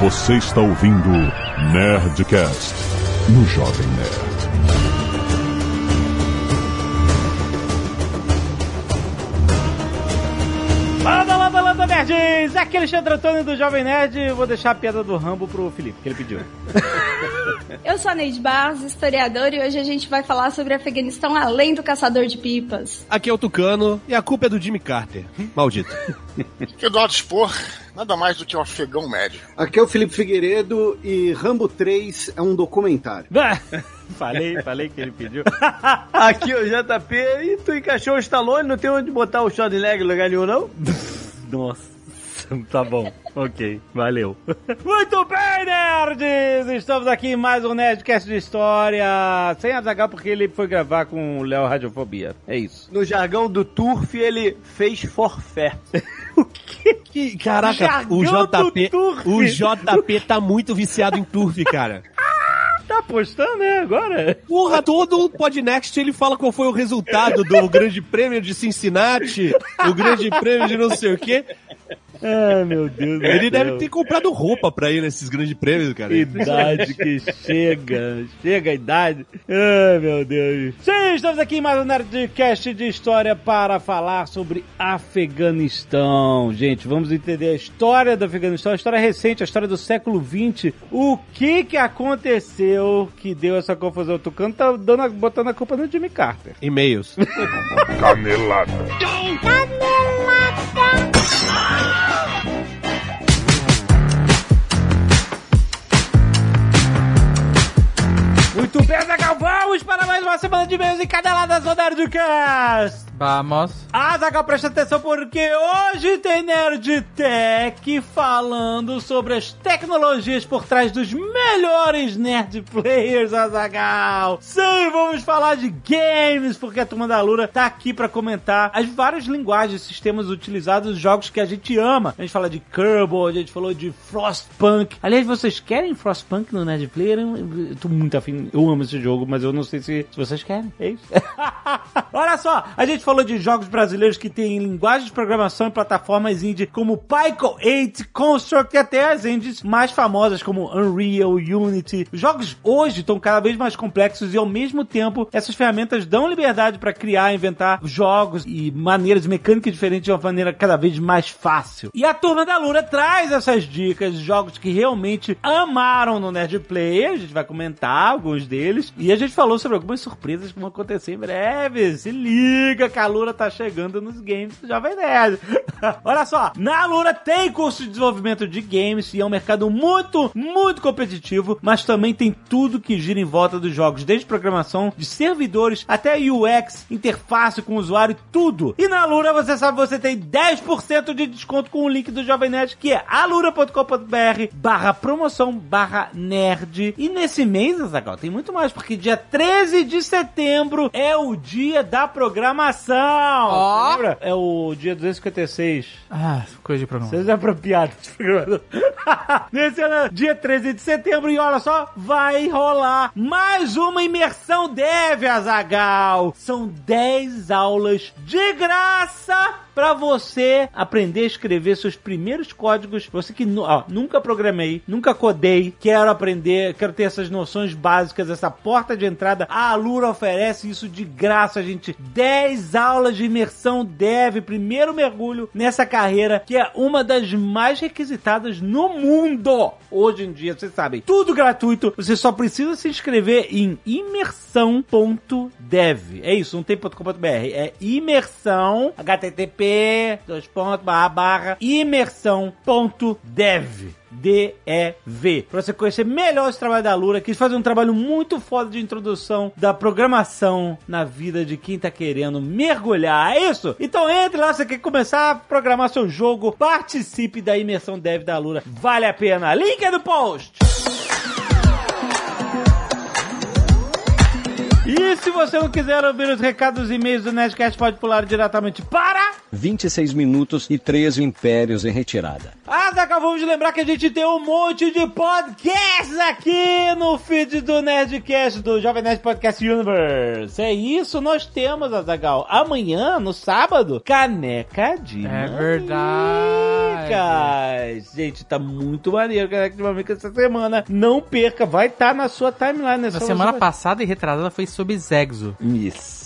Você está ouvindo Nerdcast no Jovem Nerd. Landa, landa, landa, nerds! Aqui é Alexandre Antônio do Jovem Nerd. Vou deixar a piada do Rambo pro Felipe, que ele pediu. Eu sou a Neide Barros, historiadora, e hoje a gente vai falar sobre Afeganistão além do caçador de pipas. Aqui é o Tucano e a culpa é do Jimmy Carter. Maldito. Eduardo Spor, nada mais do que um afegão médio. Aqui é o Felipe Figueiredo e Rambo 3 é um documentário. falei, falei que ele pediu. Aqui é o JP e tu encaixou o Stallone, não tem onde botar o Schwarzenegger no lugar nenhum, não? Nossa. Tá bom, ok, valeu. Muito bem, nerds! Estamos aqui em mais um Nerdcast de História, sem Azagal porque ele foi gravar com o Léo Radiofobia. É isso. No jargão do Turf, ele fez forfé. o quê? Que, caraca, o JP, o JP tá muito viciado em Turf, cara. Tá apostando, né, agora? Porra, todo o Podnext ele fala qual foi o resultado do Grande Prêmio de Cincinnati, o Grande Prêmio de não sei o quê. Ah, meu Deus Ele deve ter comprado roupa pra ir nesses grandes prêmios, cara. Idade que chega, chega a idade. Ai, meu Deus. Sim, estamos aqui em mais um Nerdcast de História para falar sobre Afeganistão. Gente, vamos entender a história do Afeganistão, a história recente, a história do século XX. O que que aconteceu que deu essa confusão? O Tucano tá dando, botando a culpa no Jimmy Carter. E-mails. Canelada. Muito bem, Zagal, vamos para mais uma semana de e-mails encadeladas do Nerdcast. Vamos. Ah, Zagal, presta atenção porque hoje tem Nerd Tech falando sobre as tecnologias por trás dos melhores Nerd Players, Azagal. Sim, vamos falar de games, porque a turma da Lura tá aqui para comentar as várias linguagens e sistemas utilizados jogos que a gente ama. A gente fala de Kerbal, a gente falou de Frostpunk. Aliás, vocês querem Frostpunk no Nerd Player? Eu tô muito afim, eu amo esse jogo, mas eu não sei se, se vocês querem. É isso. Olha só, a gente falou de jogos brasileiros que têm linguagem de programação e plataformas indie como Pyco 8, Construct e até as indies mais famosas como Unreal, Unity. Os jogos hoje estão cada vez mais complexos e ao mesmo tempo essas ferramentas dão liberdade para criar, inventar jogos e maneiras mecânicas diferentes de uma maneira cada vez mais fácil. E a turma da Lura traz essas dicas de jogos que realmente amaram no Nerd Player. A gente vai comentar alguns deles e a gente falou sobre algumas surpresas que vão acontecer em breve. Se liga que a Lura tá chegando nos games do Jovem Nerd. Olha só, na Lura tem curso de desenvolvimento de games e é um mercado muito, muito competitivo, mas também tem tudo que gira em volta dos jogos, desde programação, de servidores, até UX, interface com o usuário, tudo. E na Lura, você sabe, você tem 10% de desconto com o link do Jovem Nerd, que é alura.com.br barra promoção barra nerd. E nesse mês, Azaghal, tem muito mais, porque dia 13 de setembro é o dia da programação. Ó. Lembra? É o dia 256. Ah, coisa de pronúncia. Vocês apropriados de programador. Nesse ano, dia 13 de setembro, e olha só, vai rolar mais uma imersão Dev, Azagal. São 10 aulas de graça pra você aprender a escrever seus primeiros códigos. Você que ó, nunca programei, nunca codei, quero aprender, quero ter essas noções básicas, essa porta de entrada. A Alura oferece isso de graça, gente. 10 aulas de imersão dev, primeiro mergulho nessa carreira que é uma das mais requisitadas no mundo. Hoje em dia, vocês sabem, tudo gratuito. Você só precisa se inscrever em imersão.dev. É isso, não tem .com.br. É imersão, http, dois pontos, barra, barra, imersão.dev. D-E-V. Pra você conhecer melhor esse trabalho da Lura, que fazem um trabalho muito foda de introdução da programação na vida de quem tá querendo mergulhar. É isso? Então entre lá, você quer começar a programar seu jogo, participe da imersão dev da Lura. Vale a pena. Link é no post. E se você não quiser ouvir os recados e e-mails do Nerdcast, pode pular diretamente para 26 minutos e 13 impérios em retirada. Ah, Zagal, vamos lembrar que a gente tem um monte de podcasts aqui no feed do Nerdcast, do Jovem Nerd Podcast Universe. É isso, nós temos, Azagal. Amanhã, no sábado, Caneca de É Mamicas. Gente, tá muito maneiro Caneca de Mamicas essa semana. Não perca, vai estar na sua timeline. né? Na semana passada e retrasada foi sobre Zegzo. Isso.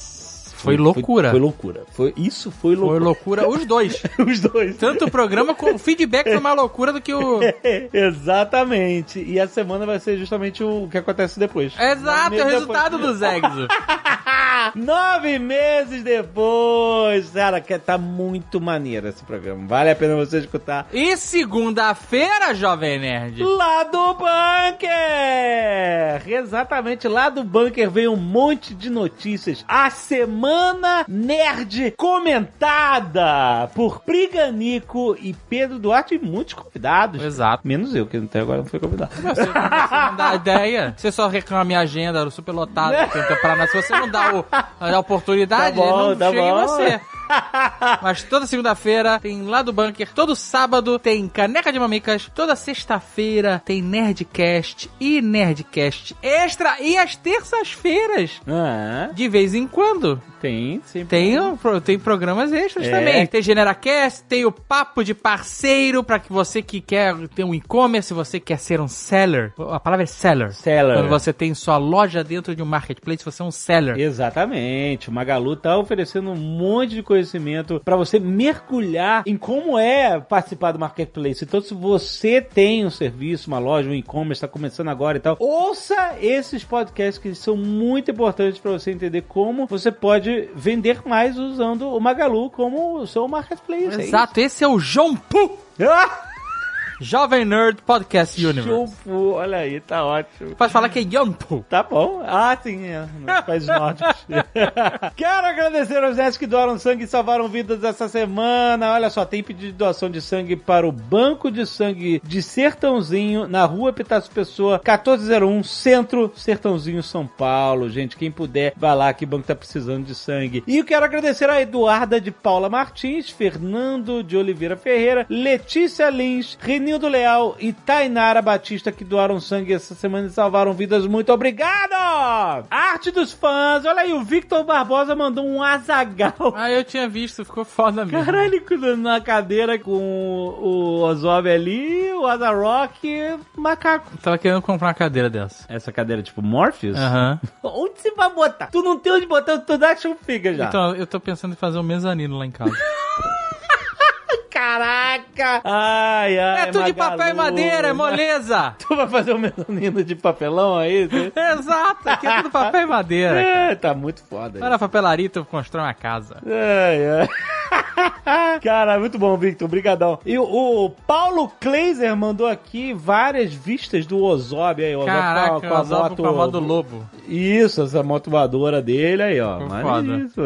Foi loucura. Foi, loucura. Foi, isso foi Foi loucura. loucura, os dois. Os dois. Tanto o programa como o feedback foi mais loucura do que o. Exatamente. E a semana vai ser justamente o que acontece depois. Exato, o Depois. resultado do Zegzo. Nove meses depois. Cara, que tá muito maneiro esse programa. Vale a pena você escutar. E segunda-feira, Jovem Nerd. Lá do Bunker! Exatamente, lá do Bunker veio um monte de notícias. A Semana Nerd comentada por Priganico e Pedro Duarte e muitos convidados. Exato. Menos eu, que até agora não fui convidado. Você, você não dá ideia. Você só reclama minha agenda super lotada. pra. Se você não dá o- a oportunidade, Tá bom, não tá chega em bom. você. Mas toda segunda-feira tem lá do bunker, todo sábado tem caneca de mamicas, toda sexta-feira tem Nerdcast e Nerdcast extra e às terças-feiras. Ah, De vez em quando. tem, sempre. Tem, o tem programas extras É. também. Tem GeneraCast, tem o Papo de Parceiro, pra que você que quer ter um e-commerce, você quer ser um seller. A palavra é seller. Seller. Quando você tem sua loja dentro de um marketplace, você é um seller. Exatamente. O Magalu tá oferecendo um monte de conhecimento pra você mergulhar em como é participar do marketplace. Então, se você tem um serviço, uma loja, um e-commerce, tá começando agora e tal, ouça esses podcasts que são muito importantes pra você entender como você pode vender mais usando o Magalu como o seu marketplace. É Exato, esse é o João Pu. Ah! Jovem Nerd Podcast Universe. Chupu, olha aí, tá ótimo. Pode falar que é Yonpu. Tá bom. Ah, sim, é. Países nórdicos. Quero agradecer aos netos que doaram sangue e salvaram vidas essa semana. Olha só, tem pedido de doação de sangue para o Banco de Sangue de Sertãozinho, na rua Epitácio Pessoa, 1401, Centro, Sertãozinho, São Paulo. Gente, quem puder, vai lá que o banco tá precisando de sangue. E eu quero agradecer a Eduarda de Paula Martins, Fernando de Oliveira Ferreira, Letícia Lins, Renildo Leal e Tainara Batista que doaram sangue essa semana e salvaram vidas. Muito obrigado! Arte dos fãs, olha aí, o Victor Barbosa mandou um azagal. Ah, eu tinha visto, ficou foda mesmo. Caralho, na cadeira com o Ozob ali, o Azarock, macaco. Tava querendo comprar uma cadeira dessa. Essa cadeira tipo Morpheus? Aham. Onde você vai botar? Tu não tem onde botar, tu dá action figure já. Então, eu tô pensando em fazer um mezanino lá em casa. Caraca! Ai, ai, é tudo de Magalu. papel e madeira, é moleza! Tu vai fazer um mezanino de papelão aí? Exato, aqui é tudo papel e madeira. É, tá muito foda. E tu constrói uma casa. Ai, ai. Cara, muito bom, Victor. Obrigadão. E o, Paulo Kleiser mandou aqui várias vistas do Ozob aí. Ozob Caraca, com a, com a o Zobo moto... com a moto do lobo. Isso, essa moto voadora dele aí, ó. Mas isso.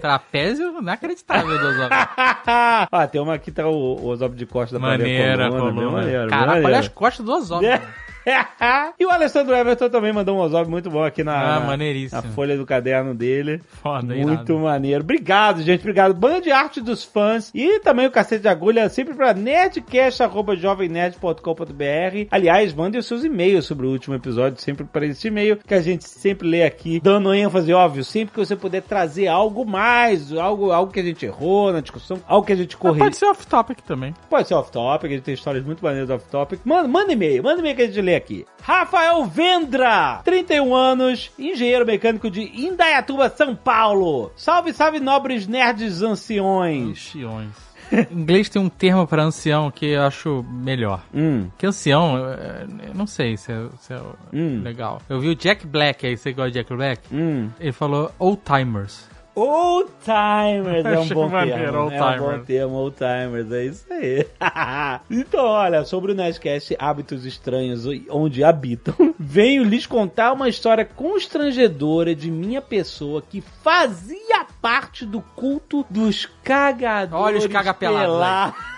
Trapézio inacreditável do Zobo. ah, tem uma aqui tá o, o Ozob de costa da Maneira, Coluna, bem coluna. maneiro, Caraca, olha as costas do Ozob. e o Alessandro Everton também mandou um Ozob muito bom aqui na, Ah, na- maneiríssimo. na folha do caderno dele. Foda, Muito irado. maneiro. Obrigado, gente. Obrigado. Band de arte dos fãs. E também o cacete de agulha sempre pra nerdcast.jovemnerd.com.br. Aliás, mandem os seus e-mails sobre o último episódio, sempre para esse e-mail que a gente sempre lê aqui, dando ênfase, óbvio, sempre que você puder trazer algo mais, algo, algo que a gente errou na discussão, algo que a gente Mas corrigiu. Pode ser off-topic também. Pode ser off-topic, a gente tem histórias muito maneiras off-topic. Manda, manda e-mail, manda e-mail que a gente lê aqui. Rafael Vendra, 31 anos, engenheiro mecânico de Indaiatuba, São Paulo. Salve, salve, nobres nerds anciões. Anciões. Em inglês tem um termo pra ancião que eu acho melhor. Hum, Que ancião, é, eu não sei se é, se é Hum. legal. Eu vi o Jack Black aí, você gosta de Jack Black? hum. Ele falou old timers. Old timers é um Achei bom maneiro, termo. old é um bom termo, old timers, é isso aí. então, olha, sobre o Nerdcast Hábitos Estranhos Onde Habitam, venho lhes contar uma história constrangedora de minha pessoa que fazia parte do culto dos cagadores Olha os caga-pelados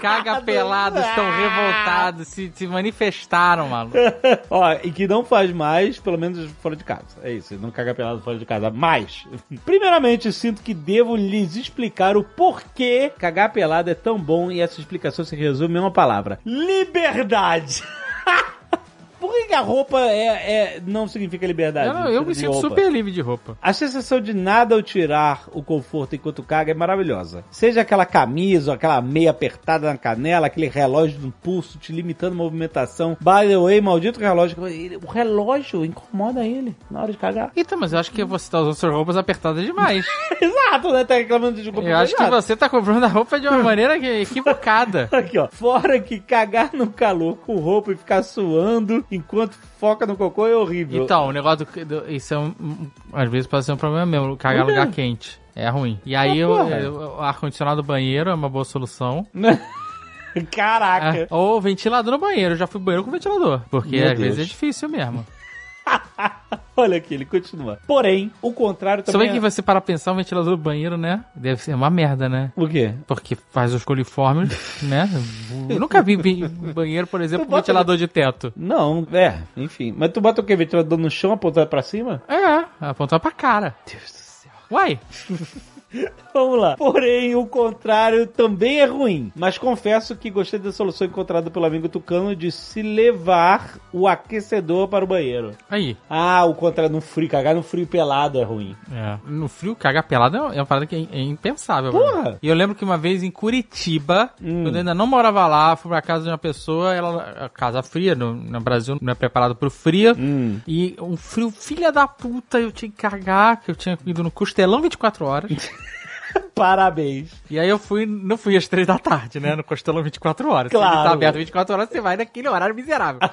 caga pelados estão revoltados, se, se manifestaram, maluco. Ó, e que não faz mais, pelo menos fora de casa. É isso, não caga pelado fora de casa. Mais. Primeiramente, sinto que devo lhes explicar o porquê cagar pelado é tão bom e essa explicação se resume em uma palavra: liberdade. Por que, a roupa é, é- não significa liberdade? Eu, não, eu me sinto roupa? super livre de roupa. A sensação de nada ao tirar o conforto enquanto caga é maravilhosa. Seja aquela camisa, ou aquela meia apertada na canela, aquele relógio no pulso te limitando a movimentação. By the way, maldito relógio. O relógio incomoda ele na hora de cagar. Então, mas eu acho que você tá usando suas roupas apertadas demais. Exato, né? Tá reclamando de roupa Eu acho que você tá comprando a roupa de uma maneira que- equivocada. Aqui, ó. Fora que cagar no calor com roupa e ficar suando enquanto foca no cocô é horrível. Então, o negócio do, do- Isso é um, Às vezes pode ser um problema mesmo, cagar quê? lugar quente. É ruim. E aí, Ah, o, o ar-condicionado do banheiro é uma boa solução. Caraca. É, ou ventilador no banheiro. Eu já fui banheiro com ventilador. Porque Meu às Deus. vezes é difícil mesmo. Olha aqui, ele continua. Porém, o contrário também bem que você para pensar, um ventilador do banheiro, né? Deve ser uma merda, né? O quê? Porque faz os coliformes, né? Eu nunca vi banheiro, por exemplo, com bota- ventilador de teto. Não, é, enfim. Mas tu bota o quê? Ventilador no chão apontado pra cima? É, apontar pra cara. Deus do céu. Uai, Vamos lá. Porém, o contrário também é ruim. Mas confesso que gostei da solução encontrada pelo amigo Tucano de se levar o aquecedor para o banheiro. aí. Ah, o contrário, no frio. Cagar no frio pelado é ruim. É. No frio, cagar pelado é uma parada que é, é impensável. Porra! E eu lembro que uma vez em Curitiba, Hum. quando eu ainda não morava lá, fui pra casa de uma pessoa, ela, casa fria, no, no Brasil não é preparado pro frio. Hum. E um frio filha da puta, eu tinha que cagar, que eu tinha ido no Costelão 24 horas. Parabéns. e aí eu fui, não fui às 3 da tarde, né, no Costelão 24 horas. Se ele Claro. tá aberto 24 horas, você vai naquele horário miserável.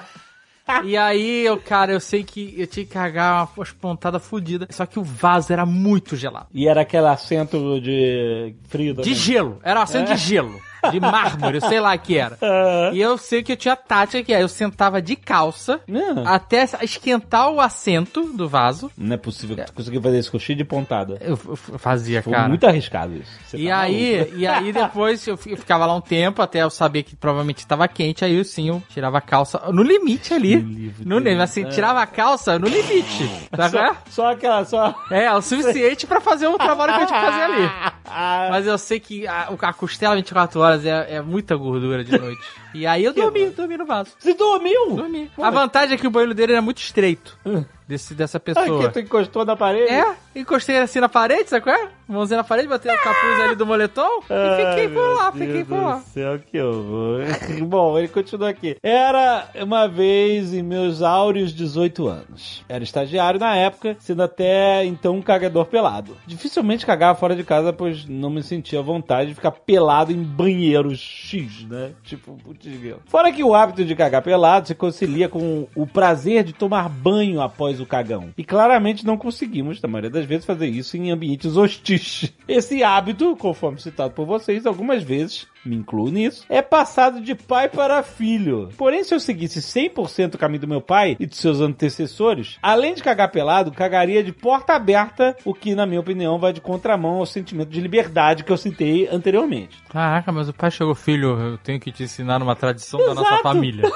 E aí, eu, cara, eu sei que eu tinha que cagar uma pontada fodida. Só que o vaso era muito gelado. E era aquele assento de frio também. De gelo. Era um assento de gelo. De mármore, eu sei lá que era. E eu sei que eu tinha tática que é, eu sentava de calça até esquentar o assento do vaso. Não é possível que tu conseguiu fazer isso com cheio de pontada. Eu, eu fazia, Foi cara. muito arriscado isso. Você E tá aí, maluco. e aí depois eu fi- eu ficava lá um tempo até eu saber que provavelmente estava quente, aí eu sim, eu tirava a calça no limite ali. livre No limite, Deus. assim, tirava a calça no limite. Tá Só, vendo? só aquela, só... É, o suficiente pra fazer o trabalho que eu tinha que fazer ali. Ah, Mas eu sei que a, a costela 24 horas é, é muita gordura de noite. E aí eu dormi, dormi no vaso. Você dormiu? Dormi. Pô, A vantagem é que o banheiro dele era muito estreito. Desse, dessa Ah, pessoa. que tu encostou na parede? É, encostei assim na parede, sabe qual é? Mãozinha na parede, botei o capuz ali do moletom e fiquei por lá, fiquei Deus por lá. do céu, que horror. Bom, ele continua aqui. Era uma vez em meus áureos 18 anos. Era estagiário na época, sendo até então um cagador pelado. Dificilmente cagava fora de casa, pois não me sentia à vontade de ficar pelado em banheiros X, né? Tipo, putz Fora que o hábito de cagar pelado se concilia com o prazer de tomar banho após o cagão. E claramente não conseguimos, na maioria das vezes, fazer isso em ambientes hostis. Esse hábito, conforme citado por vocês, algumas vezes me incluo nisso, é passado de pai para filho. Porém, se eu seguisse 100% o caminho do meu pai e de seus antecessores, além de cagar pelado, cagaria de porta aberta, o que, na minha opinião, vai de contramão ao sentimento de liberdade que eu citei anteriormente. Caraca, mas o pai chegou, filho, eu tenho que te ensinar uma tradição da nossa Exato. família.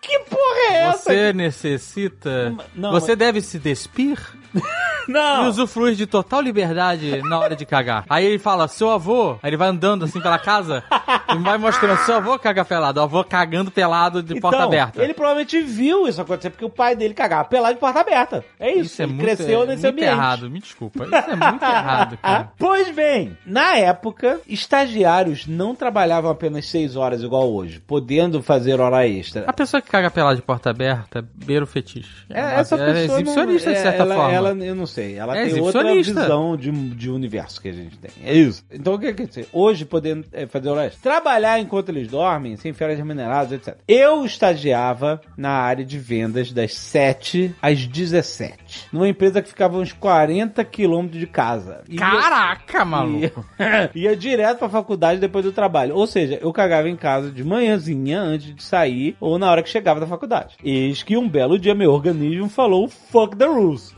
Que porra é essa? Você necessita. Não, você mas- deve se despir e Não! usufruir de total liberdade na hora de cagar. Aí ele fala, seu avô, aí ele vai andando assim pela casa e vai mostrando, seu avô caga pelado, o avô cagando pelado de porta aberta. Então, Ele provavelmente viu isso acontecer, porque o pai dele cagava pelado de porta aberta. É isso, Isso é ele muito, cresceu é nesse muito ambiente. errado, me desculpa. Isso é muito errado, cara. Pois bem, na época, estagiários não trabalhavam apenas seis horas igual hoje, podendo fazer hora extra. A pessoa que caga pelado de porta aberta beira o fetiche. É, uma- essa pessoa não- exibicionista, de é, certa ela, forma. Ela, eu não sei, ela É tem outra visão de, de universo que a gente tem. É isso. Então o que quer dizer? Hoje, podendo é, fazer hora extra. Trabalhar enquanto eles dormem, sem férias remuneradas, etc. Eu estagiava na área de vendas das 7 às 17. Numa empresa que ficava uns 40 quilômetros de casa. E- Caraca, maluco. Ia, ia direto pra faculdade depois do trabalho. Ou seja, eu cagava em casa de manhãzinha antes de sair ou na hora que chegava da faculdade. Eis que um belo dia meu organismo falou fuck the rules.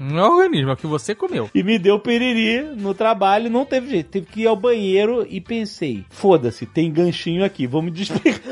Não é organismo, é o que você comeu. E me deu piriri no trabalho, não teve jeito. Teve que ir ao banheiro e pensei, foda-se, tem ganchinho aqui, vou me despedir.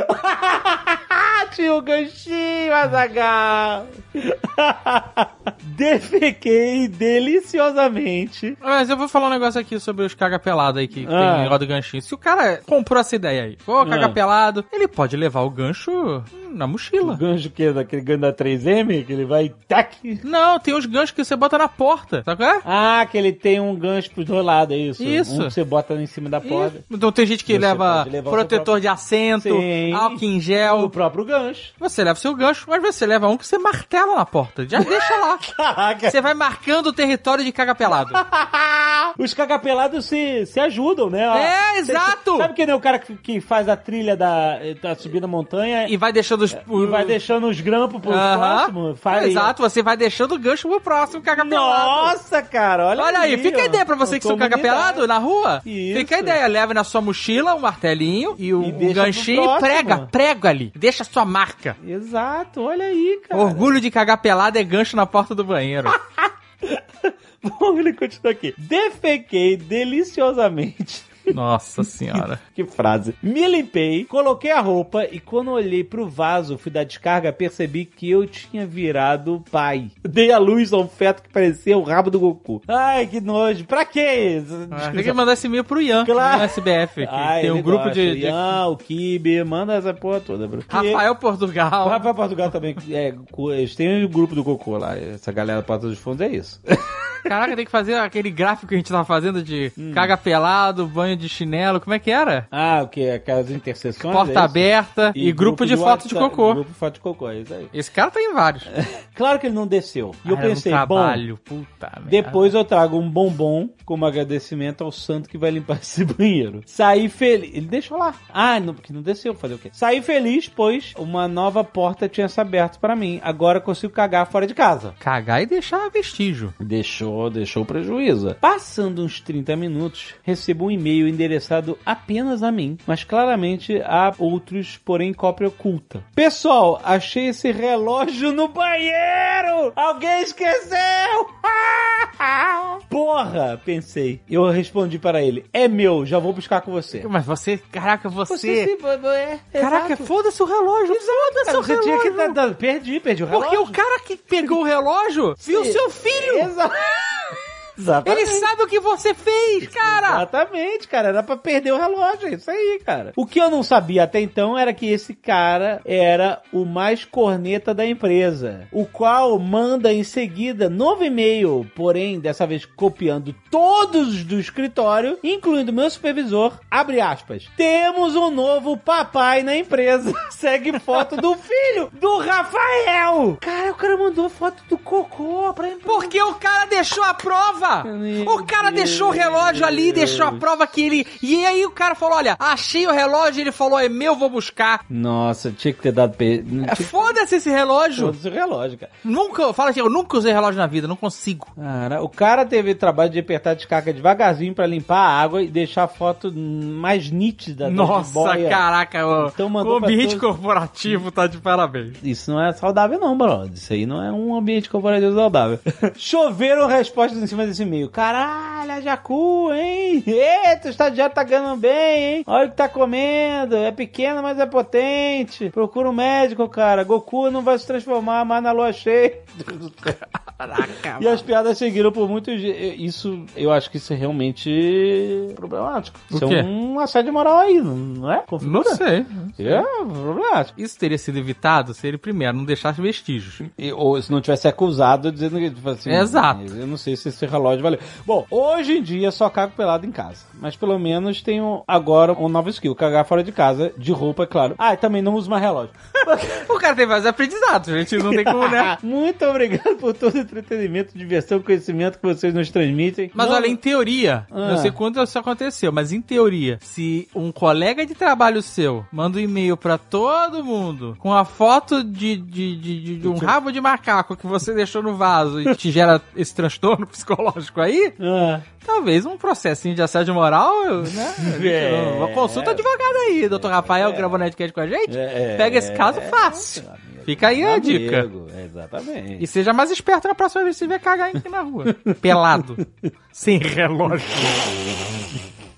Tinha o ganchinho, Azagal. Defequei deliciosamente. Mas eu vou falar um negócio aqui sobre os caga pelado aí que, Ah. tem negócio do ganchinho. Se o cara comprou essa ideia aí, ô, caga Ah. pelado, ele pode levar o gancho na O mochila. gancho que é daquele gancho da 3M, que ele vai tac. Não, tem uns ganchos que você bota na porta, sabe qual é? Ah, que ele tem um gancho pros dois lados, é isso? Isso. Um que você bota em cima da porta. Isso. Então tem gente que Você leva o protetor próprio- de assento, Sim. álcool em O gel. próprio gancho. Você leva o seu gancho, mas você leva um que você martela na porta. Já deixa lá. Caraca. Você vai marcando o território de caga pelado. Os cagapelados se, se ajudam, né? É, exato. Sabe que nem o cara que, que faz a trilha da, da subida da montanha E vai deixando os. e vai deixando os grampos pro Aham. próximo? Faz Exato, você vai deixando o gancho pro próximo caga pelado. Nossa, cara, olha Olha aí, fica a ideia pra você que são caga Comunidade. pelado na rua. Isso. Fica a ideia, leva na sua mochila um martelinho e o um ganchinho e prega, prega ali. Deixa a sua marca. Exato, olha aí, cara. Orgulho de cagar pelado é gancho na porta do banheiro. Bom, ele continua aqui. Defequei deliciosamente. Nossa senhora. Que frase. Me limpei, coloquei a roupa e quando olhei pro vaso, fui dar descarga, percebi que eu tinha virado pai. Dei a luz a um feto que parecia o rabo do Goku. Ai, que nojo. Pra quê? Ah, tem que mandar esse e-mail pro Ian, Claro. no SBF. Que Ai, tem um grupo gosta. de, de- Ian, o Kibe, manda essa porra toda, bro. Rafael Portugal. Rafael Portugal também. É, eles têm o grupo do Cocô lá. Essa galera Porta dos Fundos é isso. Caraca, tem que fazer aquele gráfico que a gente tava fazendo de Hum. caga pelado, banho de chinelo. Como é que era? Ah, o que? Aquelas interseções? é Porta isso? aberta e, grupo, de do foto de cocô. Grupo de foto de cocô, é isso aí. Esse cara tá em vários. Claro que ele não desceu. E eu Ah, no pensei, bom, trabalho, puta merda. Depois eu trago um bombom como agradecimento ao santo que vai limpar esse banheiro. Saí feliz. Ele deixou lá. Ah, não, porque não desceu. Fazer o quê? Saí feliz, pois uma nova porta tinha se aberto para mim. Agora eu consigo cagar fora de casa. Cagar e deixar vestígio. Deixou, deixou prejuízo. Passando uns 30 minutos, recebo um e-mail endereçado apenas a mim, mas claramente a outros, porém cópia oculta. Pessoal, achei esse relógio no banheiro! Alguém esqueceu! Porra, pensei. Eu respondi para ele: É meu, já vou buscar com você. Mas você, caraca, você. se- é, Caraca, exato. foda-se o relógio. Foda-se o você tinha que relógio. dar, dar- perdi, perdi o relógio. Porque o cara que pegou o relógio viu Sim. seu filho. Exa- Exatamente. Ele sabe o que você fez, cara. Exatamente, cara. Era pra perder o relógio. É isso aí, cara. O que eu não sabia até então era que esse cara era o mais corneta da empresa. O qual manda em seguida novo e-mail, porém, dessa vez copiando todos do escritório, incluindo meu supervisor. Abre aspas. Temos um novo papai na empresa. Segue foto do filho do Rafael. Cara, o cara mandou foto do cocô pra empresa. Porque o cara deixou a prova. O cara deixou o relógio ali, deixou a prova que ele. E aí o cara falou: Olha, achei o relógio. Ele falou: É meu, vou buscar. Nossa, tinha que ter dado. Pe... É, Foda-se esse relógio. Todos os relógios, cara. Nunca, fala assim, eu nunca usei relógio na vida, não consigo. Cara, o cara teve o trabalho de apertar a descarga devagarzinho pra limpar a água e deixar a foto mais nítida. da Nossa, caraca, o, Então o ambiente todos- corporativo tá de parabéns. Isso não é saudável, não, brother. Isso aí não é um ambiente corporativo saudável. Choveram respostas em cima desse e-mail. Caralho, a Jacu, hein? Eita, o estagiário tá ganhando bem, hein? Olha o que tá comendo. É pequeno, mas é potente. Procura um médico, cara. Goku não vai se transformar mais na lua cheia. Caraca, E as piadas seguiram por muitos dias. Isso, eu acho que isso é realmente problemático. O Isso quê? é um assédio moral aí, não não é? Não Configura? sei. É problemático. Isso teria sido evitado se ele primeiro não deixasse vestígios. E- ou se não tivesse acusado dizendo que, tipo assim, Exato. Eu não sei se esse relógio valeu. Bom, hoje em dia só cago pelado em casa. Mas pelo menos tenho agora um novo skill: cagar fora de casa, de roupa, é claro. Ah, e também não uso mais relógio. O cara tem vários aprendizados, a gente não tem como, né? Muito obrigado por todo o entretenimento, diversão, conhecimento que vocês nos transmitem. Mas Não- olha, em teoria, Ah. não sei quando isso aconteceu, mas em teoria, se um colega de trabalho seu manda um e-mail pra todo mundo com a foto de, de, de, de- um rabo de macaco que você deixou no vaso e te gera esse transtorno psicológico aí, Ah. talvez um processinho de assédio moral, né? É. Uma consulta advogado aí, doutor Rafael, gravou Netcast com a gente. É. Pega esse caso fácil. Amigo. Fica aí a dica. Exatamente. E seja mais esperto na próxima vez que você vier cagar aqui na rua. Pelado. Sem relógio.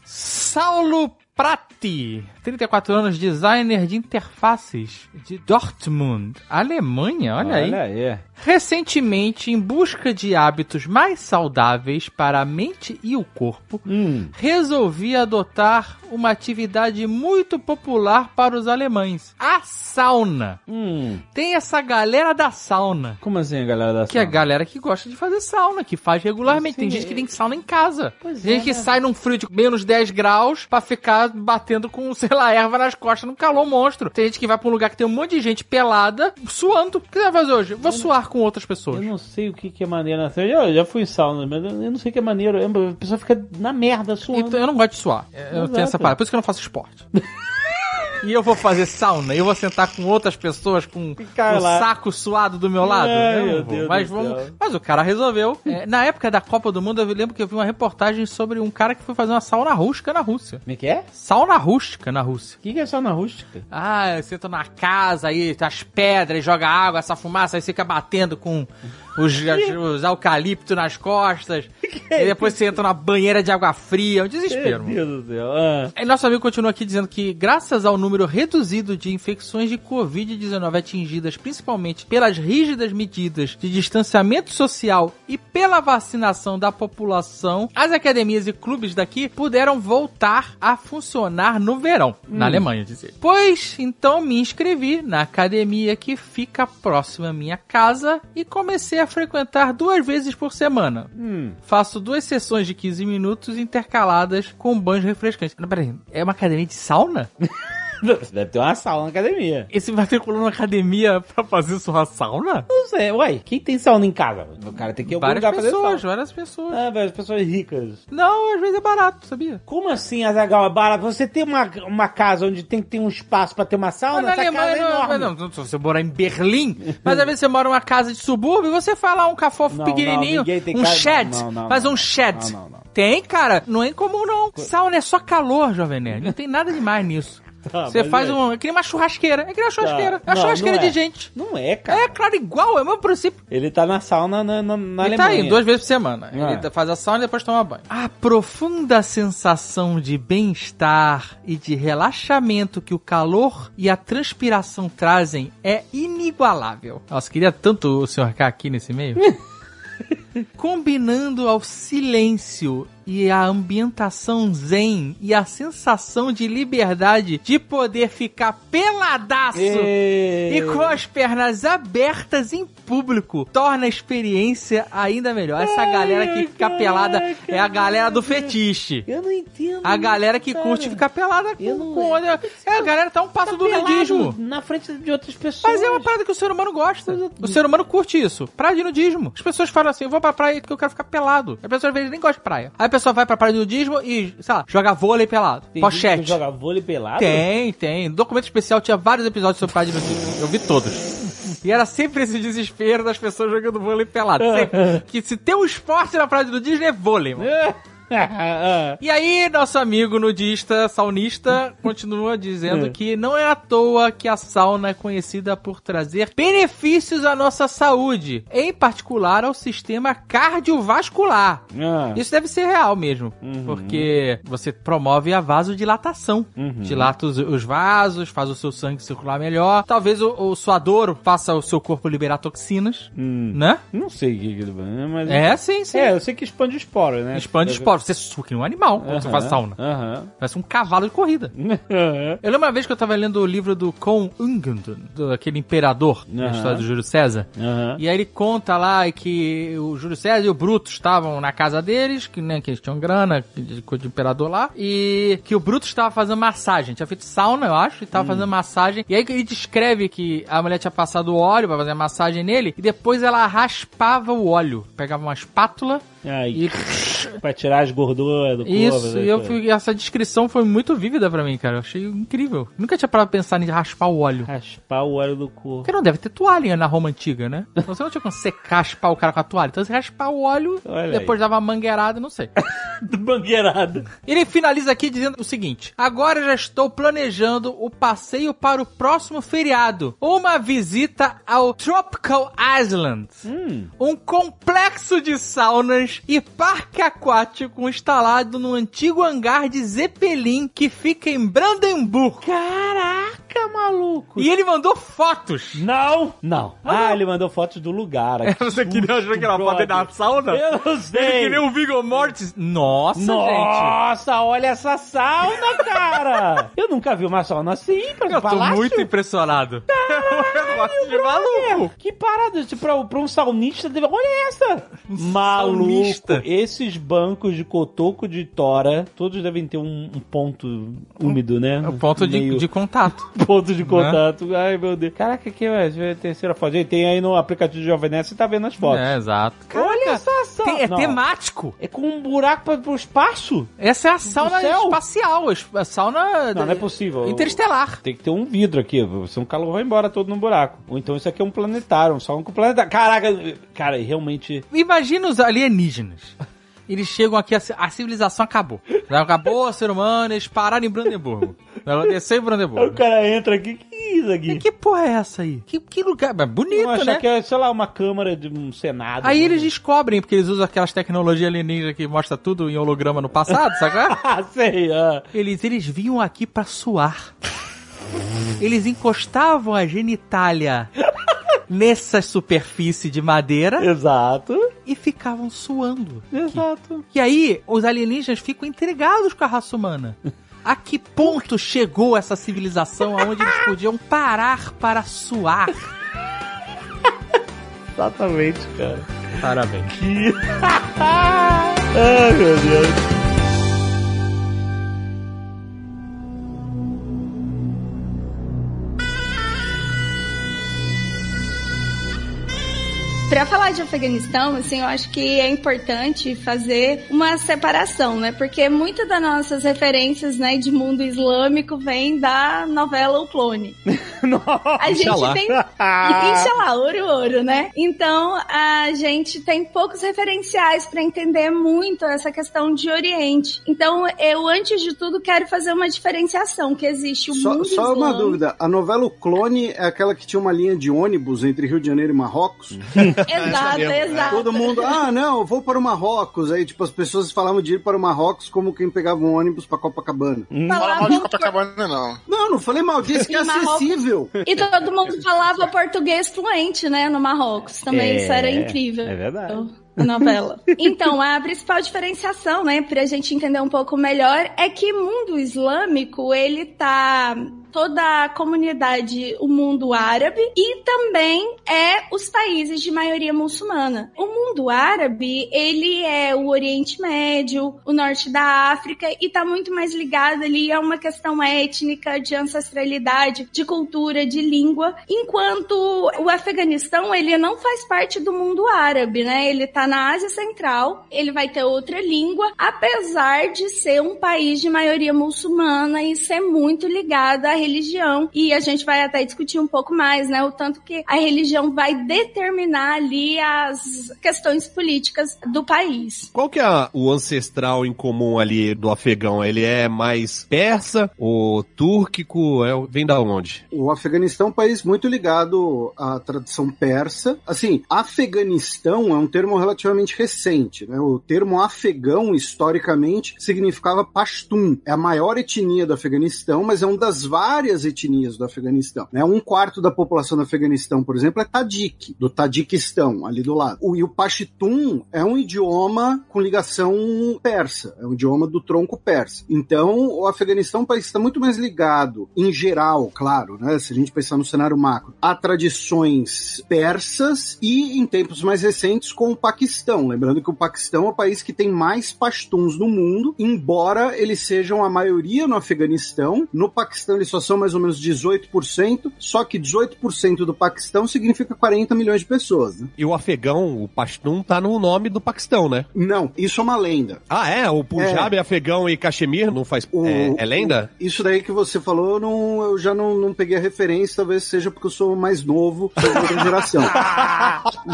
Saulo Prati, 34 anos, designer de interfaces de Dortmund, Alemanha, olha, aí. Olha aí. Recentemente, em busca de hábitos mais saudáveis para a mente e o corpo, Hum. resolvi adotar uma atividade muito popular para os alemães: a sauna. Hum. Tem essa galera da sauna. Como assim, galera da Que é a sauna? galera que gosta de fazer sauna, que faz regularmente. Tem gente que tem sauna em casa. tem gente que sai num frio de menos 10 graus pra ficar batendo com, sei lá, erva nas costas num calor monstro. Tem gente que vai pra um lugar que tem um monte de gente pelada, suando. O que você vai fazer hoje? Vou suar com outras pessoas. Eu não sei o que, que é maneiro. Eu já fui em sauna, mas eu eu não sei o que é maneiro. A pessoa fica na merda suando. Então eu não gosto de suar. Eu Exato. tenho essa parada. Por isso que eu não faço esporte. E eu vou fazer sauna, eu vou sentar com outras pessoas com o lá. saco suado do meu lado. Ai, meu. Deus mas, do vamos, mas o cara resolveu. É, na época da Copa do Mundo, eu lembro que eu vi uma reportagem sobre um cara que foi fazer uma sauna rústica na Rússia. Como é que é? Sauna rústica na Rússia. O que, que é sauna rústica? Ah, você entra na casa aí, tá as pedras, joga água, essa fumaça, aí fica batendo com os, os eucalipto nas costas. e depois você entra na banheira de água fria. É um desespero. Meu Deus do céu. Ah. Aí nosso amigo continua aqui dizendo que, graças ao número reduzido de infecções de Covid-19 atingidas principalmente pelas rígidas medidas de distanciamento social e pela vacinação da população, as academias e clubes daqui puderam voltar a funcionar no verão, na Alemanha, dizer. Pois então me inscrevi na academia que fica próxima à minha casa e comecei a frequentar duas vezes por semana. Hum. Faço duas sessões de 15 minutos intercaladas com banhos refrescantes. Não, peraí, é uma academia de sauna? Você deve ter uma sauna na academia. Esse matriculou na academia pra fazer sua sauna? Não sei. Uai, quem tem sauna em casa? O cara tem que ir algum Várias lugar fazer pessoas, sauna. várias pessoas. Ah, várias pessoas ricas. Não, às vezes é barato, sabia? Como assim, Azagal, é barato? Você tem uma, uma casa onde tem que ter um espaço pra ter uma sauna? Mas na Alemanha, é não, mas não, não, se você morar em Berlim, mas às vezes você mora numa casa de subúrbio, você faz lá um cafofo Não, pequenininho, não, um casa- shed, faz um shed. não, não, não. Tem, cara, não é incomum não. Sauna é só calor, Jovem Nerd, não tem nada demais nisso. Tá, você faz é. um, é que nem uma churrasqueira, é que nem uma churrasqueira, é uma Não, churrasqueira não de é. gente. Não é, cara. É, claro, igual, é o mesmo princípio. Ele tá na sauna na, na, na Ele tá Alemanha. aí, duas vezes por semana. Ah. Ele faz a sauna e depois toma banho. A profunda sensação de bem-estar e de relaxamento que o calor e a transpiração trazem é inigualável. Nossa, queria tanto o Sr. K aqui nesse meio. Combinando ao silêncio e a ambientação zen e a sensação de liberdade de poder ficar peladaço Ê. e com as pernas abertas em público torna a experiência ainda melhor. Essa galera que fica pelada é a galera do fetiche. Eu não entendo. A galera que cara. curte ficar pelada Eu com, não- com olho. É, a galera tá um passo do nudismo. Na frente de outras pessoas. Mas é uma parada que o ser humano gosta. O ser humano curte isso. Praia de nudismo. As pessoas falam assim: vou pra praia porque eu quero ficar pelado. A pessoa às vezes nem gosta de praia. Aí a pessoa vai pra praia de nudismo e, sei lá, joga vôlei pelado. Tem Pochete. joga vôlei pelado? Tem, tem. No documento especial tinha vários episódios sobre praia de nudismo. Eu vi todos. E era sempre esse desespero das pessoas jogando vôlei pelado. Sempre. que se tem um esporte na praia de nudismo é vôlei, mano. E aí, nosso amigo nudista, saunista, continua dizendo que não é à toa que a sauna é conhecida por trazer benefícios à nossa saúde, em particular ao sistema cardiovascular. ah. Isso deve ser real mesmo, porque você promove a vasodilatação. Dilata os, os vasos, faz o seu sangue circular melhor. Talvez o, o suador faça o seu corpo liberar toxinas, Hum. né? Não sei o que ele mas... É, sim, sim. É, eu sei que expande o esporo, né? Expande os poros. Você suca um animal quando você faz sauna. Aham. Parece um cavalo de corrida. Eu lembro uma vez que eu tava lendo o livro do Con Ungund, aquele imperador, da história do Júlio César. E aí ele conta lá que o Júlio César e o Brutus estavam na casa deles, que, né, que eles tinham grana, de de imperador lá, e que o Brutus estava fazendo massagem. Tinha feito sauna, eu acho, e tava fazendo massagem. E aí ele descreve que a mulher tinha passado óleo pra fazer a massagem nele, e depois ela raspava o óleo. Pegava uma espátula Aí, E pra tirar as gorduras do corpo. isso, né, e eu fui, essa descrição foi muito vívida pra mim, cara. Eu achei incrível. Nunca tinha parado pra pensar em raspar o óleo. Raspar o óleo do corpo. Porque não deve ter toalha na Roma antiga, né? Então você não tinha como secar, raspar o cara com a toalha. Então você raspar o óleo, Olha depois dava uma mangueirada, não sei. Bangueirada. Ele finaliza aqui dizendo o seguinte: Agora já estou planejando o passeio para o próximo feriado. Uma visita ao Tropical Island. Um complexo de saunas e parque aquático instalado no antigo hangar de Zeppelin que fica em Brandenburg. Caraca, maluco. E ele mandou fotos. Não, não. Ah, ele mandou fotos do lugar. aqui. Você queria achar que era foto da sauna? Eu não sei. Ele queria o Viggo Mortis. Nossa, gente. Nossa, olha essa sauna, cara! Eu nunca vi uma sauna assim, pra Eu tô palácio. muito impressionado. Um negócio de maluco. Que parada, tipo, pra, pra um saunista, deve- olha essa! Maluco! saunista. Esses bancos de cotoco de tora, todos devem ter um, um ponto úmido, né? É o ponto de, Meio- de contato. Ponto de contato. Ai, meu Deus. Caraca, que é a terceira foto. Gente, tem aí no aplicativo de Jovem Nerd, você tá vendo as fotos. É, exato. Olha essa sauna. Tem- é Não, temático. É com um buraco pra, pro espaço? Essa é a sauna espacial, a sauna Não, não é possível. interestelar. Tem que ter um vidro aqui, senão o calor vai embora todo no buraco. Ou então isso aqui é um planetário, um salão com planetário. Caraca, cara, realmente. Imagina os alienígenas. Eles chegam aqui, a, ci- a civilização acabou. Acabou o ser humano, eles pararam em Brandenburgo. Desceu em Aí o Brandenburgo. cara entra aqui, que isso aqui? Que porra é essa aí? Que, que lugar? É Eu bonito, achar né? que é, sei lá, uma câmara de um senado. Aí eles descobrem, porque eles usam aquelas tecnologias alienígenas que mostra tudo em holograma no passado, sabe? Ah, sei, ah. Eles, eles vinham aqui pra suar. Eles encostavam a genitália nessa superfície de madeira Exato. e ficavam suando. Exato. E aí, os alienígenas ficam intrigados com a raça humana. A que ponto chegou essa civilização onde eles podiam parar para suar? Exatamente, cara. Parabéns. Ai, meu Deus. Pra falar de Afeganistão, assim, eu acho que é importante fazer uma separação, né? Porque muitas das nossas referências, né, de mundo islâmico vem da novela O Clone. A gente Inshallah. tem. Inshallah, ouro, ouro, né? Então, a gente tem poucos referenciais pra entender muito essa questão de Oriente. Então, eu, antes de tudo, quero fazer uma diferenciação, que existe o Só, mundo só uma islâmico. dúvida. A novela O Clone é aquela que tinha uma linha de ônibus entre Rio de Janeiro e Marrocos? Exato, exato. Todo mundo, ah, não, eu vou para o Marrocos. Aí, tipo, as pessoas falavam de ir para o Marrocos como quem pegava um ônibus para Copacabana. Não fala mal de Copacabana, não. Não, não falei mal, disse que é acessível. E todo mundo falava português fluente, né, no Marrocos. Também É, isso era incrível. é verdade. A novela. Então, a principal diferenciação, né, pra gente entender um pouco melhor, é que mundo islâmico, ele tá toda a comunidade, o mundo árabe e também é os países de maioria muçulmana. O mundo árabe, ele é o Oriente Médio, o norte da África e tá muito mais ligado ali a uma questão étnica, de ancestralidade, de cultura, de língua, enquanto o Afeganistão, ele não faz parte do mundo árabe, né? Ele tá na Ásia Central, ele vai ter outra língua, apesar de ser um país de maioria muçulmana e ser muito ligado à religião. E a gente vai até discutir um pouco mais, né? O tanto que a religião vai determinar ali as questões políticas do país. Qual que é o ancestral em comum ali do afegão? Ele é mais persa ou túrquico? É, vem da onde? O Afeganistão é um país muito ligado à tradição persa. Assim, Afeganistão é um termo relativamente recente, né? O termo afegão, historicamente, significava Pashtun. É a maior etnia do Afeganistão, mas é uma das várias etnias do Afeganistão. Né? Um quarto da população do Afeganistão, por exemplo, é Tadjik, do Tadiquistão, ali do lado. O, e o Pashtun é um idioma com ligação persa, é um idioma do tronco persa. Então, o Afeganistão é país está muito mais ligado, em geral, claro, né? Se a gente pensar no cenário macro, a tradições persas e, em tempos mais recentes, com o Paquistão. Lembrando que o Paquistão é o país que tem mais pastuns no mundo, embora eles sejam a maioria no Afeganistão. No Paquistão eles só são mais ou menos 18%, só que 18% do Paquistão significa 40 milhões de pessoas. Né? E o afegão, o Pashtun, tá no nome do Paquistão, né? Não, isso é uma lenda. Ah, é? O Punjab, afegão e Cachemir não faz. O- é, é lenda? Isso daí que você falou, eu não, eu já não, não peguei a referência, talvez seja porque eu sou mais novo, sou de outra geração.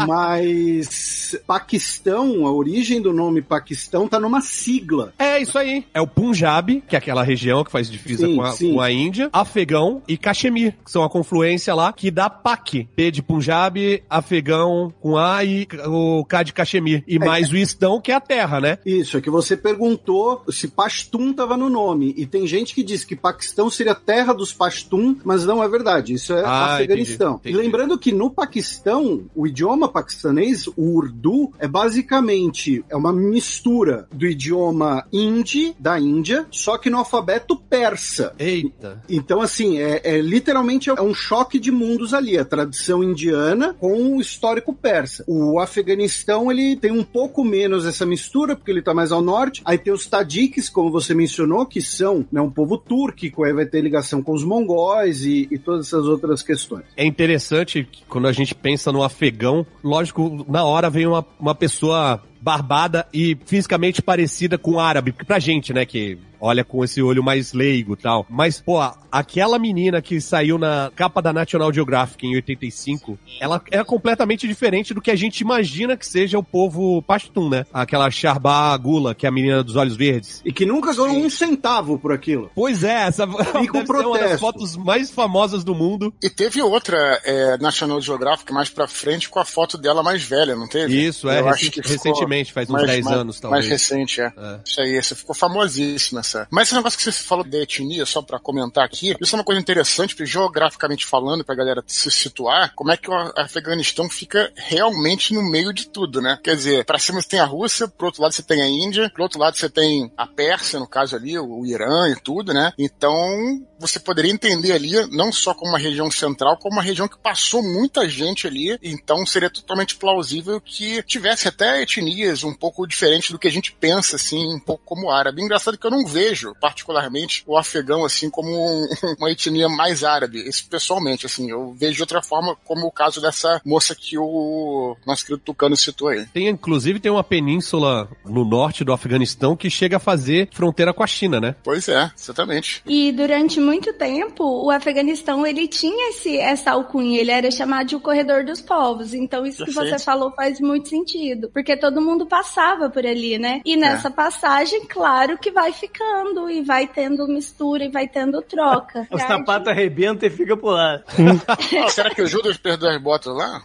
Mas Paquistão, a origem do nome Paquistão tá numa sigla. É isso aí. É o Punjab, que é aquela região que faz divisa Sim, com, a, com a Índia, afegão e Cachemir, que são a confluência lá que dá PAC. P de Punjab, afegão com A e o K de Cachemir. E mais o Istão, que é a terra, né? Isso, é que você perguntou se Pashtun tava no nome. E tem gente que diz que Paquistão seria terra dos Pashtun, mas não é verdade. Isso é Ah, Afeganistão. entendi, E lembrando que no Paquistão, o idioma paquistanês, o Urdu, é basicamente é uma mistura do idioma hindi, da Índia, só que no alfabeto persa. Eita. Então, assim, é, é literalmente é um choque de mundos ali, a tradição indiana com o histórico persa. O Afeganistão, ele tem um pouco menos essa mistura, porque ele tá mais ao norte. Aí tem os tadiques, como você mencionou, que são né, um povo túrquico, aí vai ter ligação com os mongóis e, e todas essas outras questões. É interessante que quando a gente pensa no afegão, lógico, na hora vem uma, uma pessoa barbada e fisicamente parecida com o árabe, porque pra gente, né, que olha com esse olho mais leigo e tal. Mas, pô, aquela menina que saiu na capa da National Geographic em 85, ela é completamente diferente do que a gente imagina que seja o povo pashtun, né? Aquela Sharbá Gula, que é a menina dos olhos verdes. E que nunca ganhou um centavo por aquilo. Pois é, essa E deve ser uma das fotos mais famosas do mundo. E teve outra é, National Geographic mais pra frente com a foto dela mais velha, não teve? Isso, é, Eu acho recen- que ficou recentemente, faz uns mais- 10 mais- anos, talvez. Mais recente, é. É. Isso aí, essa ficou famosíssima essa. Mas esse negócio que você falou da etnia, só pra comentar aqui, isso é uma coisa interessante, porque geograficamente falando, pra galera se situar, como é que o Afeganistão fica realmente no meio de tudo, né? Quer dizer, pra cima você tem a Rússia, pro outro lado você tem a Índia, pro outro lado você tem a Pérsia, no caso ali, o o Irã e tudo, né? Então, você poderia entender ali, não só como uma região central, como uma região que passou muita gente ali, então seria totalmente plausível que tivesse até etnias um pouco diferentes do que a gente pensa, assim, um pouco como árabe. Engraçado que eu não vejo, particularmente, o afegão, assim, como um- uma etnia mais árabe, isso pessoalmente, assim, eu vejo de outra forma, como o caso dessa moça que o nosso querido Tucano citou aí. Tem, inclusive, tem uma península no norte do Afeganistão que chega a fazer fronteira com a China, né? Pois é, exatamente. E durante muito tempo, o Afeganistão, ele tinha esse, essa alcunha, ele era chamado de o corredor dos povos. Então isso que Perfeito. você falou faz muito sentido, porque todo mundo passava por ali, né? E nessa passagem, claro que vai ficando e vai tendo mistura e vai tendo troca. O sapato arrebenta e fica por lá. Ah, será que o Judas perdeu as botas lá?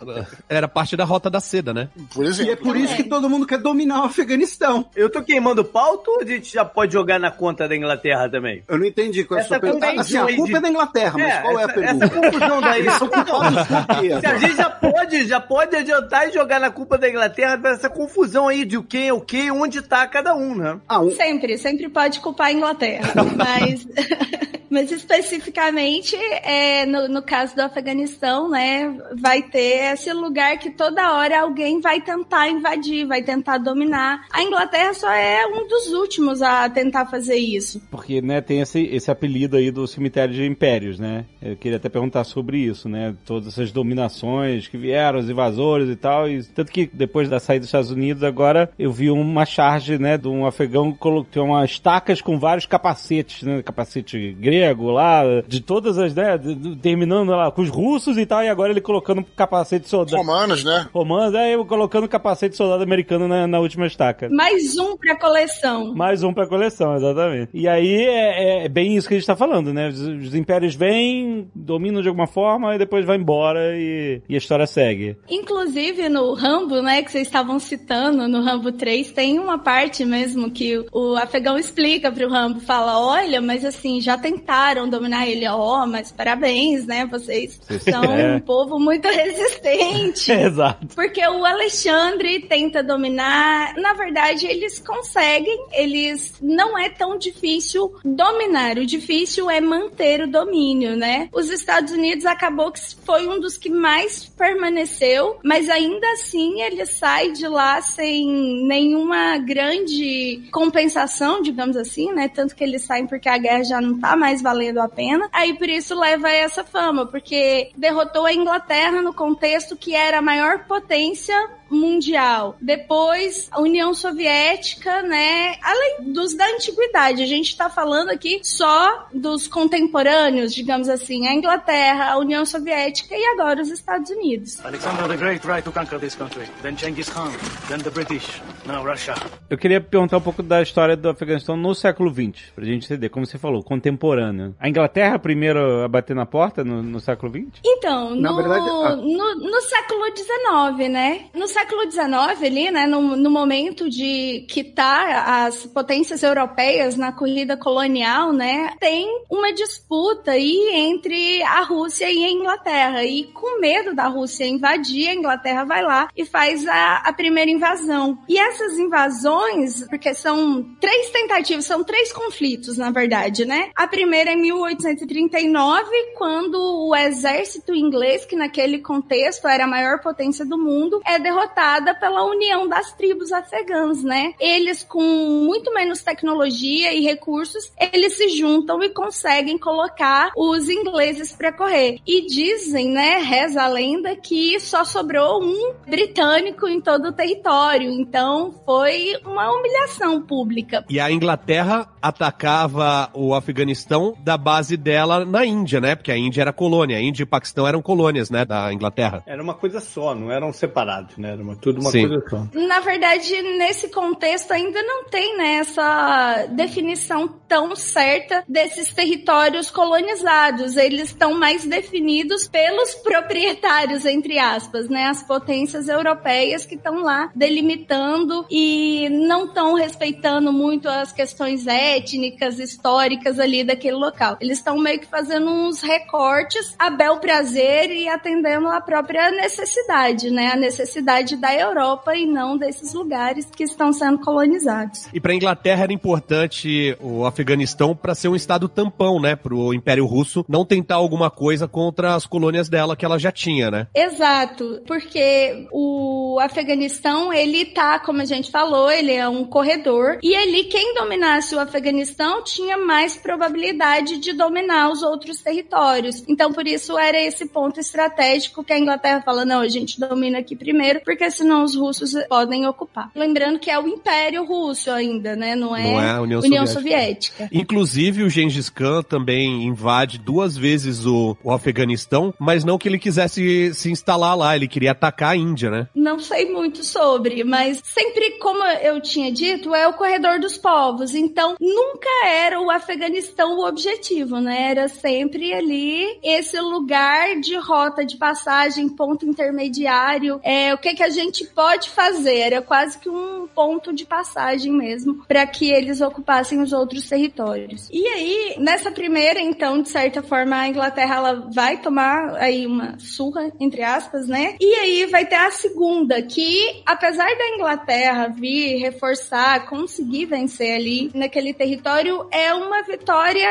Era parte da rota da seda, né? Por E exemplo. é por isso que todo mundo quer dominar o Afeganistão. Eu tô queimando pauta ou a gente já pode jogar na conta da Inglaterra também? Eu não entendi qual é a Essa sua pergunta. confusão Assim, a culpa de- é da Inglaterra, mas qual é a essa, pergunta? essa confusão daí. Eles são culpados por quê? Se a gente já pode, já pode adiantar e jogar na culpa da Inglaterra dessa confusão aí de o que é o que e onde tá cada um, né? Ah, um, Sempre, sempre pode culpar a Inglaterra. mas, mas especificamente, é, no, no caso do Afeganistão, né, vai ter esse lugar que toda hora alguém vai tentar invadir, vai tentar dominar. A Inglaterra só é um dos últimos a tentar fazer isso. Porque, né, tem esse, esse apelido aí do cemitério de impérios, né? Eu queria até perguntar sobre isso, né? Todas essas dominações que vieram, os invasores e tal. E, tanto que depois da saída dos Estados Unidos, agora eu vi uma charge, né, de um afegão que colocou umas estacas com vários capacetes, né? Capacete grego lá, de todas as, né? de- de- terminando lá com os russos e tal. E agora ele colocando capacete de soldado. Romanos, né? Romanos, aí eu colocando capacete de soldado americano na, na última estaca. Mais um pra coleção. Mais um pra coleção, exatamente. E aí é, é bem isso que a gente tá falando, né? Os, os impérios vêm, dominam de alguma forma e depois vai embora e, e a história segue. Inclusive no Rambo, né, que vocês estavam citando, no Rambo 3, tem uma parte mesmo que o afegão explica pro Rambo, fala, olha, mas assim, já tentaram tentaram dominar ele. Ó, oh, mas parabéns, né? Vocês são É. um povo muito resistente. Exato. Porque o Alexandre tenta dominar. Na verdade, eles conseguem. Eles não é tão difícil dominar. O difícil é manter o domínio, né? Os Estados Unidos acabou que foi um dos que mais permaneceu, mas ainda assim ele sai de lá sem nenhuma grande compensação, digamos assim, né? Tanto que eles saem porque a guerra já não tá mais valendo a pena. Aí por isso leva a essa fama, porque derrotou a Inglaterra no contexto que era a maior potência mundial. Depois, a União Soviética, né? Além dos da antiguidade, a gente tá falando aqui só dos contemporâneos, digamos assim, a Inglaterra, a União Soviética e agora os Estados Unidos. Alexander the Great tried to conquer this country. Then Genghis Khan. Then the British. Now Russia. Eu queria perguntar um pouco da história do Afeganistão no século XX, pra gente entender, como você falou, contemporâneo. A Inglaterra primeiro a bater na porta no, no século XX? Então, Na no, verdade, ah. no, no século XIX, né? No século XIX, ali, né? No, no momento de quitar as potências europeias na corrida colonial, né? Tem uma disputa aí entre a Rússia e a Inglaterra. E com medo da Rússia invadir, a Inglaterra vai lá e faz a, a primeira invasão. E essas invasões, porque são três tentativas, são três conflitos, na verdade, né? A primeira é em 1839, quando o exército inglês, que naquele contexto era a maior potência do mundo, é derrotada pela união das tribos afegãs, né? Eles, com muito menos tecnologia e recursos, eles se juntam e conseguem colocar os ingleses para correr. E dizem, né, reza a lenda, que só sobrou um britânico em todo o território. Então foi uma humilhação pública. E a Inglaterra atacava o Afeganistão da base dela na Índia, né? Porque a Índia era colônia. A Índia e o Paquistão eram colônias, né? Da Inglaterra. Era uma coisa só, não eram separados, né? Era uma, tudo uma Sim. coisa só. Na verdade, nesse contexto ainda não tem né, essa definição tão certa desses territórios colonizados. Eles estão mais definidos pelos proprietários, entre aspas, né? As potências europeias que estão lá delimitando e não estão respeitando muito as questões étnicas, históricas ali daquele local. Eles estão meio que fazendo uns recortes a bel prazer e atendendo a própria necessidade, né? A necessidade da Europa e não desses lugares que estão sendo colonizados. E para a Inglaterra era importante o Afeganistão para ser um estado tampão, né? Para o Império Russo não tentar alguma coisa contra as colônias dela que ela já tinha, né? Exato, porque o Afeganistão, ele tá, como a gente falou, ele é um corredor, e ali quem dominasse o Afeganistão tinha mais probabilidade de dominar os outros territórios. Então, por isso era esse ponto estratégico que a Inglaterra fala, não, a gente domina aqui primeiro, porque senão os russos podem ocupar. Lembrando que é o Império Russo ainda, né? Não é, Não é a União Soviética. Inclusive, o Gengis Khan também invade duas vezes o, o Afeganistão, mas não que ele quisesse se instalar lá, ele queria atacar a Índia, né? Não sei muito sobre, mas sempre, como eu tinha dito, é o corredor dos povos. Então, nunca era o Afeganistão o objetivo, né? Era sempre ali esse lugar de rota de passagem, ponto intermediário. É, o que, que a gente pode fazer? Era quase que um ponto de passagem mesmo, para que eles ocupassem os outros territórios. E aí, nessa primeira, então, de certa forma, a Inglaterra ela vai tomar aí uma surra, entre aspas, né? E aí vai ter a segunda, que apesar da Inglaterra vir reforçar, conseguir vencer ali naquele território, é uma vitória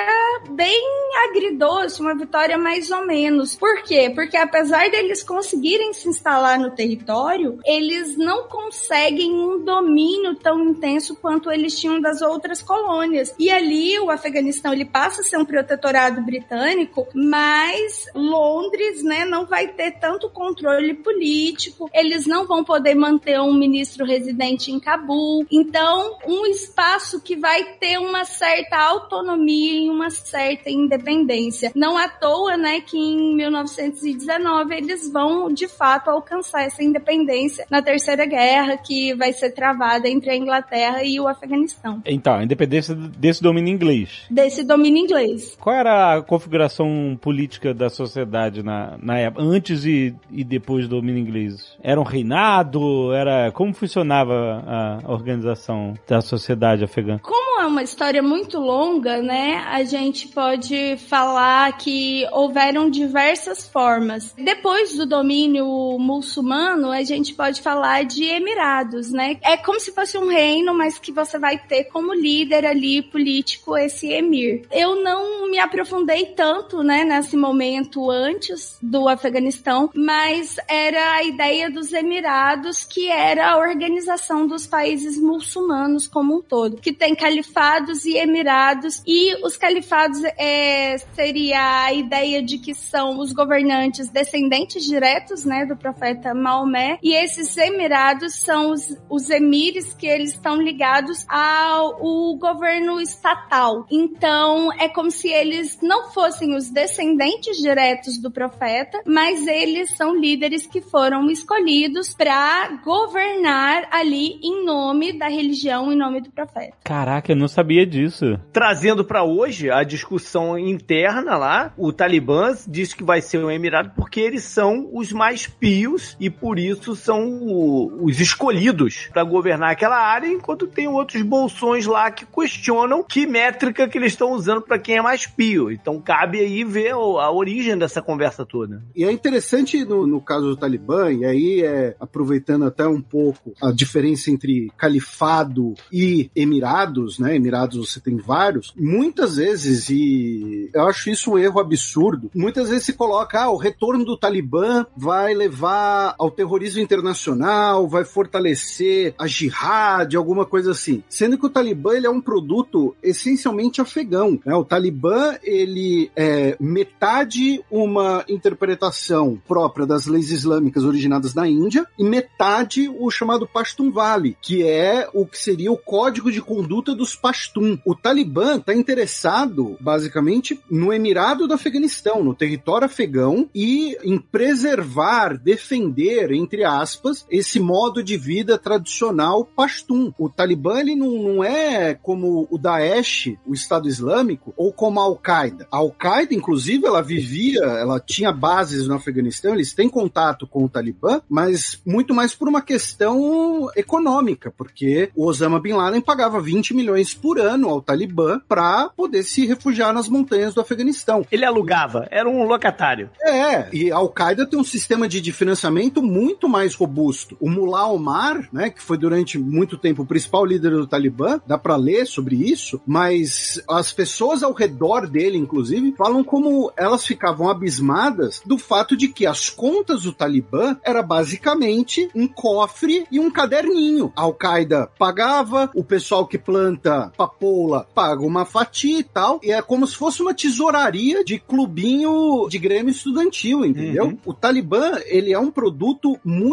bem agridoce, uma vitória mais ou menos. Por quê? Porque apesar deles conseguirem se instalar no território, eles não conseguem um domínio tão intenso quanto eles tinham das outras colônias. E ali o Afeganistão ele passa a ser um protetorado britânico, mas Londres, né, não vai ter tanto controle político, eles não vão poder manter um ministro residente em Cabul. Então, um espaço que vai ter uma certa autonomia e uma certa independência. Não à toa, né, que em 1919 eles vão de fato alcançar essa independência na Terceira Guerra, que vai ser travada entre a Inglaterra e o Afeganistão. Então, a independência desse domínio inglês. Desse domínio inglês. Qual era a configuração política da sociedade na, na época, antes e, e depois do domínio inglês? Era um reinado? Era como funcionava a organização da sociedade afegã? Como é uma história muito longa, né, a gente pode falar que houveram diversas formas. Depois do domínio muçulmano, a gente pode falar de emirados, né? É como se fosse um reino, mas que você vai ter como líder ali político esse emir. Eu não me aprofundei tanto, né, nesse momento antes do Afeganistão, mas era a ideia dos emirados que era a organização dos países muçulmanos como um todo, que tem califados e emirados e os califados é, seria a ideia de que são os governantes descendentes diretos, né, do profeta Maomé e esses emirados são os, os emires que eles estão ligados ao o governo estatal. Então é como se eles não fossem os descendentes diretos do profeta, mas eles são líderes que foram escolhidos para governar ali em nome da religião, em nome do profeta. Caraca, eu não sabia disso. Trazendo pra hoje a discussão interna lá, o Talibã diz que vai ser um emirado porque eles são os mais pios e por isso são os escolhidos pra governar aquela área, enquanto tem outros bolsões lá que questionam que métrica que eles estão usando pra quem é mais pio. Então cabe aí ver a origem dessa conversa toda. E é interessante no, no caso do Talibã, e aí é aproveitando até um pouco a diferença entre califado e emirados, né? Emirados você tem vários. Muitas vezes, e eu acho isso um erro absurdo, muitas vezes se coloca, ah, o retorno do Talibã vai levar ao terrorismo internacional, vai fortalecer a jihad, alguma coisa assim. Sendo que o Talibã ele é um produto essencialmente afegão. Né? O Talibã ele é metade uma interpretação própria das leis islâmicas originadas na Índia e metade o chamado Pashtunwali, que é o que seria o código de conduta dos Pashtun. O Talibã está interessado, basicamente, no Emirado do Afeganistão, no território afegão e em preservar, defender, entre aspas, esse modo de vida tradicional Pashtun. O Talibã ele não, não é como o Daesh, o Estado Islâmico, ou como a Al-Qaeda. A Al-Qaeda, inclusive, ela vivia, ela tinha bases no Afeganistão, eles têm contato com o Talibã, mas muito mais por uma questão econômica, porque o Osama Bin Laden pagava 20 milhões por ano ao Talibã para poder se refugiar nas montanhas do Afeganistão. Ele alugava, era um locatário. É, e a Al-Qaeda tem um sistema de, de financiamento muito mais robusto. O Mullah Omar, né, que foi durante muito tempo o principal líder do Talibã, dá pra ler sobre isso, mas as pessoas ao redor dele, inclusive, falam como elas ficavam abismadas do fato de que as contas do Talibã era basicamente um cofre e um caderninho. A Al-Qaeda pagava, o pessoal que planta papoula paga uma fatia e tal, e é como se fosse uma tesouraria de clubinho de grêmio estudantil, entendeu? O Talibã, ele é um produto muito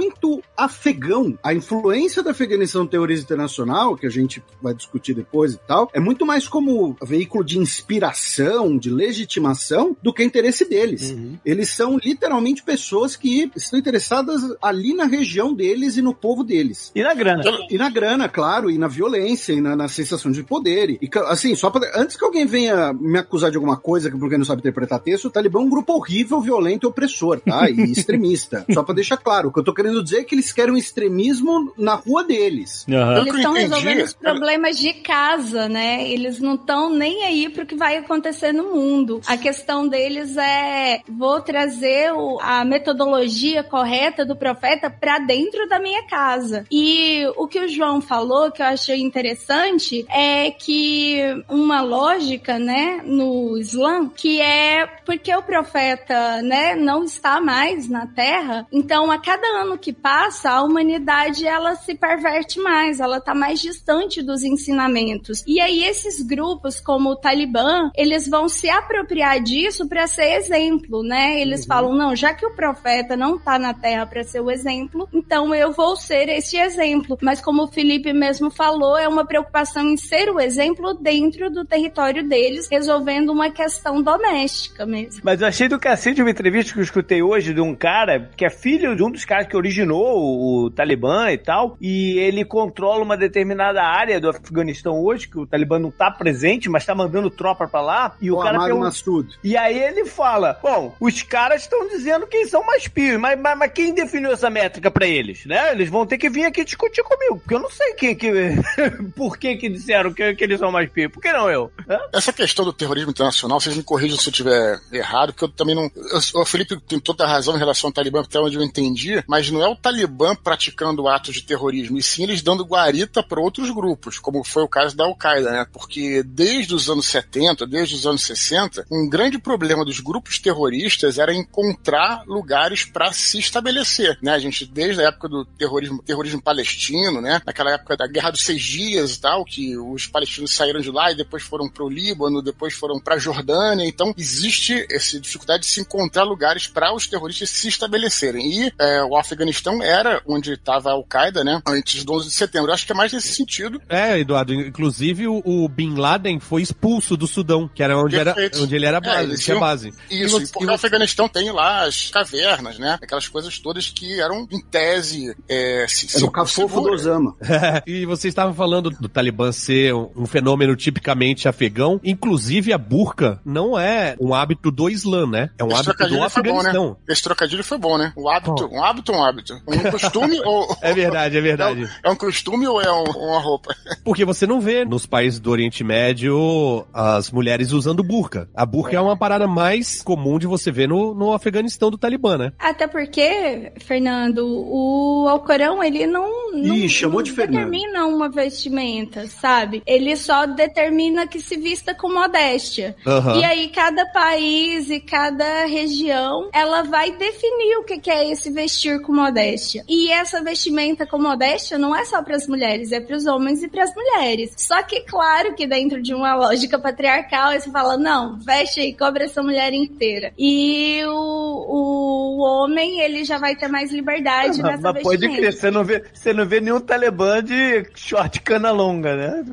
afegão. A influência da Afeganistão no terrorismo internacional, que a gente vai discutir depois e tal, é muito mais como veículo de inspiração, de legitimação, do que interesse deles. Eles são literalmente pessoas que estão interessadas ali na região deles e no povo deles. E na grana. E na grana, claro, e na violência, e na, na sensação de poder. E, assim, só pra, antes que alguém venha me acusar de alguma coisa que porque não sabe interpretar texto, o Talibã é um grupo horrível, violento e opressor, tá? E extremista. só pra deixar claro, o que eu tô querendo dizer é que eles querem um extremismo na rua deles. Aham. Eles estão resolvendo os problemas de casa, né? Eles não estão nem aí pro que vai acontecer no mundo. A questão deles é: vou trazer o- a metodologia correta do profeta pra dentro da minha casa. E o que o João falou, que eu achei interessante, é que uma lógica, né, no Islã, que é porque o profeta, né, não está mais na Terra, então a cada ano que passa, a humanidade ela se perverte mais, ela tá mais distante dos ensinamentos. E aí esses grupos como o Talibã, eles vão se apropriar disso para ser exemplo, né? Eles falam, não, já que o profeta não tá na Terra para ser o exemplo, então eu vou ser esse exemplo. Mas como o Felipe mesmo falou, é uma preocupação em ser o exemplo dentro do território deles, resolvendo uma questão doméstica mesmo. Mas eu achei do cacete uma entrevista que eu escutei hoje de um cara que é filho de um dos caras que originou o, o Talibã e tal, e ele controla uma determinada área do Afeganistão hoje, que o Talibã não tá presente, mas tá mandando tropa pra lá, e o, O cara pergunta-. E aí ele fala: Bom, os caras estão dizendo quem são mais pios, mas, mas, mas quem definiu essa métrica pra eles, né? Eles vão ter que vir aqui discutir comigo, porque eu não sei quem que. por que que disseram disseram que, que eles são mais pios. Por que não eu? Hã? Essa questão do terrorismo internacional, vocês me corrijam se eu estiver errado, porque eu também não. eu- o Felipe tem toda a razão em relação ao Talibã, até onde eu entendi, mas não é o Talibã praticando atos de terrorismo, e sim eles dando guarita para outros grupos, como foi o caso da Al-Qaeda, né? Porque desde os anos 70, desde os anos 60, um grande problema dos grupos terroristas era encontrar lugares para se estabelecer, né? A gente, desde a época do terrorismo, terrorismo palestino, né? Naquela época da Guerra dos Seis Dias e tal, que os palestinos saíram de lá e depois foram para o Líbano, depois foram para a Jordânia. Então, existe essa dificuldade de se encontrar lugares para os terroristas se estabelecerem. E é, o Afeganistão era onde estava a Al-Qaeda, né? Antes do 11 de setembro. Eu acho que é mais nesse sentido. É, Eduardo, inclusive o, o Bin Laden foi expulso do Sudão, que era onde, era, onde ele era É, base, eles tinha iam- base. Isso, E você- porque e o Afeganistão tem lá as cavernas, né? Aquelas coisas todas que eram, em tese, é, se, Era o cafofo do Osama. e vocês estavam falando do Talibã ser um, um fenômeno tipicamente afegão. Inclusive, a burca não é um hábito do Islã, né? É um Esse hábito do trocadilho foi bom, né? Afeganistão. Esse trocadilho foi bom, né? Um hábito, um hábito um hábito? Um costume ou. É verdade, é verdade. É um costume ou é um- uma roupa? Porque você não vê nos países do Oriente Médio as mulheres usando burca. A burca é uma parada mais comum de você ver no, no Afeganistão do Talibã, né? Até porque, Fernando, o Alcorão, ele não, não, Ih, chamou não de Fernando. determina uma vestimenta, sabe? Ele só determina que se vista com modéstia. Aham. E aí, cada país e cada região, ela vai definir o que que é esse vestir com modéstia. E essa vestimenta com modéstia não é só para as mulheres, é para os homens e para as mulheres. Só que, claro que dentro de uma lógica patriarcal, você fala, não, veste aí, cobre essa mulher inteira. E o, o homem, ele já vai ter mais liberdade Mas, nessa mas pode vestimenta. crer, você não, vê, você não vê nenhum talibã de short cana longa, né?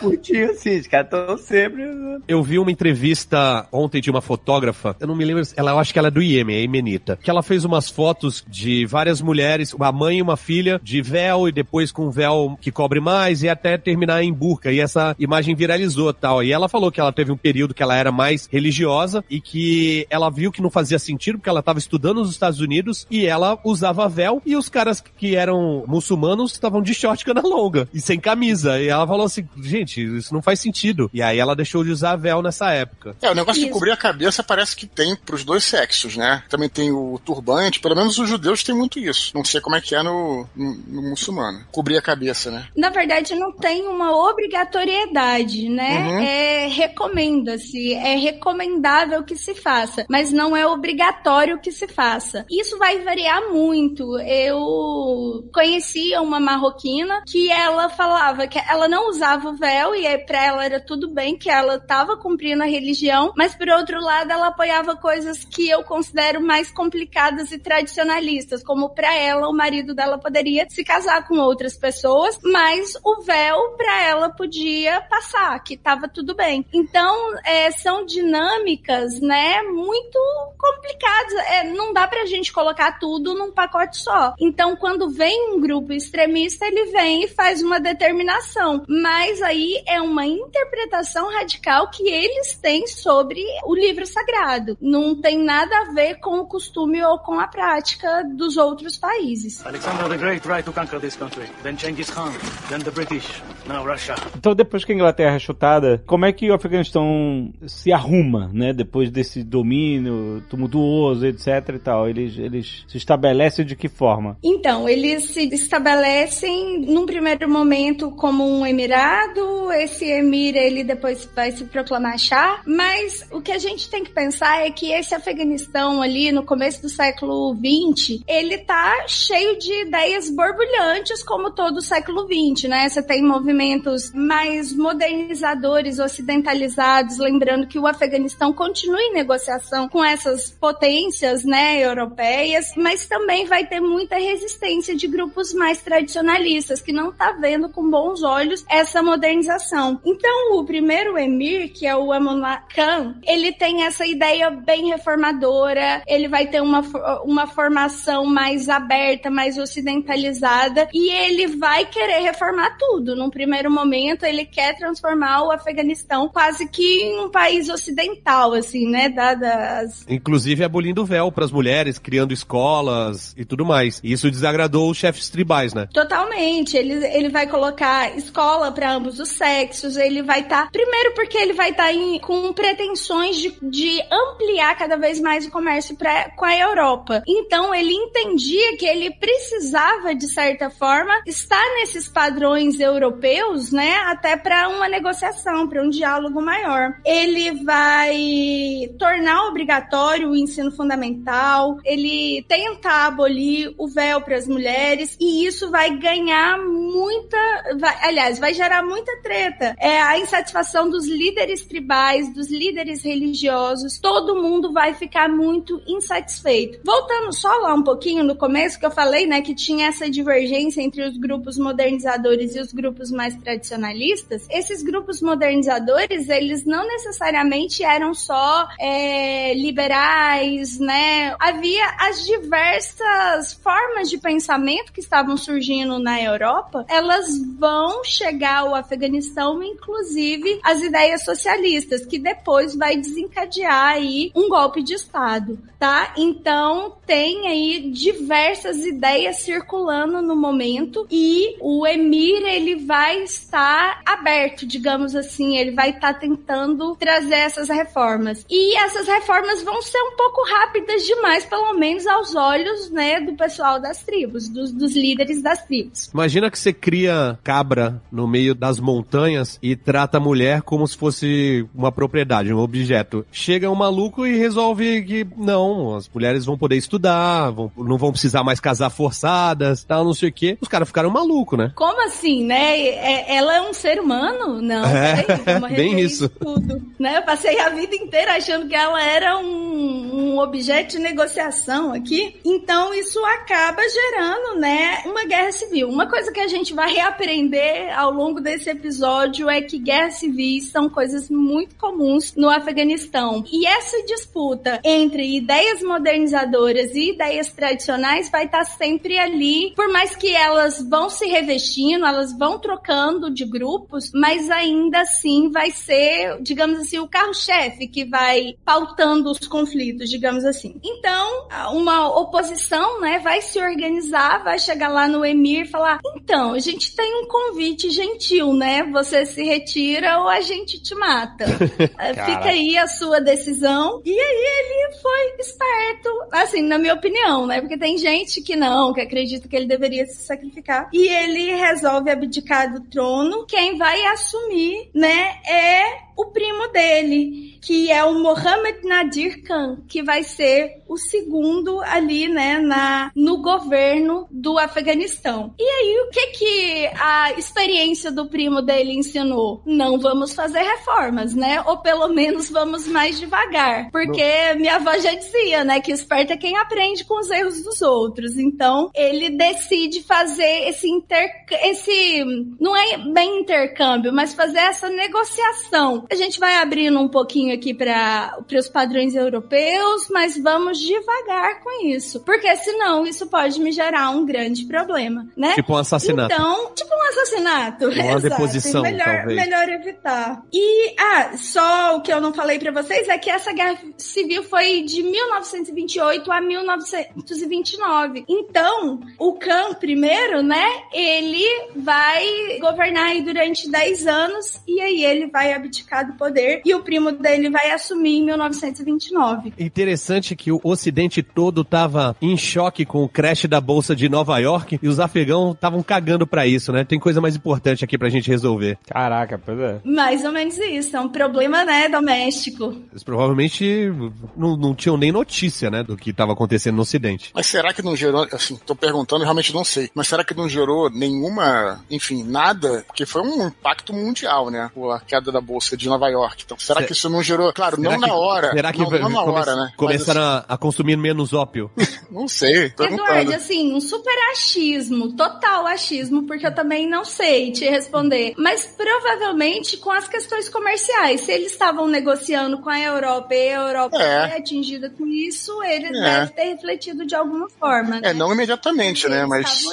Curtinho assim, os caras estão sempre. né? Eu vi uma entrevista ontem de uma fotógrafa, eu não me lembro, ela, eu acho que ela é do Iêmen, é Imenita, que ela fez umas fotos de várias mulheres, uma mãe e uma filha, de véu e depois com véu que cobre mais e até terminar em burca. E essa imagem viralizou tal. E ela falou que ela teve um período que ela era mais religiosa e que ela viu que não fazia sentido porque ela estava estudando nos Estados Unidos e ela usava véu e os caras que eram muçulmanos estavam de short cana longa e sem camisa. E ela falou assim, gente, isso não faz sentido. E aí ela deixou de usar véu nessa época. É, o negócio de Isso. cobrir a cabeça parece que tem pros dois sexos, né? Também tem o turbante, pelo menos os judeus têm muito isso. Não sei como é que é no, no, no muçulmano. Cobrir a cabeça, né? Na verdade, não tem uma obrigatoriedade, né? Uhum. É recomenda-se, é recomendável que se faça, mas não é obrigatório que se faça. Isso vai variar muito. Eu conhecia uma marroquina que ela falava que ela não usava o véu e pra ela era tudo bem que ela estava cumprindo a religião, mas por outro lado ela apoiava coisas que eu considero mais complicadas e tradicionalistas, como pra ela o marido dela poderia se casar com outras pessoas, mas o véu pra ela podia passar, que tava tudo bem. Então, é, são dinâmicas, né, muito complicadas. É, não dá pra gente colocar tudo num pacote só. Então, quando vem um grupo extremista, ele vem e faz uma determinação. Mas aí é uma interpretação radical que eles têm sobre o livro sagrado. Não tem nada a ver com o costume ou com a prática dos outros países. Alexander the Great tried to conquer this country. Then Genghis Khan. Then the British. Now Russia. Então, depois que a Inglaterra é chutada, como é que o Afeganistão se arruma, né? Depois desse domínio tumultuoso, etc e tal. Eles, eles se estabelecem de que forma? Então, eles se estabelecem num primeiro momento como um emirado, esse emir ele depois vai se proclamar Shah, mas o que a gente tem que pensar é que esse Afeganistão ali no começo do século 20, ele tá cheio de ideias borbulhantes como todo o século 20, né? Você tem movimentos mais modernizadores, ocidentalizados, lembrando que o Afeganistão continua em negociação com essas potências, né, europeias, mas também vai ter muita resistência de grupos mais tradicionalistas que não tá vendo com bons olhos essa modernização. Então, o primeiro emir, que é o Amunlah Khan, ele tem essa ideia bem reformadora, ele vai ter uma, uma formação mais aberta, mais ocidentalizada, e ele vai querer reformar tudo num primeiro momento, ele quer transformar o Afeganistão quase que em um país ocidental, assim, né? Dadas. Inclusive abolindo o véu pras mulheres, criando escolas e tudo mais. E isso desagradou os chefes tribais, né? Totalmente. Ele, ele vai colocar escola para ambos os sexos. Ele vai estar. Tá, primeiro, porque ele vai estar tá com pretensões de, de ampliar cada vez mais o comércio pra, com a Europa. Então, ele entendia que ele precisava, de certa forma, estar nesses padrões europeus, né? Até para uma negociação, para um diálogo maior. Ele vai tornar obrigatório o ensino fundamental. Ele tenta abolir o véu para as mulheres e isso vai ganhar muita, vai, aliás, vai gerar muita treta. É a insatisfação dos líderes tribais, dos líderes religiosos, todo mundo vai ficar muito insatisfeito. Voltando só lá um pouquinho no começo que eu falei, né, que tinha essa divergência entre os grupos modernizadores e os grupos mais tradicionalistas. Esses grupos modernizadores, eles não necessariamente eram só é, liberais, né? Havia as diversas formas de pensamento que estavam surgindo na Europa, elas vão chegar ao Afeganistão, inclusive as ideias socialistas, que depois vai desencadear aí um golpe de Estado, tá? Então tem aí diversas ideias circulando no momento e o Emir ele vai estar aberto, digamos assim, ele vai estar tentando trazer essas reformas. E essas reformas vão ser um pouco rápidas demais, pelo menos aos olhos, né, do pessoal das tribos, dos, dos líderes das tribos. Imagina que você cria cabra no meio das montanhas e trata a mulher como se fosse uma propriedade, um objeto. Chega um maluco e resolve que não, as mulheres vão poder estudar, vão, não vão precisar mais casar forçadas, tal, não sei o quê. Os caras ficaram malucos, né? Como assim, né? É, ela é um ser humano? Não, é, peraí, bem isso. Tudo, né? Eu passei a vida inteira achando que ela era um, um objeto de negociação aqui. Então isso acaba gerando, né, uma guerra civil. Uma coisa que a gente vai reaprender ao longo desse episódio é que guerras civis são coisas muito comuns no Afeganistão. E essa disputa entre ideias modernizadoras e ideias tradicionais vai estar sempre ali, por mais que elas vão se revestindo, elas vão trocando de grupos, mas ainda assim vai ser, digamos assim, o carro-chefe que vai pautando os conflitos, digamos assim. Então, uma oposição, né, vai se organizar, vai chegar lá no Emir e falar: então, a gente tem um convite gentil, né? Você se retira ou a gente te mata. Fica aí a sua decisão. E aí ele foi esperto, assim, na minha opinião, né? Porque tem gente que não, que acredita que ele deveria se sacrificar. E ele resolve abdicar do trono. Quem vai assumir, né, é o primo dele, que é o Mohammed Nadir Khan, que vai ser o segundo ali, né, na, no governo do Afeganistão. E aí, o que que a experiência do primo dele ensinou? Não vamos fazer reformas, né? Ou pelo menos vamos mais devagar. Porque minha avó já dizia, né, que esperto é quem aprende com os erros dos outros. Então, ele decide fazer esse inter... esse não é bem intercâmbio, mas fazer essa negociação a gente vai abrindo um pouquinho aqui para os padrões europeus, mas vamos devagar com isso. Porque senão isso pode me gerar um grande problema, né? Tipo um assassinato. Então, tipo um assassinato. Uma Exato. deposição, melhor, talvez. melhor evitar. E, ah, só o que eu não falei para vocês é que essa guerra civil foi de 1928 a 1929. Então, o Khan primeiro, né, ele vai governar aí durante 10 anos e aí ele vai abdicar do poder e o primo dele vai assumir em 1929. Interessante que o ocidente todo tava em choque com o crash da bolsa de Nova York e os afegãos estavam cagando pra isso, né? Tem coisa mais importante aqui pra gente resolver. Caraca, pois é. Mais ou menos isso, é um problema, né, doméstico. Eles provavelmente não, não tinham nem notícia, né, do que tava acontecendo no ocidente. Mas será que não gerou, assim, tô perguntando, realmente não sei, mas será que não gerou nenhuma, enfim, nada? Porque foi um impacto mundial, né? A queda da bolsa de Nova York. Então, será Se- que isso não gerou? Claro, Será não que- na hora. Será que não, não na hora, né? começaram a, a consumir menos ópio? Mas, não sei, Eduardo, perguntando. assim, um super achismo, total achismo, porque eu também não sei te responder. Mas provavelmente com as questões comerciais. Se eles estavam negociando com a Europa e a Europa É. foi atingida com isso, eles É. devem ter refletido de alguma forma. É, né? não imediatamente, né? Eles Mas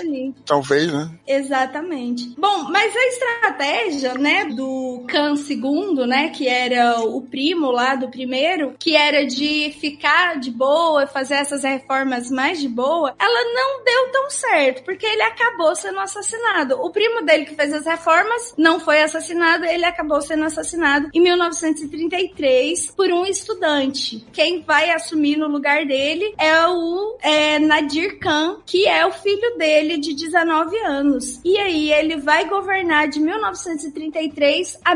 talvez, né? Exatamente. Bom, mas a estratégia, né, do Khan II, né, que era o primo lá do primeiro, que era de ficar de boa, fazer essas reformas mais de boa, ela não deu tão certo, porque ele acabou sendo assassinado. O primo dele que fez as reformas não foi assassinado, ele acabou sendo assassinado em 1933 por um estudante. Quem vai assumir no lugar dele é o é, Nadir Khan, que é o filho dele de 19 anos. E aí ele vai governar de 1933 a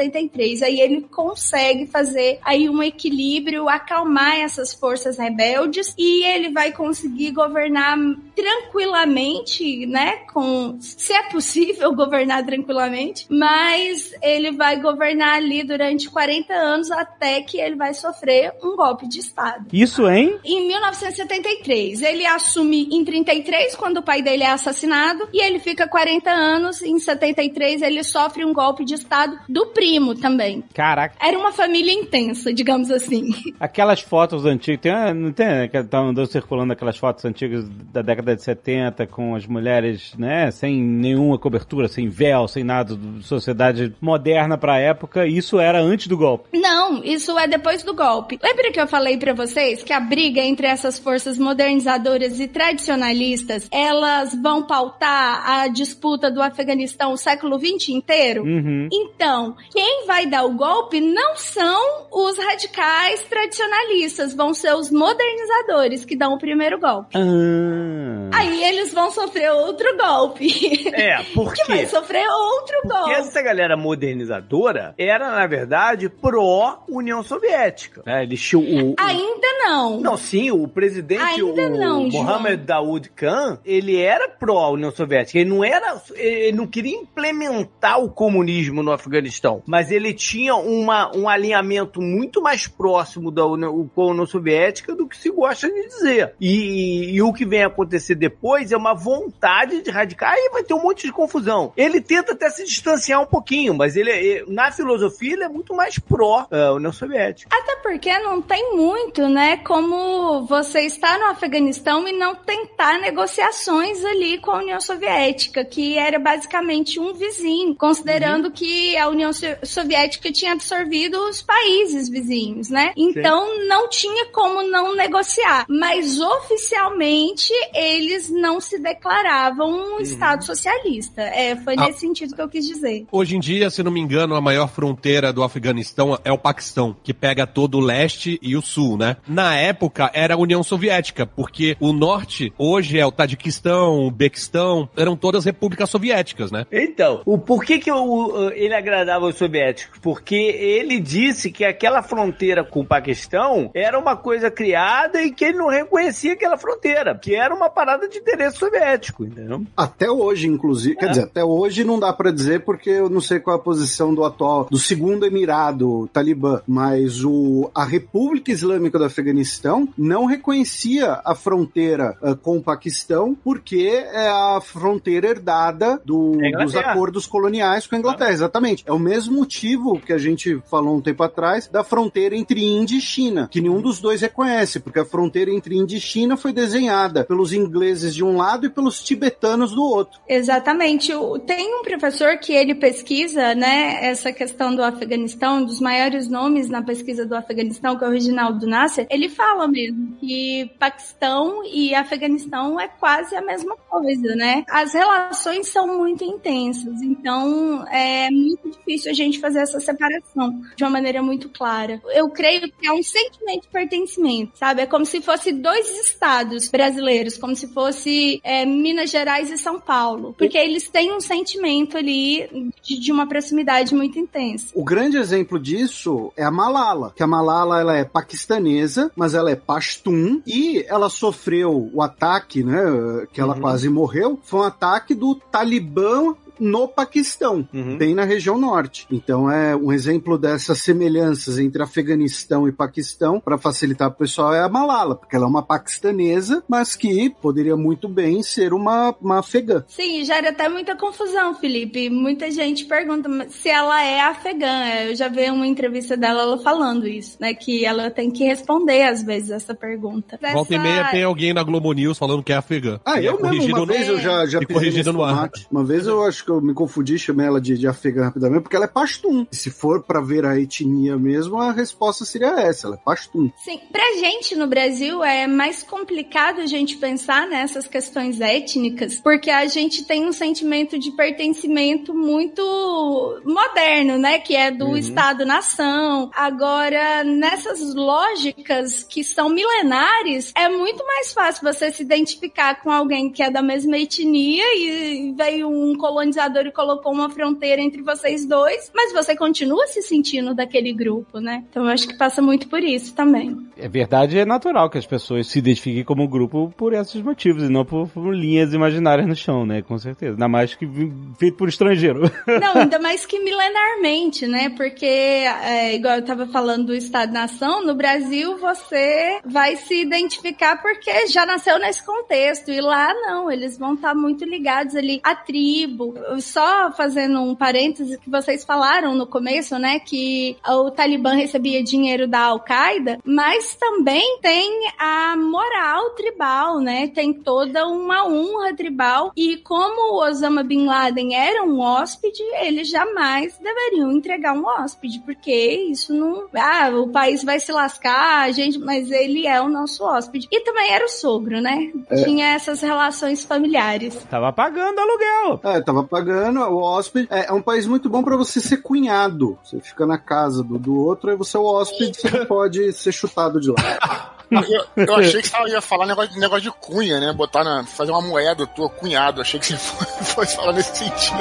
1973. Aí ele consegue fazer aí um equilíbrio, acalmar essas forças rebeldes e ele vai conseguir governar tranquilamente, né? Com se é possível governar tranquilamente, mas ele vai governar ali durante 40 anos até que ele vai sofrer um golpe de estado. Isso, hein? Em 1973, ele assume em 33, quando o pai dele é assassinado, e ele fica 40 anos. Em 73, ele sofre um golpe de Estado do primo também. Caraca. Era uma família intensa, digamos assim. Aquelas fotos antigas, tem, uma- não tem, né, que tá andando circulando aquelas fotos antigas da década de 70 com as mulheres, né, sem nenhuma cobertura, sem véu, sem nada, sociedade moderna pra época, isso era antes do golpe. Não, isso é depois do golpe. Lembra que eu falei pra vocês que a briga entre essas forças modernizadoras e tradicionalistas, elas vão pautar a disputa do Afeganistão o século XX inteiro? Uhum. Então, quem vai dar o golpe não são os radicais tradicionalistas, vão ser os modernizadores que dão o primeiro golpe. Ah. Aí eles vão sofrer outro golpe. É, por que vai sofrer outro Porque golpe. essa galera modernizadora era, na verdade, pró-União Soviética. né? Eles tinham o, o- Ainda não. Não, sim, o presidente, Ainda o não, João. Mohammed Daoud Khan, ele era pró-União Soviética. Ele não era, ele não queria implementar o comunismo no Afeganistão, mas ele tinha uma, um alinhamento muito mais próximo da União, com a União Soviética do que se gosta de dizer. E, e o que vem acontecer depois é uma vontade de radicar e vai ter um monte de confusão. Ele tenta até se distanciar um pouquinho, mas ele, é- na filosofia ele é muito mais pró-União Soviética. Até porque não tem muito, né, como você estar no Afeganistão e não tentar negociações ali com a União Soviética, que era basicamente um vizinho, considerando que a União So- Soviética tinha absorvido os países vizinhos, né? Então não tinha como não negociar. Mas oficialmente eles não se declaravam um Estado socialista. É, foi Ah. nesse sentido que eu quis dizer. Hoje em dia, se não me engano, a maior fronteira do Afeganistão é o Paquistão, que pega todo o leste e o sul, né? Na época era a União Soviética, porque o norte hoje é o Tadiquistão, o Bequistão, eram todas repúblicas soviéticas, né? Então, o por que, que o- ele agradava os soviéticos? Porque ele disse que aquela fronteira com o Paquistão era uma coisa criada e que ele não reconhecia aquela fronteira, que era uma parada de interesse soviético, entendeu? Até hoje, inclusive. Quer dizer, até hoje não dá pra dizer porque eu não sei qual é a posição do atual, do segundo emirado talibã, mas o, a República Islâmica do Afeganistão não reconhecia a fronteira ah, com o Paquistão porque é a fronteira herdada do- É dos acordos coloniais com a Inglaterra. Exatamente. É o mesmo motivo que a gente falou um tempo atrás da fronteira entre Índia e China, que nenhum dos dois reconhece, porque a fronteira entre Índia e China foi desenhada pelos ingleses de um lado e pelos tibetanos do outro. Exatamente. Tem um professor que ele pesquisa, né, essa questão do Afeganistão, um dos maiores nomes na pesquisa do Afeganistão, que é o Reginaldo Nasser, ele fala mesmo que Paquistão e Afeganistão é quase a mesma coisa, né? As relações são muito intensas, então é muito difícil a gente fazer essa separação de uma maneira muito clara. Eu creio que é um sentimento de pertencimento, sabe? É como se fosse dois estados brasileiros, como se fosse é, Minas Gerais e São Paulo, porque eles têm um sentimento ali de, de uma proximidade muito intensa. O grande exemplo disso é a Malala, que a Malala ela é paquistanesa, mas ela é pashtun e ela sofreu o ataque, né, que ela quase morreu, foi um ataque do Talibã no Paquistão, Uhum. bem na região norte. Então é um exemplo dessas semelhanças entre Afeganistão e Paquistão, para facilitar o pessoal, é a Malala, porque ela é uma paquistanesa, mas que poderia muito bem ser uma, uma afegã. Sim, gera até muita confusão, Felipe. Muita gente pergunta se ela é afegã. Eu já vi uma entrevista dela ela falando isso, né? Que ela tem que responder, às vezes, essa pergunta. Volta e Essa- meia tem alguém na Globo News falando que é afegã. Ah, E é eu mesmo, corrigido uma no- vez eu já, já pisei corrigido no ar. Uma vez eu acho que eu me confundi, chamei ela de, de afegã rapidamente, porque ela é pastum. E se for pra ver a etnia mesmo, a resposta seria essa, ela é pastum. Sim, pra gente no Brasil é mais complicado a gente pensar nessas questões étnicas, porque a gente tem um sentimento de pertencimento muito moderno, né? Que é do Estado-nação. Agora, nessas lógicas que são milenares, é muito mais fácil você se identificar com alguém que é da mesma etnia e veio um e colocou uma fronteira entre vocês dois, mas você continua se sentindo daquele grupo, né? Então eu acho que passa muito por isso também. É verdade, é natural que as pessoas se identifiquem como grupo por esses motivos e não por, por linhas imaginárias no chão, né? Com certeza. Ainda mais que feito por estrangeiro. Não, ainda mais que milenarmente, né? Porque, é, igual eu tava falando do Estado-nação, no Brasil você vai se identificar porque já nasceu nesse contexto. E lá não, eles vão estar muito ligados ali à tribo. Só fazendo um parêntese que vocês falaram no começo, né? Que o Talibã recebia dinheiro da Al-Qaeda, mas também tem a moral tribal, né? Tem toda uma honra tribal. E como o Osama Bin Laden era um hóspede, eles jamais deveriam entregar um hóspede, porque isso não. Ah, o país vai se lascar, a gente, mas ele é o nosso hóspede. E também era o sogro, né? Tinha essas relações familiares. Tava pagando aluguel. É, tava pagando, o hóspede. É, é um país muito bom pra você ser cunhado. Você fica na casa do, do outro, aí você é o hóspede, você pode ser chutado de lá. Eu, eu achei que você ia falar negócio, negócio de cunha, né? Botar na. fazer uma moeda tua cunhado. Achei que você fosse falar nesse sentido.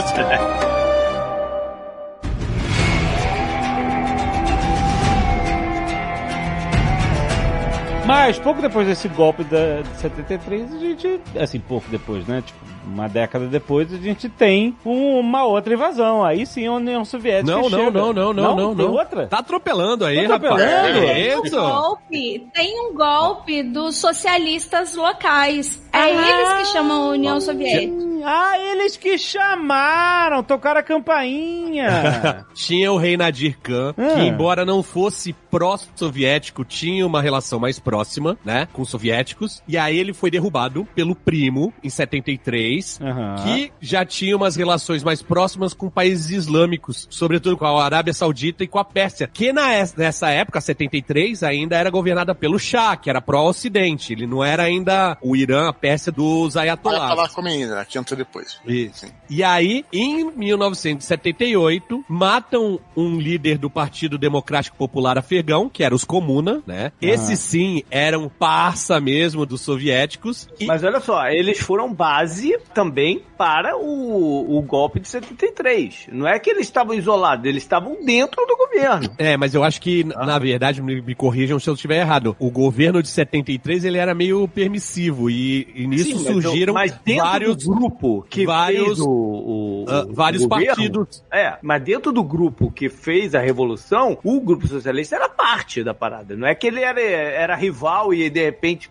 Mas pouco depois desse golpe da, de 73, a gente. Assim, pouco depois, né? Tipo, uma década depois, a gente tem um- uma outra invasão. Aí sim a União Soviética. Não, não, não, não, não, não, Tem não. outra? Tá atropelando aí, Tá rapaz. atropelando? É Tem um golpe, tem um golpe dos socialistas locais. É eles que chamam a União Soviética. Ah, eles que chamaram, tocaram a campainha. Tinha o rei Nadir Khan, Ah. que embora não fosse pró-soviético, tinha uma relação mais próxima, né, com os soviéticos. E aí ele foi derrubado pelo primo, em 73, Aham. que já tinha umas relações mais próximas com países islâmicos, sobretudo com a Arábia Saudita e com a Pérsia, que na, nessa época, 73, ainda era governada pelo Shah, que era pró-ocidente. Ele não era ainda o Irã, a Pérsia dos ayatollahs. falar como ainda, que entrou depois. Isso. E aí, em 1978, matam um líder do Partido Democrático Popular Afegão, que era os Comuna, né? Esses sim eram parça mesmo dos soviéticos. E Mas olha só, eles foram base também para o, o golpe de 73. Não é que eles estavam isolados, eles estavam dentro do governo. É, mas eu acho que, na verdade, me, me corrijam se eu estiver errado. O governo de 73, ele era meio permissivo e, e nisso Sim, mas surgiram mas dentro vários do grupo que vários, fez o, o- o vários governo, partidos. É, mas dentro do grupo que fez a revolução, o grupo socialista era parte da parada. Não é que ele era, era rival e de repente,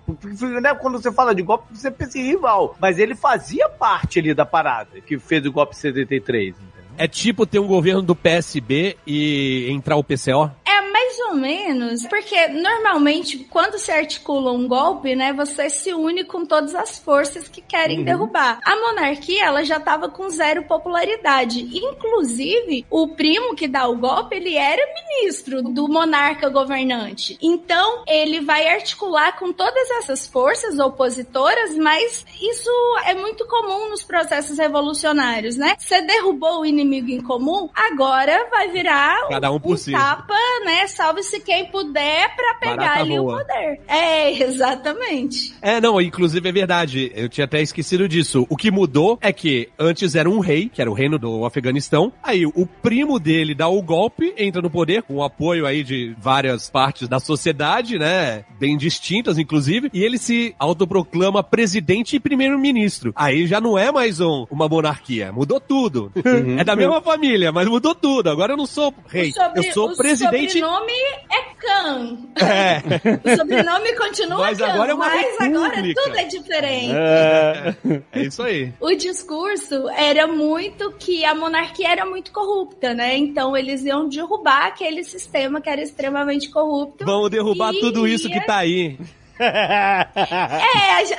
né, quando você fala de golpe, você pensa em rival, mas ele fazia parte ali da parada que fez o golpe de 73. entendeu? É tipo ter um governo do PSB e entrar o PCO? É mais ou menos, porque normalmente quando se articula um golpe, né, você se une com todas as forças que querem derrubar. A monarquia, ela já tava com zero popularidade. Inclusive, o primo que dá o golpe, ele era ministro do monarca governante. Então, ele vai articular com todas essas forças opositoras, mas isso é muito comum nos processos revolucionários, né? Você derrubou o inimigo em comum, agora vai virar Cada um por um si. tapa, né? Salve salve-se quem puder pra pegar Barata ali voa. o poder. É, exatamente. É, não, inclusive é verdade. Eu tinha até esquecido disso. O que mudou é que antes era um rei, que era o reino do Afeganistão. Aí o primo dele dá o golpe, entra no poder, com o apoio aí de várias partes da sociedade, né? Bem distintas, inclusive. E ele se autoproclama presidente e primeiro-ministro. Aí já não é mais um, uma monarquia. Mudou tudo. É da mesma família, mas mudou tudo. Agora eu não sou rei. O sobre- eu sou o presidente. sobrenome é Khan. É. O sobrenome continua Mas Khan, agora é uma mas agora república. tudo é diferente. É. É isso aí. O discurso era muito que a monarquia era muito corrupta, né? Então eles iam derrubar aquele sistema que era extremamente corrupto. Vamos derrubar tudo isso que ia- tá aí. É,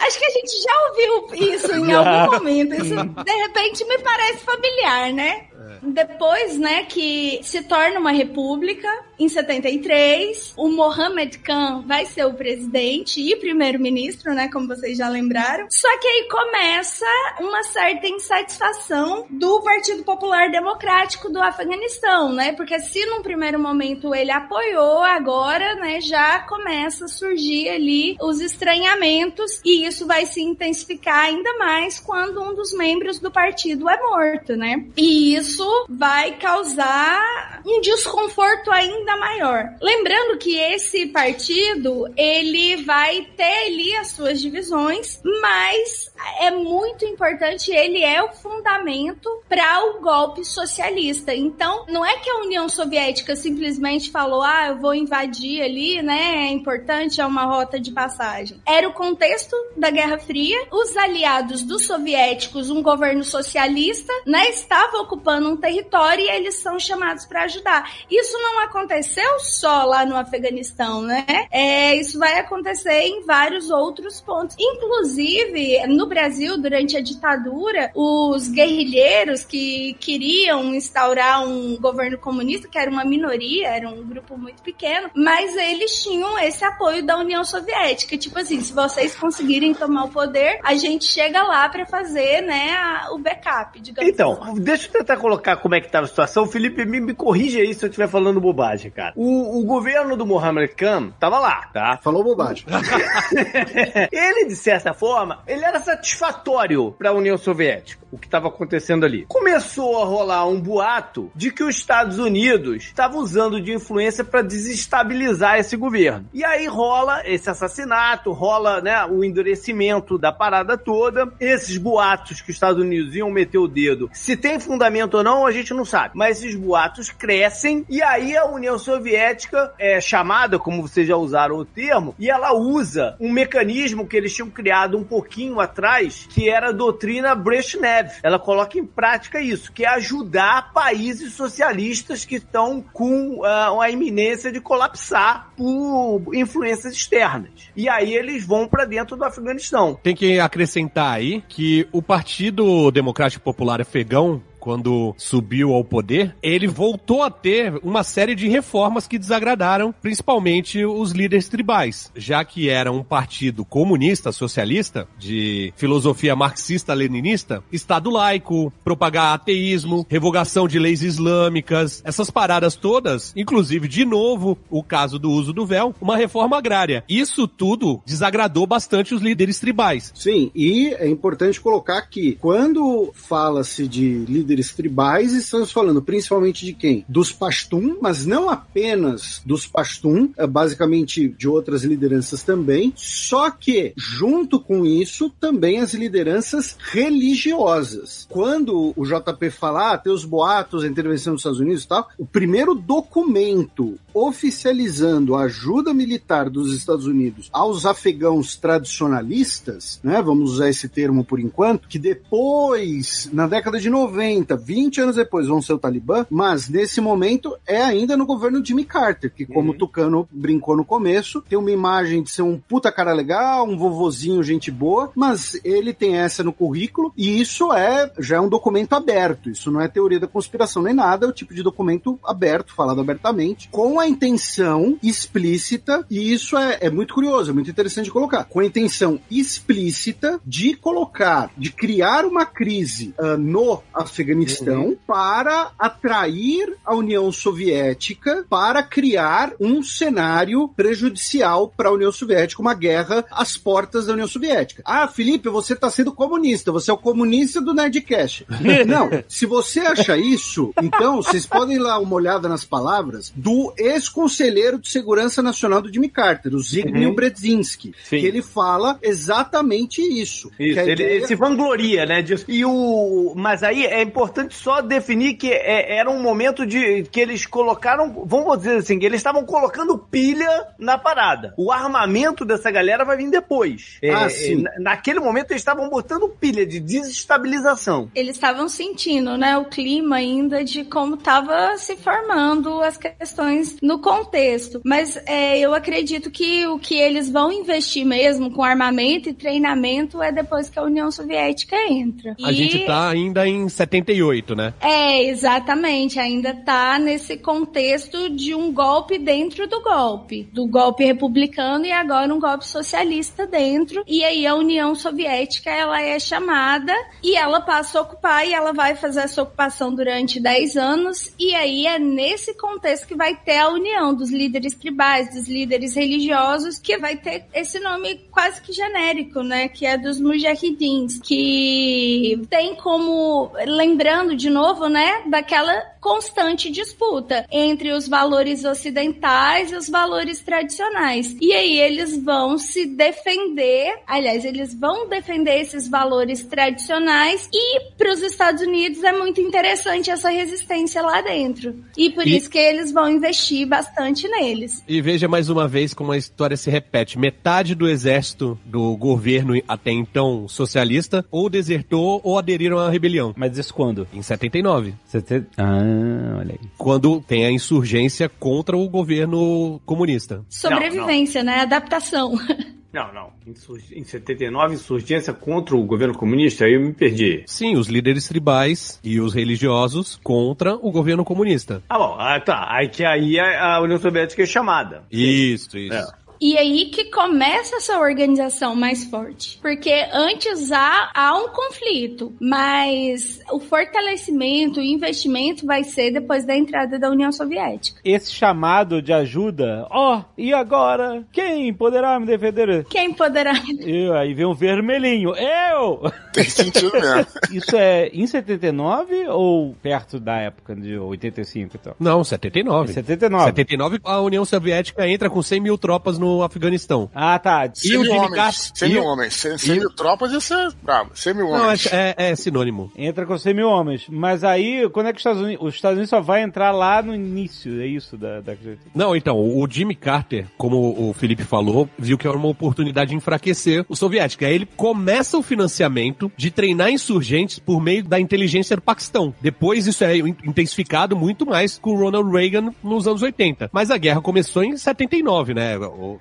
acho que a gente já ouviu isso em algum momento. Isso, de repente, me parece familiar, né? Depois, né, que se torna uma república, em 73, o Mohammed Khan vai ser o presidente e primeiro-ministro, né, como vocês já lembraram. Só que aí começa uma certa insatisfação do Partido Popular Democrático do Afeganistão, né? Porque se num primeiro momento ele apoiou, agora, né, já começa a surgir ali os estranhamentos e isso vai se intensificar ainda mais quando um dos membros do partido é morto, né? E isso vai causar um desconforto ainda maior. Lembrando que esse partido, ele vai ter ali as suas divisões, mas é muito importante, ele é o fundamento para o golpe socialista. Então, não é que a União Soviética simplesmente falou: "Ah, eu vou invadir ali, né? É importante, é uma rota de passagem". Era o contexto da Guerra Fria. Os aliados dos soviéticos, um governo socialista, né, estava ocupando um território e eles são chamados para ajudar. Isso não aconteceu só lá no Afeganistão, né? É, isso vai acontecer em vários outros pontos. Inclusive, no Brasil, durante a ditadura, os guerrilheiros que queriam instaurar um governo comunista, que era uma minoria, era um grupo muito pequeno, mas eles tinham esse apoio da União Soviética. Tipo assim, se vocês conseguirem tomar o poder, a gente chega lá para fazer, né, a- o backup, digamos Então, deixa eu tentar colocar como é que tá a situação. Felipe, me, me corrija aí se eu estiver falando bobagem, cara. O, o governo do Mohammed Khan tava lá, tá? Falou bobagem. ele, de certa forma, ele era satisfatório para a União Soviética, o que estava acontecendo ali. Começou a rolar um boato de que os Estados Unidos estavam usando de influência para desestabilizar esse governo. E aí rola esse assassinato, rola né, o endurecimento da parada toda. Esses boatos que os Estados Unidos iam meter o dedo, se tem fundamento ou não, a gente não sabe. Mas esses boatos crescem e aí a União Soviética é chamada, como vocês já usaram o termo, e ela usa um mecanismo que eles tinham criado um pouquinho atrás, que era a doutrina Brezhnev. Ela coloca em prática isso, que é ajudar países socialistas que estão com ah, uma iminência de colapsar por influências externas. E aí eles vão para dentro do Afeganistão. Tem que acrescentar aí que o Partido Democrático Popular Afegão quando subiu ao poder, ele voltou a ter uma série de reformas que desagradaram principalmente os líderes tribais, já que era um partido comunista, socialista, de filosofia marxista-leninista, Estado laico, propagar ateísmo, revogação de leis islâmicas, essas paradas todas, inclusive, de novo, o caso do uso do véu, uma reforma agrária. Isso tudo desagradou bastante os líderes tribais. Sim, e é importante colocar que quando fala-se de líderes tribais, estamos falando principalmente de quem? Dos Pashtun, mas não apenas dos Pashtun, é basicamente de outras lideranças também, só que junto com isso também as lideranças religiosas. Quando o JP fala, ah, tem os boatos, a intervenção dos Estados Unidos e tal, o primeiro documento oficializando a ajuda militar dos Estados Unidos aos afegãos tradicionalistas, né, vamos usar esse termo por enquanto, que depois, na década de 90, 20 anos depois, vão ser o Talibã, mas nesse momento é ainda no governo Jimmy Carter, que como o Tucano brincou no começo, tem uma imagem de ser um puta cara legal, um vovozinho, gente boa, mas ele tem essa no currículo e isso é já é um documento aberto, isso não é teoria da conspiração nem nada, é o tipo de documento aberto, falado abertamente, com a intenção explícita, e isso é, é muito curioso, é muito interessante de colocar, com a intenção explícita de colocar, de criar uma crise ah, no Afeganistão Afeganistão para atrair a União Soviética para criar um cenário prejudicial para a União Soviética, uma guerra às portas da União Soviética. Ah, Felipe, você está sendo comunista, você é o comunista do Nerdcast. Não, se você acha isso, então vocês podem ir lá uma olhada nas palavras do ex-conselheiro de Segurança Nacional do Jimmy Carter, o Zbigniew Uhum. Brzezinski, Sim. que ele fala exatamente isso. Isso, ideia- ele se vangloria, né, disso. E o, mas aí é importante só definir que é- era um momento de que eles colocaram, vamos dizer assim, que eles estavam colocando pilha na parada. O armamento dessa galera vai vir depois. É, Ah, é, sim. na- naquele momento eles estavam botando pilha de desestabilização. Eles estavam sentindo, né, o clima ainda de como estava se formando as questões no contexto. Mas é, eu acredito que o que eles vão investir mesmo com armamento e treinamento é depois que a União Soviética entra. A E- gente tá ainda em 78, né? É, exatamente. Ainda tá nesse contexto de um golpe dentro do golpe. Do golpe republicano e agora um golpe socialista dentro. E aí a União Soviética, ela é chamada e ela passa a ocupar e ela vai fazer essa ocupação durante 10 anos. E aí é nesse contexto que vai ter a união dos líderes tribais, dos líderes religiosos, que vai ter esse nome quase que genérico, né? Que é dos mujahidins, que tem como, lembrando de novo, né? Daquela constante disputa entre os valores ocidentais e os valores tradicionais. E aí eles vão se defender, aliás, eles vão defender esses valores tradicionais e para os Estados Unidos é muito interessante essa resistência lá dentro. E por E- isso que eles vão investir bastante neles. E veja mais uma vez como a história se repete. Metade do exército do governo até então socialista ou desertou ou aderiram à rebelião. Mas isso quando? Em 79. Você te- Ah, olha aí. Quando tem a insurgência contra o governo comunista. Sobrevivência, né? Adaptação. Não, não. Em, sur- em 79, insurgência contra o governo comunista, aí eu me perdi. Sim, os líderes tribais e os religiosos contra o governo comunista. Ah, bom, ah, tá. Aí que aí a, a União Soviética é chamada. Isso, isso. É. E aí que começa essa organização mais forte. Porque antes há, há um conflito, mas o fortalecimento, o investimento vai ser depois da entrada da União Soviética. Esse chamado de ajuda, ó, e agora? Quem poderá me defender? Quem poderá. Eu, aí vem um vermelhinho. Eu! Tem sentido mesmo. Isso é em 79 ou perto da época de 85 e tal? Não, 79. Em 79. 79, a União Soviética entra com 100 mil tropas no Afeganistão. Ah, tá. E o 100 mil Jimmy homens. Carter- 100 mil e- homens. 100, 100 e- mil tropas, isso é brabo. 100 mil Não, é, homens. é- é sinônimo. Entra com 100 mil homens. Mas aí, quando é que os Estados Unidos, os Estados Unidos só vai entrar lá no início? É isso da, da... Não, então, o Jimmy Carter, como o Felipe falou, viu que era uma oportunidade de enfraquecer o soviético. Aí ele começa o financiamento de treinar insurgentes por meio da inteligência do Paquistão. Depois isso é intensificado muito mais com o Ronald Reagan nos anos 80. Mas a guerra começou em 79, né? O-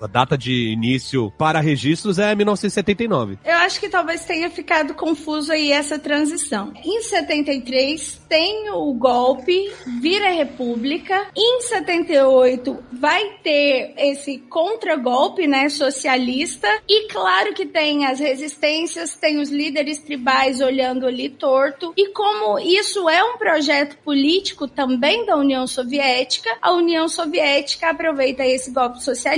a data de início para registros é 1979. Eu acho que talvez tenha ficado confuso aí essa transição. Em 73 tem o golpe, vira república. Em 78 vai ter esse contragolpe, né, socialista. E claro que tem as resistências, tem os líderes tribais olhando ali torto. E como isso é um projeto político também da União Soviética, a União Soviética aproveita esse golpe socialista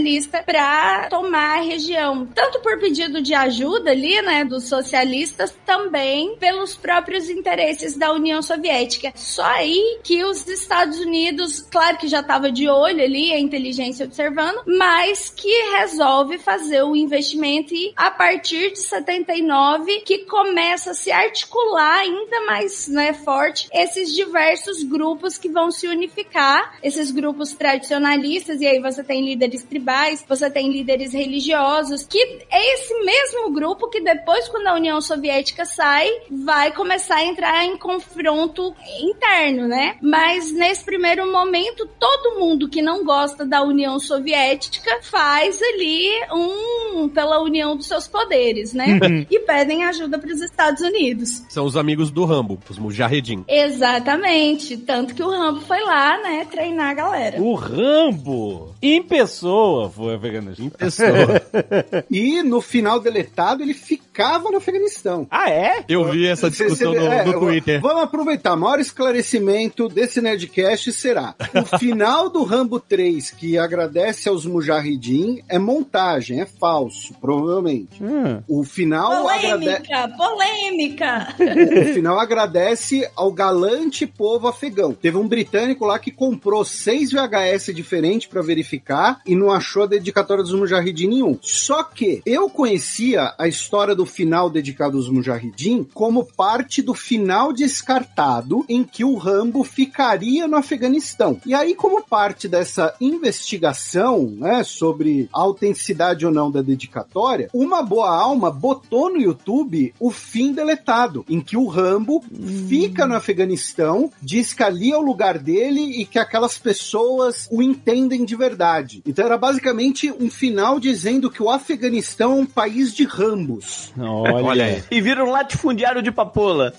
para tomar a região, tanto por pedido de ajuda ali, né, dos socialistas, também pelos próprios interesses da União Soviética. Só aí que os Estados Unidos, claro que já estava de olho ali, a inteligência observando, mas que resolve fazer o investimento e a partir de 79 que começa a se articular ainda mais, né, forte esses diversos grupos que vão se unificar, esses grupos tradicionalistas e aí você tem líderes tribais, você tem líderes religiosos, que é esse mesmo grupo que depois quando a União Soviética sai, vai começar a entrar em confronto interno, né? Mas nesse primeiro momento, todo mundo que não gosta da União Soviética faz ali um pela união dos seus poderes, né? e pedem ajuda para os Estados Unidos. São os amigos do Rambo, os Mujahedin. Exatamente, tanto que o Rambo foi lá, né, treinar a galera. O Rambo, em pessoa, foi Afeganistão. Em pessoa. E no final deletado ele fica ficava no Afeganistão. Ah, é? Eu vi essa Cê- discussão cê- no, é, no Twitter. Vamos aproveitar. O maior esclarecimento desse Nerdcast será: o final do Rambo 3, que agradece aos Mujahideen, é montagem, é falso, provavelmente. Hum. O final. Polêmica, polêmica. O final agradece ao galante povo afegão. Teve um britânico lá que comprou seis VHS diferentes pra verificar e não achou a dedicatória dos Mujahideen nenhum. Só que eu conhecia a história do final dedicado aos Mujahideen como parte do final descartado em que o Rambo ficaria no Afeganistão. E aí, como parte dessa investigação, né, sobre a autenticidade ou não da dedicatória, uma boa alma botou no YouTube o fim deletado, em que o Rambo fica no Afeganistão, diz que ali é o lugar dele e que aquelas pessoas o entendem de verdade. Então era basicamente um final dizendo que o Afeganistão é um país de Rambos. Olha, Olha aí. E vira um latifundiário de papola.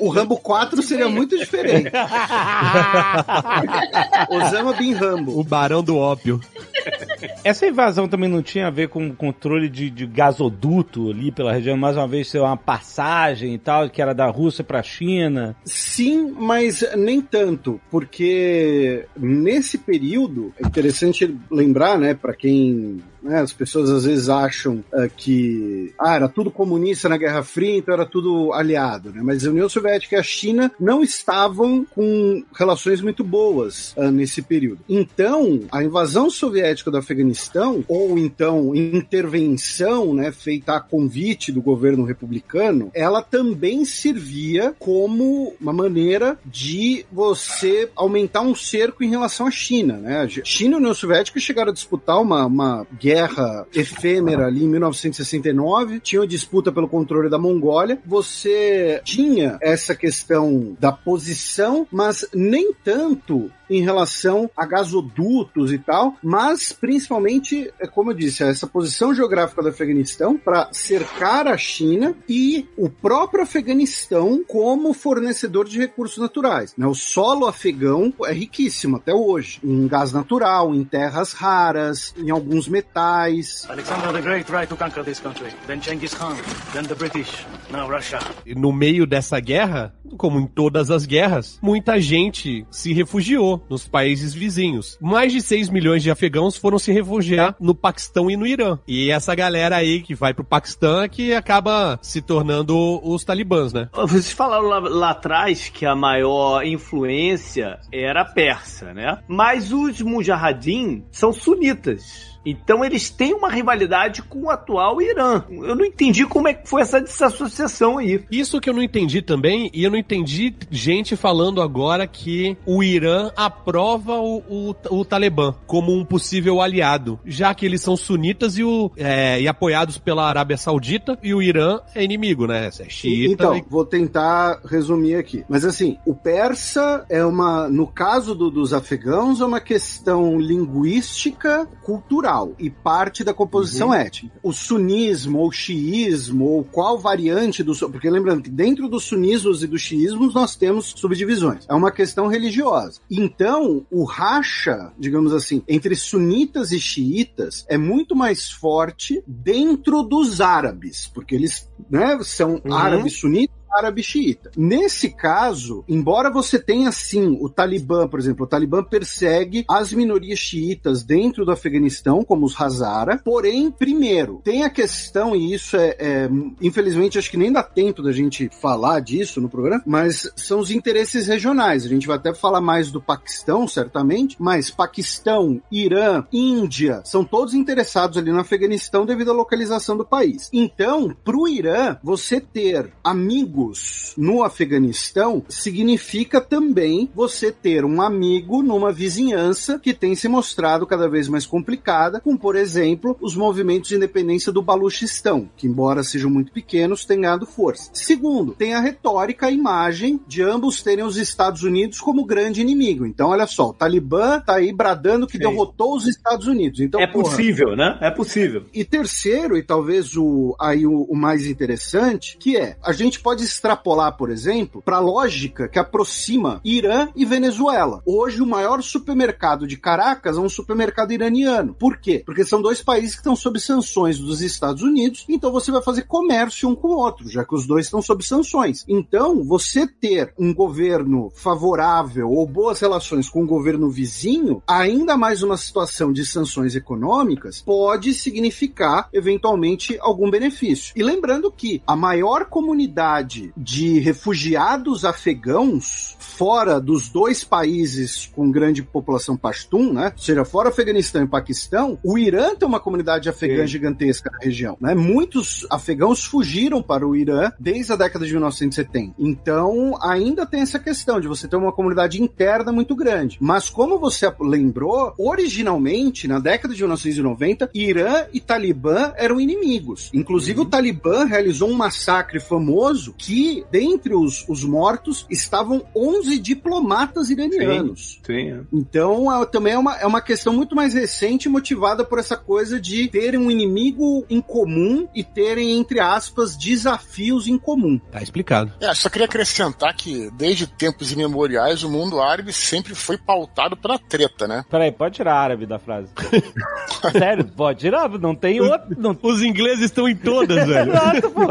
O, o Rambo 4 seria muito diferente. Osama Bin Rambo. O Barão do Ópio. Essa invasão também não tinha a ver com controle de, de gasoduto ali pela região, mais uma vez ser uma passagem e tal, que era da Rússia pra China. Sim, mas nem tanto, porque nesse período é interessante lembrar, né, para quem né, as pessoas às vezes acham ah, que ah, era tudo comunista na Guerra Fria, então era tudo aliado, né? Mas a União Soviética e a China não estavam com relações muito boas ah, nesse período. Então, a invasão soviética do Afeganistão, ou então intervenção, né, feita a convite do governo republicano, ela também servia como uma maneira de você aumentar um cerco em relação à China, né? A China e a União Soviética chegaram a disputar uma, uma guerra efêmera ali em 1969, tinham disputa pelo controle da Mongólia. Você tinha essa questão da posição, mas nem tanto em relação a gasodutos e tal, mas principalmente, é como eu disse, essa posição geográfica do Afeganistão para cercar a China e o próprio Afeganistão como fornecedor de recursos naturais. né? O solo afegão é riquíssimo até hoje, em gás natural, em terras raras, em alguns metais. Alexander the Great tried to conquer this country. Then Genghis Khan. Then the British. Now Russia. E no meio dessa guerra, como em todas as guerras, muita gente se refugiou nos países vizinhos. Mais de 6 milhões de afegãos foram se refugiar no Paquistão e no Irã. E essa galera aí que vai pro Paquistão é que acaba se tornando os talibãs, né? Vocês falaram lá, lá atrás que a maior influência era a persa, né? Mas os mujahideen são sunitas. Então eles têm uma rivalidade com o atual Irã. Eu não entendi como é que foi essa desassociação aí. Isso que eu não entendi também, e eu não entendi gente falando agora que o Irã aprova o, o, o Talibã como um possível aliado, já que eles são sunitas e, o, é, e apoiados pela Arábia Saudita, e o Irã é inimigo, né? É xiita. Então, e- vou tentar resumir aqui. Mas assim, o persa é uma, no caso do- dos afegãos, é uma questão linguística, cultural e parte da composição étnica. O sunismo ou xiismo ou qual variante do porque lembrando que dentro dos sunismos e dos xiismos nós temos subdivisões. É uma questão religiosa. Então, o racha, digamos assim, entre sunitas e xiitas é muito mais forte dentro dos árabes, porque eles, né, são árabes sunitas árabe xiita. Nesse caso, embora você tenha sim o Talibã, por exemplo, o Talibã persegue as minorias xiitas dentro do Afeganistão, como os Hazara, porém, primeiro, tem a questão, e isso é, é, infelizmente, acho que nem dá tempo da gente falar disso no programa, mas são os interesses regionais. A gente vai até falar mais do Paquistão, certamente, mas Paquistão, Irã, Índia, são todos interessados ali no Afeganistão devido à localização do país. Então, pro Irã, você ter amigos no Afeganistão significa também você ter um amigo numa vizinhança que tem se mostrado cada vez mais complicada, como por exemplo os movimentos de independência do Baluchistão, que embora sejam muito pequenos, têm ganhado força. Segundo, tem a retórica, a imagem de ambos terem os Estados Unidos como grande inimigo. Então, olha só, o Talibã tá aí bradando que derrotou os Estados Unidos. Então, É porra, possível, né? É possível. e terceiro, e talvez o, aí o, o mais interessante, que é, a gente pode extrapolar, por exemplo, para a lógica que aproxima Irã e Venezuela. Hoje, o maior supermercado de Caracas é um supermercado iraniano. Por quê? Porque são dois países que estão sob sanções dos Estados Unidos, então você vai fazer comércio um com o outro, já que os dois estão sob sanções. Então, você ter um governo favorável ou boas relações com o governo vizinho, ainda mais uma situação de sanções econômicas, pode significar, eventualmente, algum benefício. E lembrando que a maior comunidade de refugiados afegãos fora dos dois países com grande população pashtun, né? Ou seja, fora Afeganistão e Paquistão, o Irã tem uma comunidade afegã Sim. gigantesca na região, né? Muitos afegãos fugiram para o Irã desde a década de 1970. Então, ainda tem essa questão de você ter uma comunidade interna muito grande. Mas como você lembrou, originalmente, na década de 1990, Irã e Talibã eram inimigos. Inclusive, o Talibã realizou um massacre famoso que, dentre os, os mortos, estavam 11 diplomatas iranianos. Sim, é. Então, é- também é uma, é uma questão muito mais recente, motivada por essa coisa de terem um inimigo em comum e terem, entre aspas, desafios em comum. Tá explicado. É, só queria acrescentar que desde tempos imemoriais o mundo árabe sempre foi pautado pela treta, né? Peraí, pode tirar árabe da frase. Sério, pode tirar, não tem outro. Não... Os ingleses estão em todas, velho. Exato, pô.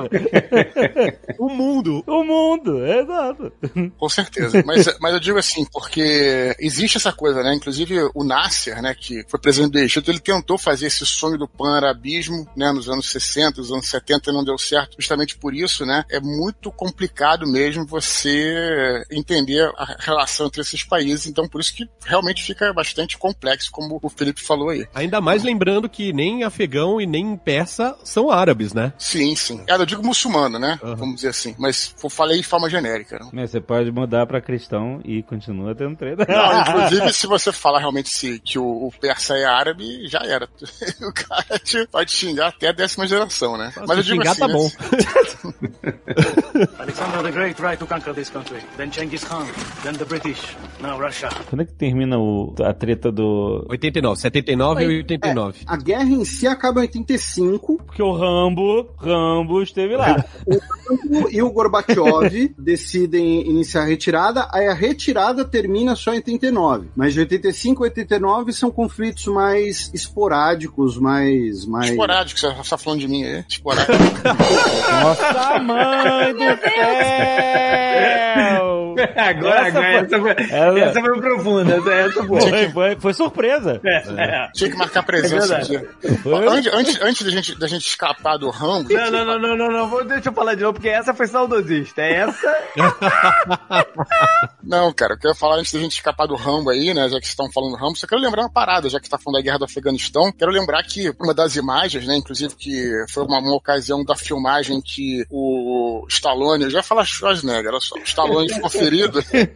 O mundo. O mundo, exato. Com certeza. Mas, mas eu digo assim, porque existe essa coisa, né? Inclusive o Nasser, né, que foi presidente do Egito, ele tentou fazer esse sonho do pan-arabismo, né, nos anos 60, nos anos 70 e não deu certo, justamente por isso, né? É muito complicado mesmo você entender a relação entre esses países, então por isso que realmente fica bastante complexo, como o Felipe falou aí. Ainda mais lembrando que nem afegão e nem persa são árabes, né? Sim, sim. É, eu digo muçulmano, né? Vamos dizer assim. Mas eu falei de forma genérica. né? Mas Você pode mudar pra cristão e continua tendo treta. Não, inclusive, se você falar realmente se, que o, o persa é árabe, já era. o cara te, pode xingar até a décima geração, né? Se xingar, tá né, bom. Alexander the Great tried to conquer this country. Then Genghis Khan. Then the British. Now Russia. Quando é que termina o, a treta do. 89, 79 e 89. A guerra em si acaba em 85, Porque o Rambo, Rambo esteve lá. o e o Gorbachev decidem iniciar a retirada, aí a retirada termina só em 89. Mas de 85 a 89 são conflitos mais esporádicos, mais. mais... Esporádico, você tá falando de mim aí. Esporádico. Nossa mãe do céu! Agora, Essa agora, foi- essa, foi, Ela- essa foi profunda. Essa, essa foi. Foi, foi, foi surpresa. É. Tinha que marcar presença É. Antes, antes, antes da, gente, da gente escapar do Rambo, Não, não, não, não, não, não. Vou, deixa eu falar de novo, porque essa foi saudosista. Essa. Não, cara, eu quero falar antes da gente escapar do Rambo aí, né? Já que vocês estão falando do Rambo, só quero lembrar uma parada, já que tá falando da guerra do Afeganistão. Quero lembrar que uma das imagens, né? Inclusive que foi uma, uma ocasião da filmagem que o Stallone, eu já ia falar Schwarzenegger, olha só, o Stallone ficou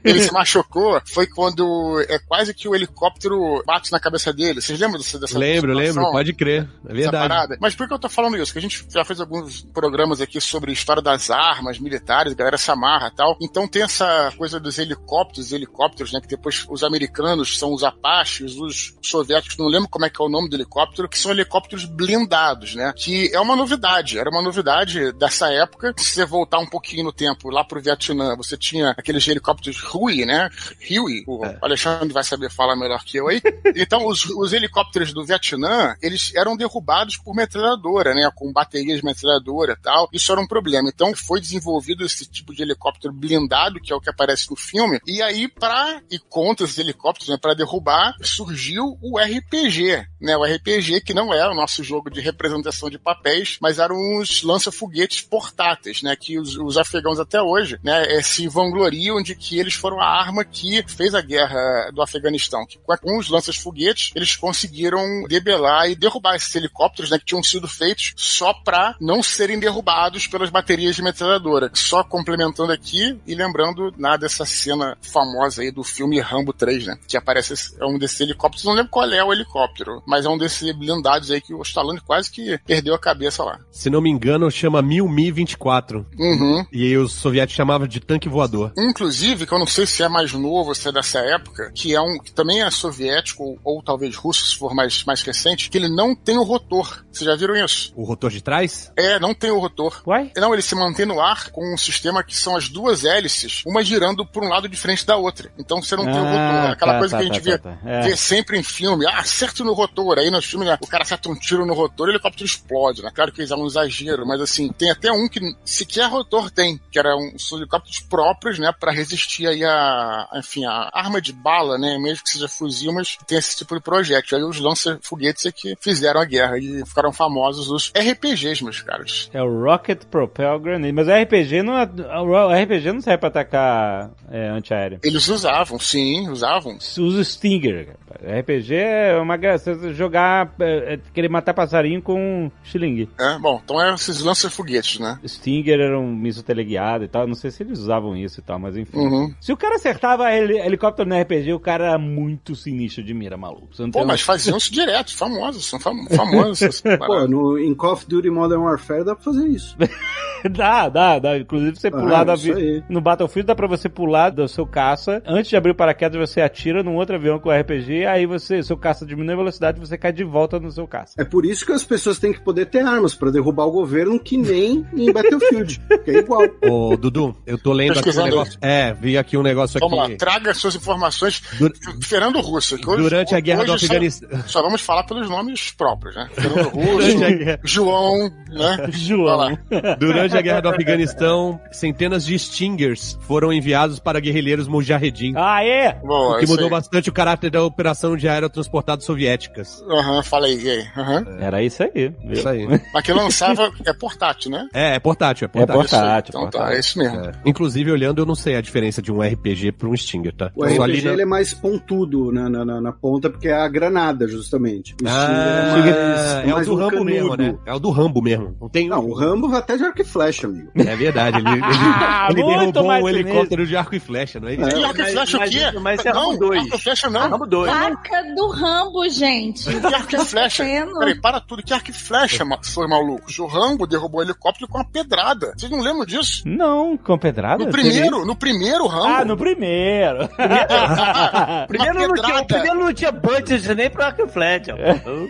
ele se machucou, foi quando é quase que o helicóptero bate na cabeça dele. Vocês lembram dessa, dessa Lembro, lembro, pode crer. É verdade. parada. Mas por que eu tô falando isso? Que a gente já fez alguns programas aqui sobre história das armas militares, galera se amarra e tal. Então tem essa coisa dos helicópteros, helicópteros, né? Que depois os americanos são os Apaches, os soviéticos, não lembro como é que é o nome do helicóptero, que são helicópteros blindados, né? Que é uma novidade, era uma novidade dessa época. Se você voltar um pouquinho no tempo, lá pro Vietnã, você tinha aqueles helicópteros Huey, né? Huey, o Alexandre vai saber falar melhor que eu aí. Então, os, os helicópteros do Vietnã, eles eram derrubados por metralhadora, né? Com baterias de metralhadora e tal. Isso era um problema. Então, foi desenvolvido esse tipo de helicóptero blindado, que é o que aparece no filme. E aí, para e contra esses helicópteros, né? Para derrubar, surgiu o RPG, né? O RPG, que não é o nosso jogo de representação de papéis, mas eram uns lança-foguetes portáteis, né? Que os, os afegãos até hoje, né? eh, se vangloriam de que eles foram a arma que fez a guerra do Afeganistão. Que com os lanças-foguetes, eles conseguiram debelar e derrubar esses helicópteros, né? Que tinham sido feitos só para não serem derrubados pelas baterias de metralhadora. Só complementando aqui e lembrando nada dessa cena famosa aí do filme Rambo 3, né? Que aparece é um desses helicópteros, não lembro qual é o helicóptero, mas é um desses blindados aí que o Stallone quase que perdeu a cabeça lá. Se não me engano, chama Mil Mi 24. Uhum. E aí os soviéticos chamavam de tanque voador. Uhum. Inclusive, que eu não sei se é mais novo, se é dessa época, que é um que também é soviético ou, ou talvez russo, se for mais, mais recente, que ele não tem o rotor. Vocês já viram isso? O rotor de trás? É, não tem o rotor. Uai? Não, ele se mantém no ar com um sistema que são as duas hélices, uma girando por um lado diferente da outra. Então você não tem o Ah, rotor. Aquela tá, coisa tá, que a gente tá, vê, tá, tá. É. vê sempre em filme. Ah, acerto no rotor. Aí nos filmes, né, o cara acerta um tiro no rotor e o helicóptero explode, né? Claro que eles é um exagero, mas assim, tem até um que sequer rotor tem, que era um, helicópteros próprios, né, pra resistir aí a, enfim, a arma de bala, né, mesmo que seja fuzil, mas tem esse tipo de projétil. Aí os lança-foguetes é que fizeram a guerra e ficaram famosos os RPGs, meus caros. É o Rocket Propel Grenade. Mas o RPG não, é- o RPG não serve pra atacar é, antiaéreo. Eles usavam, sim, usavam. Usa o Stinger. cara. RPG é uma graça. Jogar, é, é querer matar passarinho com xilingue. É, bom, então é esses lança-foguetes, né? Stinger era um míssil teleguiado e tal. Não sei se eles usavam isso e tal, mas enfim. Uhum. Se o cara acertava heli- helicóptero no RPG, o cara era muito sinistro de mira, maluco. Pô, tem mas faziam isso direto, famosos, são fam famosos. Pô, no, em Call of Duty Modern Warfare dá pra fazer isso. dá, dá, dá. Inclusive você pular Ah, aí. No Battlefield dá pra você pular do seu caça. Antes de abrir o paraquedas, você atira num outro avião com o RPG. Aí você, seu caça diminui a velocidade e você cai de volta no seu caça. É por isso que as pessoas têm que poder ter armas pra derrubar o governo, que nem em Battlefield, que é igual. Ô, Dudu, eu tô lendo aqui um negócio. É, vi aqui um negócio Vamos lá, aqui. traga suas informações. Dur- Fernando Russo. que hoje- Durante a guerra do hoje só- Afeganistão. Só, vamos falar pelos nomes próprios, né? Fernando Russo, João, né? João. lá. Durante a guerra do Afeganistão, centenas de Stingers foram enviados para guerrilheiros mujahedin. Ah, é? Boa, que mudou aí. bastante o caráter da operação de aerotransportadas soviéticas. Aham, fala aí, e aí? Aham. Era isso aí. viu? Isso aí. Mas que lançava é portátil, né? É, é portátil, é É portátil. portátil, Então tá, portátil. é isso mesmo. É. Inclusive, olhando, eu não sei a diferença de um RPG para um Stinger, tá? O li RPG na- ele é mais pontudo na, na, na- na ponta, porque é a granada, justamente. O Ah, Stinger é mais, é o do um Rambo mesmo, canudo. né? É o do Rambo mesmo. Não tem Não, o Rambo vai até de arco e flecha, amigo. É verdade, ele, ele, Ah, ele muito derrubou um sinistro. helicópero de arco e flecha, não é isso? É. Arco e mas- flecha o mas quê? isso- mas é não, Rambo dois. arco e flecha não. Rambo 2. Arca do Rambo, gente. Que arco e flecha? Acontecendo. Peraí, para tudo. Que arco e flecha, foi maluco? O Rambo derrubou o helicóptero com uma pedrada. Vocês não lembram disso? Não, com pedrada? No primeiro, no primeiro Rambo. Ah, no primeiro. Primeiro não, tinha, primeiro não tinha budget nem pro arco e flecha.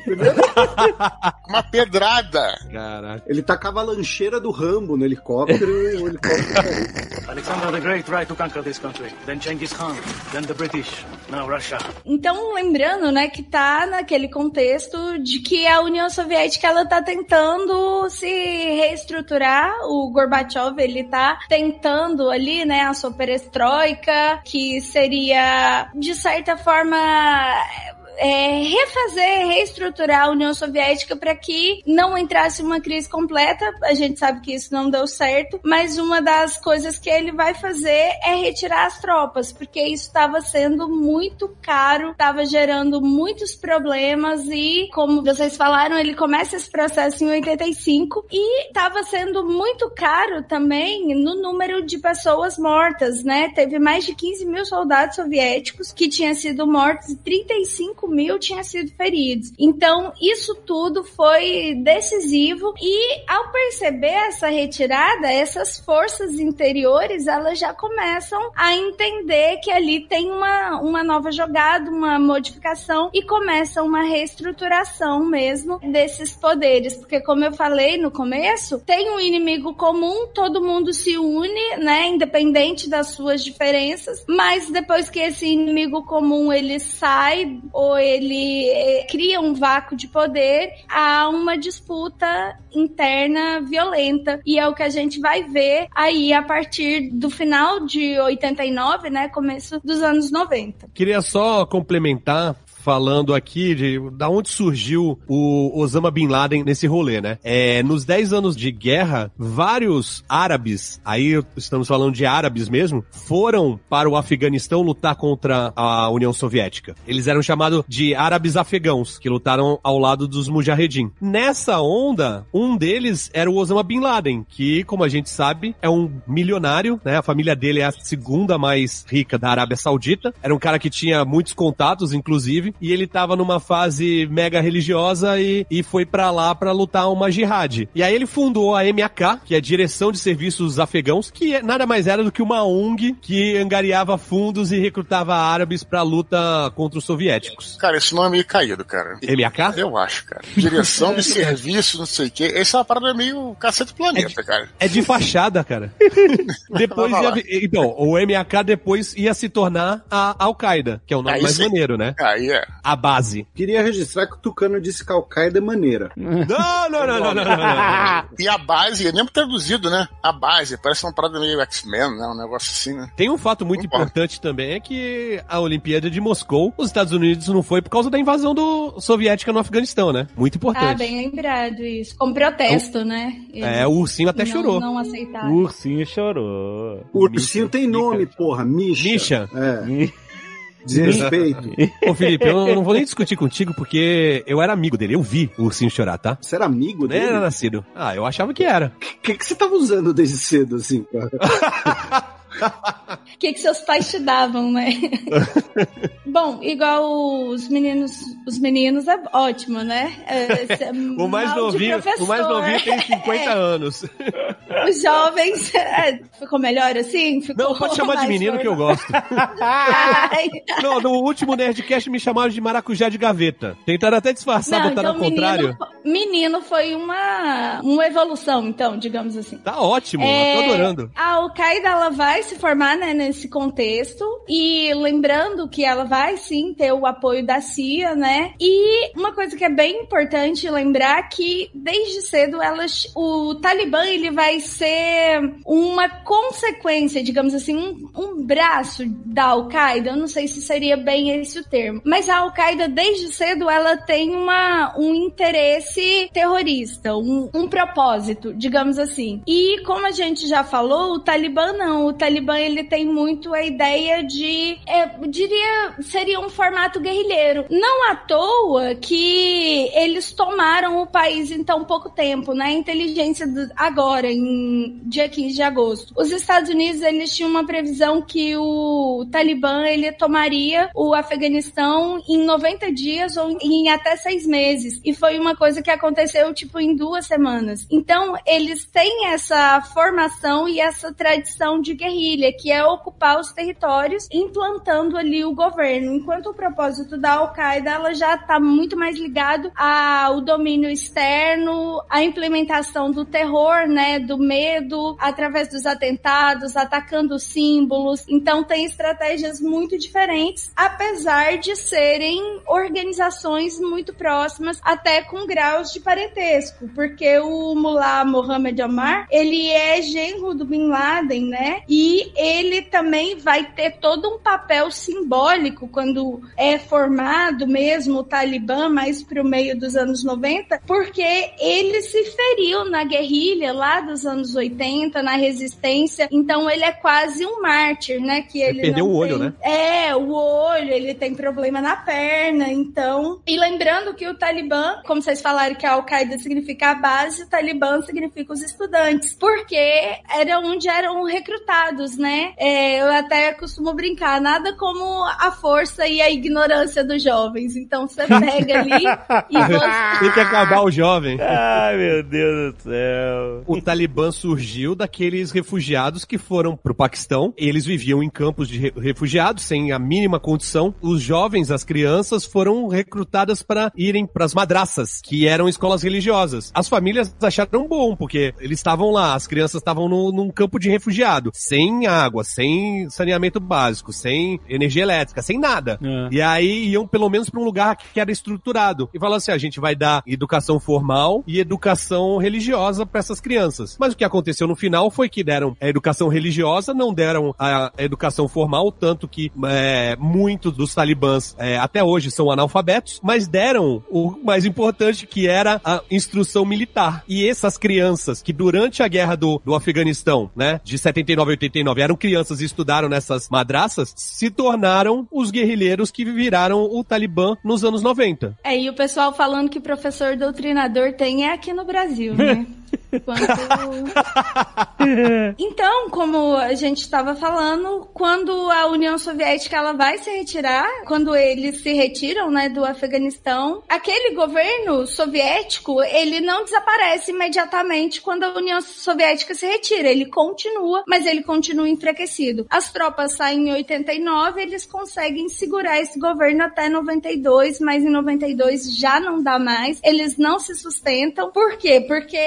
Primeiro- Uma pedrada. Caraca. Ele tacava a lancheira do Rambo no helicóptero e o helicóptero. Alexander the Great tried to conquer this country. Then Genghis Khan. Then the British. Now Russia. Então, lembrando, né, que tá naquele contexto de que a União Soviética ela tá tentando se reestruturar. O Gorbachev, ele tá tentando ali, né, sua perestroika, que seria de certa forma é, refazer, reestruturar a União Soviética para que não entrasse uma crise completa. A gente sabe que isso não deu certo, mas uma das coisas que ele vai fazer é retirar as tropas, porque isso estava sendo muito caro, estava gerando muitos problemas e, como vocês falaram, ele começa esse processo em 85 e estava sendo muito caro também no número de pessoas mortas, né? Teve mais de 15 mil soldados soviéticos que tinham sido mortos e 35 mil tinham sido feridos. Então, isso tudo foi decisivo e ao perceber essa retirada, essas forças interiores, elas já começam a entender que ali tem uma, uma nova jogada, uma modificação e começa uma reestruturação mesmo desses poderes, porque como eu falei no começo, tem um inimigo comum, todo mundo se une, né, independente das suas diferenças, mas depois que esse inimigo comum ele sai ou ele eh, cria um vácuo de poder, há uma disputa interna violenta e é o que a gente vai ver aí a partir do final de 89, né, começo dos anos 90. Queria só complementar falando aqui de da onde surgiu o Osama Bin Laden nesse rolê, né? É, nos 10 anos de guerra, vários árabes, aí estamos falando de árabes mesmo, foram para o Afeganistão lutar contra a União Soviética. Eles eram chamados de árabes afegãos, que lutaram ao lado dos mujahedin. Nessa onda, um deles era o Osama Bin Laden, que, como a gente sabe, é um milionário, né? A família dele é a segunda mais rica da Arábia Saudita. Era um cara que tinha muitos contatos, inclusive, 2009 e ele tava numa fase mega religiosa e, e foi pra lá pra lutar uma jihad. E aí ele fundou a MAK, que é a Direção de Serviços Afegãos, que é- nada mais era do que uma ONG que angariava fundos e recrutava árabes pra luta contra os soviéticos. Cara, esse nome é meio caído, cara. MAK? Eu acho, cara. Direção de serviço, não sei o quê. Essa é uma parada meio cacete do planeta, cara. É de fachada, cara. depois ia, então, o MAK depois ia se tornar a Al-Qaeda, que é o nome Aí mais sim. maneiro, né? Aí é. A base. Queria registrar que o Tucano disse que a Al-Qaeda é maneira. Não, não, não, não, não, não, não. E a base, é mesmo traduzido, né? A base, parece uma parada meio X-Men, né? Um negócio assim, né? Tem um fato muito importante também, é que a Olimpíada de Moscou, os Estados Unidos não foi por causa da invasão do soviética no Afeganistão, né? Muito Ah, importante. bem lembrado isso. Como protesto, né? Eles É, o ursinho até não, chorou. Não O aceitaram. ursinho chorou. O ursinho tem nome, porra. Misha. Misha. É. Desrespeito. Ô, Felipe, eu não vou nem discutir contigo porque eu era amigo dele. Eu vi o ursinho chorar, tá? Você era amigo dele? era nascido. Ah, eu achava que era. O que, que você tava usando desde cedo, assim? cara? O que, que seus pais te davam, né? Bom, igual os meninos, os meninos é ótimo, né? É, é O mais novinho, o mais novinho tem 50 anos. Os jovens, é, ficou melhor assim? Ficou Não, pode chamar de menino que eu gosto. Ai, Não, no último Nerdcast me chamaram de maracujá de gaveta. Tentaram até disfarçar, Não, botar então ao contrário. menino, menino foi uma, uma evolução, então, digamos assim. Tá ótimo, É, eu tô adorando. A Al-Qaeda ela vai se formar né, nesse contexto e lembrando que ela vai sim ter o apoio da CIA, né? E uma coisa que é bem importante lembrar que desde cedo elas, o Talibã ele vai ser uma consequência, digamos assim, um, um braço da Al-Qaeda. Eu não sei se seria bem esse o termo, mas a Al-Qaeda desde cedo ela tem uma um interesse terrorista, um, um propósito, digamos assim. E como a gente já falou, o Talibã não. O Talibã ele tem muito a ideia de, é, diria, seria um formato guerrilheiro. Não à toa que eles tomaram o país em tão pouco tempo, né? Inteligência do- agora, em dia 15 de agosto. Os Estados Unidos eles tinham uma previsão que o Talibã ele tomaria o Afeganistão em 90 dias ou em até seis meses. E foi uma coisa que aconteceu, tipo, em duas semanas. Então, eles têm essa formação e essa tradição de guerrilha, que é ocupar os territórios, implantando ali o governo. Enquanto o propósito da Al-Qaeda, ela já está muito mais ligado ao domínio externo, à implementação do terror, né, do medo, através dos atentados, atacando símbolos. Então, tem estratégias muito diferentes, apesar de serem organizações muito próximas, até com graus de parentesco, porque o Mullah Mohammed Omar, ele é genro do Bin Laden, né? E ele também vai ter todo um papel simbólico quando é formado mesmo o Talibã, mais pro meio dos anos 90, porque ele se feriu na guerrilha lá dos anos 80, na resistência, então ele é quase um mártir, né? Que ele perdeu não o olho, tem- né? é, o olho, ele tem problema na perna, então. E lembrando que o Talibã, como vocês falaram que a Al-Qaeda significa a base, o Talibã significa os estudantes, porque era onde eram recrutados, né? É, eu até costumo brincar, nada como a força e a ignorância dos jovens. Então você pega ali e você. Tem que acabar o jovem. Ai, meu Deus do céu. O Talibã surgiu daqueles refugiados que foram pro Paquistão. Eles viviam em campos de re- refugiados sem a mínima condição. Os jovens, as crianças, foram recrutadas para irem pras madraças, que eram escolas religiosas. As famílias acharam bom, porque eles estavam lá, as crianças estavam no- num campo de refugiado, sem água, sem saneamento básico, sem energia elétrica, sem nada. É. E aí iam pelo menos pra um lugar que era estruturado. E falaram assim, a gente vai dar educação formal e educação religiosa pra essas crianças. Mas o que aconteceu no final foi que deram a educação religiosa, não deram a educação formal, tanto que é, muitos dos talibãs é, até hoje são analfabetos, mas deram o mais importante que era a instrução militar. E essas crianças que durante a guerra do, do Afeganistão, né, de 79 a 89, eram crianças e estudaram nessas madraças, se tornaram os guerrilheiros que viraram o Talibã nos anos 90. É, e o pessoal falando que professor doutrinador tem é aqui no Brasil, né? Então, como a gente estava falando, quando a União Soviética ela vai se retirar, quando eles se retiram, né, do Afeganistão, aquele governo soviético, ele não desaparece imediatamente quando a União Soviética se retira, ele continua, mas ele continua enfraquecido. As tropas saem em 89, eles conseguem segurar esse governo até 92, mas em 92 já não dá mais. Eles não se sustentam. Por quê? Porque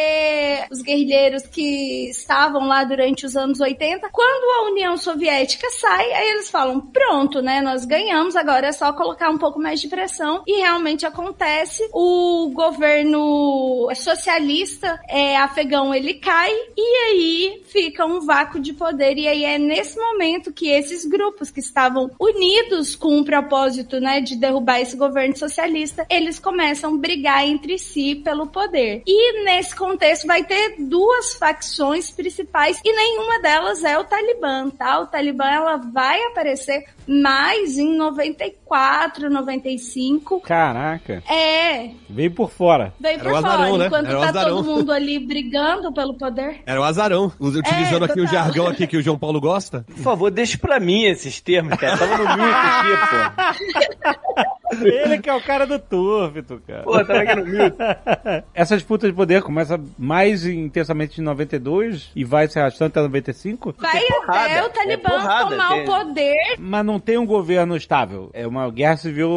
os guerrilheiros que estavam lá durante os anos 80, quando a União Soviética sai, aí eles falam: pronto, né? Nós ganhamos, agora é só colocar um pouco mais de pressão. E realmente acontece. O governo socialista é, afegão ele cai e aí fica um vácuo de poder. E aí é nesse momento que esses grupos que estavam unidos com o propósito, né, de derrubar esse governo socialista, eles começam a brigar entre si pelo poder. E nesse contexto vai ter duas facções principais e nenhuma delas é o Talibã, tá? O Talibã ela vai aparecer mais em 94, 95. Caraca. É. Veio por fora. Veio por Era o fora, azarão, né? enquanto Era o tá azarão. todo mundo ali brigando pelo poder. Era o azarão. Utilizando É, aqui o jargão aqui que o João Paulo gosta. Por favor, deixa pra mim esses termos, cara. Tava no mute aqui, Ele que é o cara do turvito, cara. pô. Tava aqui no mute. Essa disputa de poder começa mais intensamente em 92 e vai se arrastando até 95? Vai porrada, até o é Talibã porrada, tomar tem- o poder. Mas não tem um governo estável. É uma guerra civil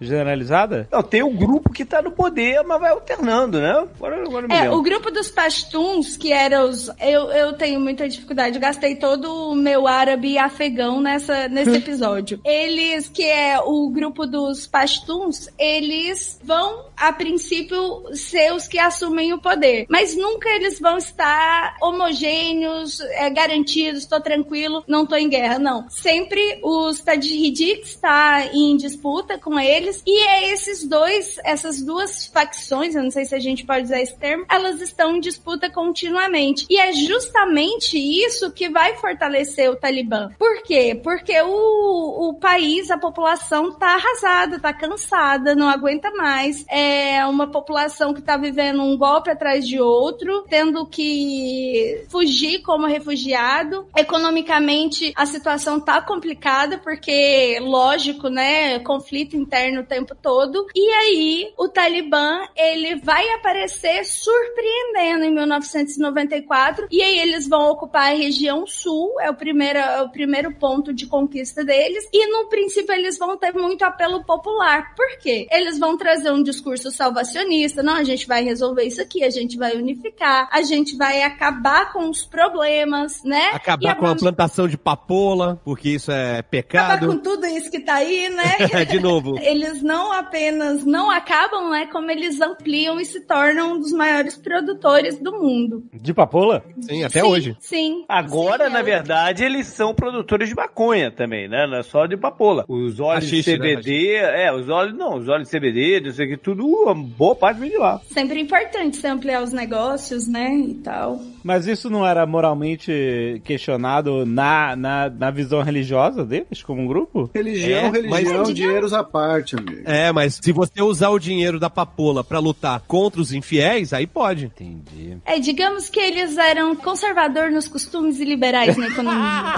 generalizada? Não, tem o grupo que tá no poder, mas vai alternando, né? Agora, agora É, lembro. o grupo dos Pashtuns, que era os. Eu, eu tenho muita dificuldade, eu gastei todo o meu árabe e afegão nessa, nesse episódio. Eles, que é o grupo dos Pashtuns, eles vão, a princípio, ser os que assumem o poder. Mas nunca eles vão estar homogêneos, é, garantidos, tô tranquilo, não tô em guerra, não. Sempre os Tajihidi está em disputa com eles, e é esses dois, essas duas facções, eu não sei se a gente pode usar esse termo, elas estão em disputa continuamente. E é justamente isso que vai fortalecer o Talibã. Por quê? Porque o, o país, a população tá arrasada, tá cansada, não aguenta mais. É uma população que tá vivendo um golpe atrás de outro, tendo que fugir como refugiado. Economicamente, a situação tá complicada, porque, lógico, né, conflito interno o tempo todo. E aí, o Talibã, ele vai aparecer surpreendendo em 1994, e aí eles vão ocupar a região sul, é o primeiro, é o primeiro ponto de conquista deles, e no princípio eles vão ter muito apelo popular. Por quê? Eles vão trazer um discurso salvacionista, não, a gente vai resolver isso aqui, a gente vai unificar, a gente vai acabar com os problemas, né? E Acabar com a plantação de papola, porque isso é acabar pecado. com tudo isso que tá aí, né? de novo. Eles não apenas não acabam, né? Como eles ampliam e se tornam um dos maiores produtores do mundo. De papola? Sim, até Sim, hoje. Sim. Agora, Sim, na é verdade, eles são produtores de maconha também, né? Não é só de papola. Os óleos Haxixe, de né? CBD, é, os óleos, não, os óleos de CBD, não sei o que, tudo, boa parte vem de lá. Sempre importante você ampliar os negócios, né? E tal. Mas isso não era moralmente questionado na, na, na visão religiosa deles, como um grupo? Religião, É, religião, mas- dinheiros à parte, amigo. É, mas se você usar o dinheiro da papola pra lutar contra os infiéis, aí pode. Entendi. É, digamos que eles eram conservador nos costumes e liberais na economia.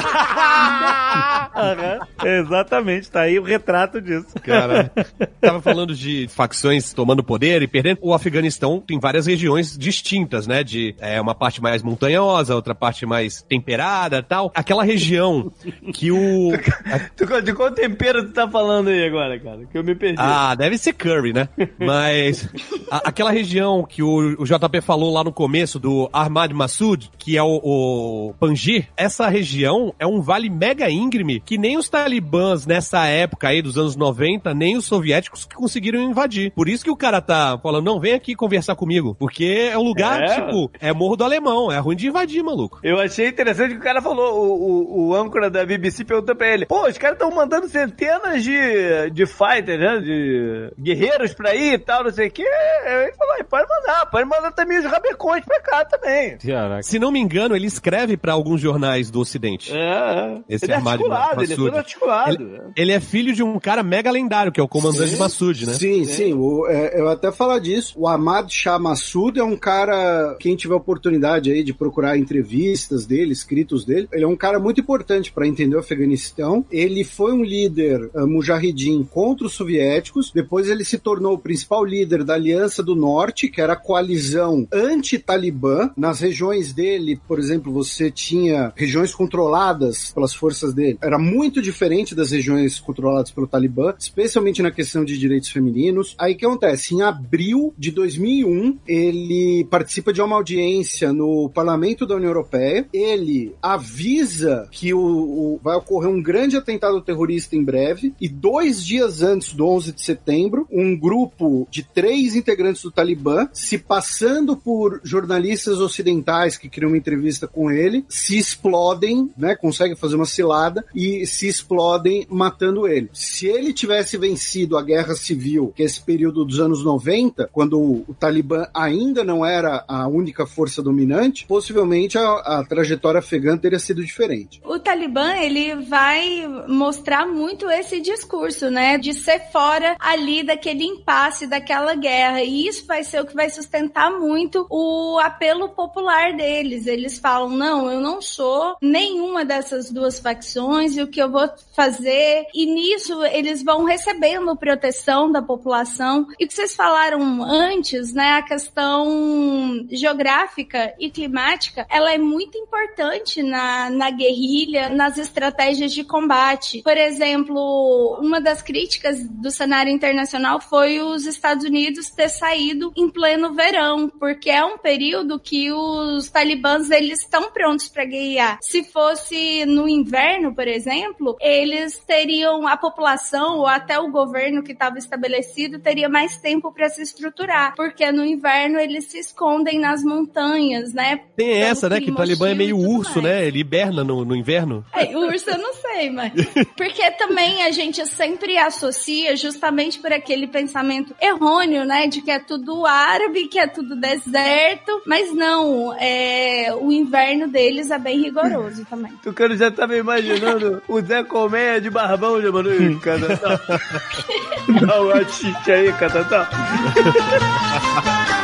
Exatamente, tá aí o retrato disso. Cara, tava falando de facções tomando poder e perdendo. O Afeganistão tem várias regiões distintas, né? De é, uma parte mais montanhosa, outra parte mais temperada tal. Aquela região que o. De qual tempero tu tá falando aí agora, cara? Que eu me perdi. Ah, deve ser curry, né? Mas a- aquela região que o, o JP falou lá no começo do Ahmad Massoud, que é o, o Panjir, essa região é um vale mega íngreme que nem os talibãs nessa época aí dos anos 90, nem os soviéticos que conseguiram invadir. Por isso que o cara tá falando, não, vem aqui conversar comigo. Porque é um lugar, É? tipo, é Morro do Alemão, é ruim de invadir, maluco. Eu achei interessante que o cara falou, o, o, o âncora da BBC perguntou pra ele, pô, os caras estão mandando centenas de, de fighters, né, de guerreiros pra ir e tal, não sei o que. Ele falou, "Ah, pode mandar, pode mandar também os rabecões pra cá também. Caraca. Se não me engano, ele escreve pra alguns jornais do Ocidente. É, é. Esse ele é armário articulado, ele é todo articulado. Ele, ele é filho de um cara mega lendário, que é o comandante Massoud, né? Sim, sim. o- é, eu até falar disso. O Ahmad Shah Massoud é um cara, quem tiver oportunidade aí de procurar entrevistas dele, escritos dele, ele é um cara muito importante para entender o Afeganistão. Ele foi um líder uh, mujahidin contra os soviéticos, depois ele se tornou o principal líder da Aliança do Norte, que era a coalizão anti-Talibã. Nas regiões dele, por exemplo, você tinha regiões controladas pelas forças dele. Era muito diferente das regiões controladas pelo Talibã, especialmente na questão de direitos femininos. Aí o que acontece? Em abril de 2001, ele participa de uma audiência no Parlamento da União Europeia. Ele avisa que o, o- vai ocorrer um grande atentado terrorista em breve. E dois dias antes do 11 de setembro, um grupo de três integrantes do Talibã, se passando por jornalistas ocidentais que criam uma entrevista com ele, se explodem, né? Conseguem fazer uma cilada e se explodem matando ele. Se ele tivesse vencido a guerra civil, que é esse período dos anos 90, quando o, o Talibã ainda não era a única força dominante, possivelmente a, a trajetória afegã teria sido diferente. O Talibã, ele vai mostrar muito esse discurso, né? De ser fora ali daquele impasse, daquela guerra. E isso vai ser o que vai sustentar muito o apelo popular deles. Eles falam: não, eu não sou nenhuma dessas duas facções e o que eu vou fazer. E nisso eles vão recebendo proteção da população. E o que vocês falaram antes, né? A questão geográfica e climática, ela é muito importante na, na guerrilha, nas estratégias de combate. Por exemplo, uma das críticas do cenário internacional foi os Estados Unidos ter saído em pleno verão, porque é um período que os talibãs eles estão prontos para guerrear. Se fosse no inverno, por exemplo, eles teriam a população ou até o governo que estava estabelecido teria mais tempo para se estruturar, porque no inverno eles se escondem nas montanhas, né? Tem Pelo essa, né? Que o Talibã é meio urso, mais. né? Ele hiberna no, no inverno. É, urso eu não sei, mas. Porque também a gente sempre associa justamente por aquele pensamento errôneo, né? De que é tudo árabe, que é tudo deserto. Mas não, é, o inverno deles é bem rigoroso também. O cara já tava imaginando o Zé Colmeia de barbão, já mandou "Ih, Catatá. Dá uma xixi aí, Catatá.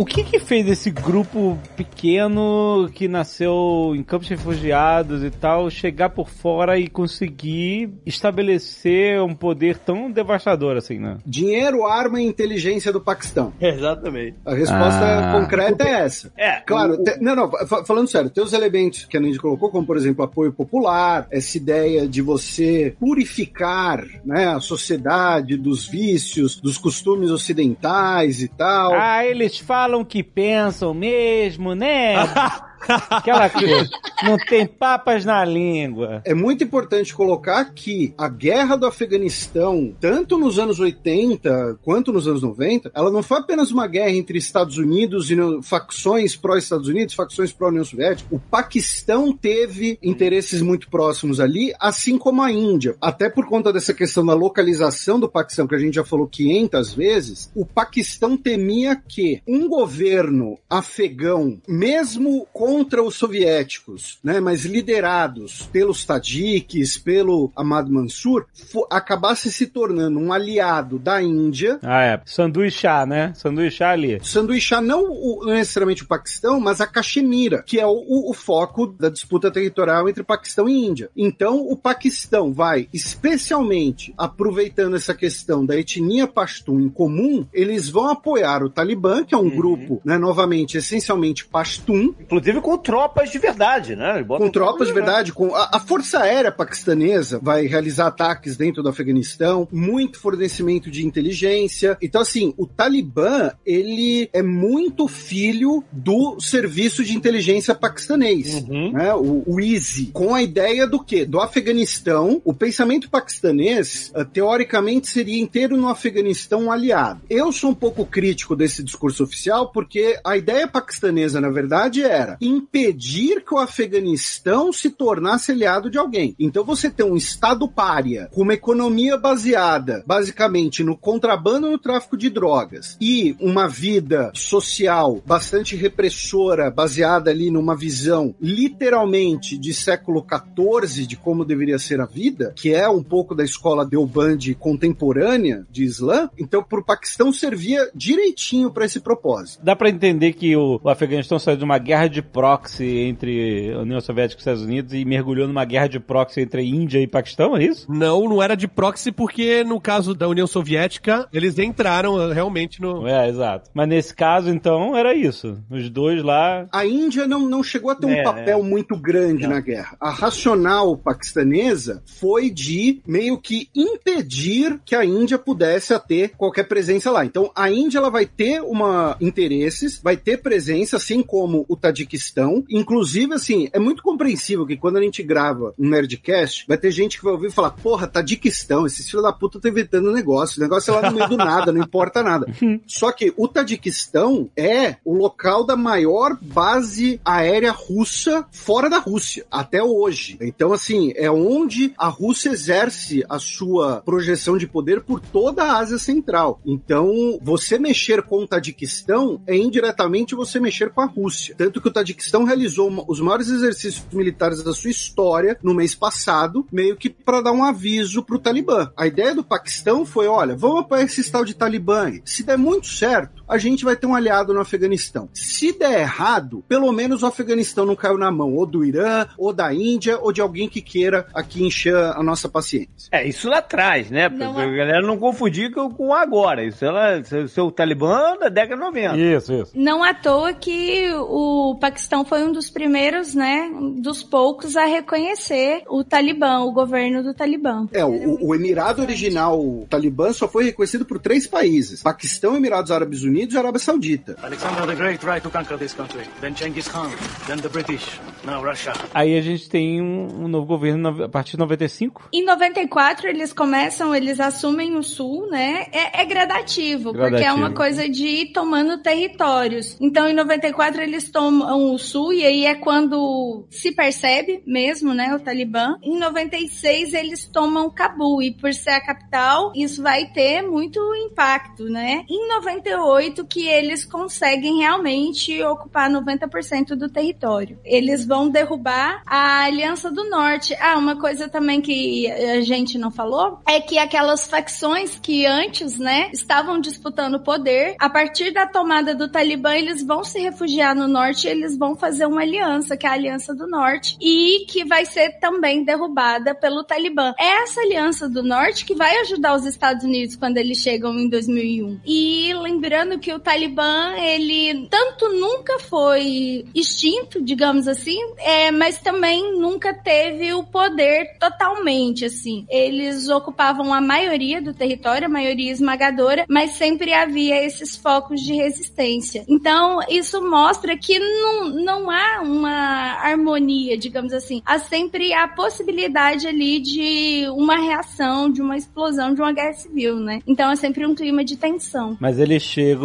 O que que fez esse grupo pequeno que nasceu em campos de refugiados e tal chegar por fora e conseguir estabelecer um poder tão devastador assim, né? Dinheiro, arma e inteligência do Paquistão. Exatamente. A resposta Ah. concreta é essa. É, Claro, o- te- não, não, fa- falando sério, tem os elementos que a Nandy colocou, como por exemplo apoio popular, essa ideia de você purificar né, a sociedade dos vícios, dos costumes ocidentais e tal. Ah, eles falam que pensam mesmo, né? Aquela coisa. Não tem papas na língua. É muito importante colocar que a guerra do Afeganistão, tanto nos anos 80 quanto nos anos 90, ela não foi apenas uma guerra entre Estados Unidos e facções pró-Estados Unidos, facções pró-União Soviética. O Paquistão teve interesses muito próximos ali, assim como a Índia. Até por conta dessa questão da localização do Paquistão, que a gente já falou 500 vezes, o Paquistão temia que um governo afegão, mesmo contra os soviéticos, né, mas liderados pelos tajiques, pelo Ahmad Mansur, acabasse se tornando um aliado da Índia. Ah, é. Sanduíchá, né? Sanduíchá ali. Sanduíchá não o- não necessariamente o Paquistão, mas a Caxemira, que é o, o- o foco da disputa territorial entre Paquistão e Índia. Então, o Paquistão vai, especialmente aproveitando essa questão da etnia Pashtun em comum, eles vão apoiar o Talibã, que é um grupo, né, novamente, essencialmente Pashtun, Inclusive com tropas de verdade, né? Com tropas de tropa verdade, com a, a Força Aérea Paquistanesa vai realizar ataques dentro do Afeganistão, muito fornecimento de inteligência. Então, assim, o Talibã, ele é muito filho do serviço de inteligência paquistanês, né? O, o ISI, com a ideia do quê? Do Afeganistão, o pensamento paquistanês, eh, teoricamente, seria inteiro no Afeganistão aliado. Eu sou um pouco crítico desse discurso oficial, porque a ideia paquistanesa, na verdade, era impedir que o Afeganistão se tornasse aliado de alguém. Então você tem um Estado pária, com uma economia baseada basicamente no contrabando e no tráfico de drogas, e uma vida social bastante repressora, baseada ali numa visão literalmente de século XIV de como deveria ser a vida, que é um pouco da escola Deoband contemporânea de Islã, então para o Paquistão servia direitinho para esse propósito. Dá pra entender que o, o Afeganistão saiu de uma guerra de proxy entre a União Soviética e os Estados Unidos e mergulhou numa guerra de proxy entre Índia e Paquistão, é isso? Não, não era de proxy porque no caso da União Soviética, eles entraram eh, realmente no... É, exato. Mas nesse caso, então, era isso. Os dois lá... A Índia não, não chegou a ter um É, papel é. muito grande na guerra. A racional paquistanesa foi de meio que impedir que a Índia pudesse ter qualquer presença lá. Então, a Índia ela vai ter uma interesses, vai ter presença, assim como o Tadiquistão. Inclusive, assim, é muito compreensível que quando a gente grava um Nerdcast, vai ter gente que vai ouvir e falar, porra, Tadiquistão, esses filhos da puta estão inventando um negócio. O negócio é lá no meio do nada, não importa nada. Só que o Tadiquistão é o local da maior base aérea russa fora da Rússia, até hoje. Então, assim, é onde a Rússia exerce a sua projeção de poder por toda a Ásia Central. Então, você mexer com o Tadiquistão é indiretamente você mexer com a Rússia. Tanto que o Tadiquistão realizou uma- os maiores exercícios militares da sua história no mês passado, meio que para dar um aviso pro Talibã. A ideia do Paquistão foi, olha, vamos apoiar esse tal de Talibã. Se der muito certo, a gente vai ter um aliado no Afeganistão. Se der errado, pelo menos o Afeganistão não caiu na mão ou do Irã, ou da Índia, ou de alguém que queira aqui encher a nossa paciência. É, isso lá atrás, né? Pra Não a é- galera não confundir com, com agora. Isso ela, seu, seu Talibã da década de 90. Isso, isso. Não à toa que o Paquistão foi um dos primeiros, né, dos poucos a reconhecer o Talibã, o governo do Talibã. É, o, o Emirado original o Talibã só foi reconhecido por três países: Paquistão, Emirados Árabes Unidos e Arábia Saudita. Alexander the Great tried to conquer this country. Then Genghis Khan. Then the British. Now Russia. Aí a gente tem um, um novo governo no- a partir de 95. Em 94 eles começam, eles assumem o sul, né? É, é gradativo, porque é Gradativo. uma coisa de ir tomando territórios. Então em 94 eles tomam o sul e aí é quando se percebe mesmo, né, o Talibã. Em 96 eles tomam Cabul e por ser a capital, isso vai ter muito impacto, né? Em 98 que eles conseguem realmente ocupar 90% do território. Eles vão derrubar a Aliança do Norte. Ah, uma coisa também que a gente não falou é que aquelas facções que antes, né, estavam disputando poder, a partir da tomada do Talibã, eles vão se refugiar no norte e eles vão fazer uma aliança, que é a Aliança do Norte, e que vai ser também derrubada pelo Talibã. É essa Aliança do Norte que vai ajudar os Estados Unidos quando eles chegam em 2001. E lembrando que o Talibã, ele tanto nunca foi extinto, digamos assim, é, mas também nunca teve o poder totalmente, assim. Eles ocupavam a maioria do território, a maioria esmagadora, mas sempre havia esses focos de resistência. Então, isso mostra que não, não há uma harmonia, digamos assim. Há sempre a possibilidade ali de uma reação, de uma explosão, de uma guerra civil, né? Então é sempre um clima de tensão. Mas eles chegam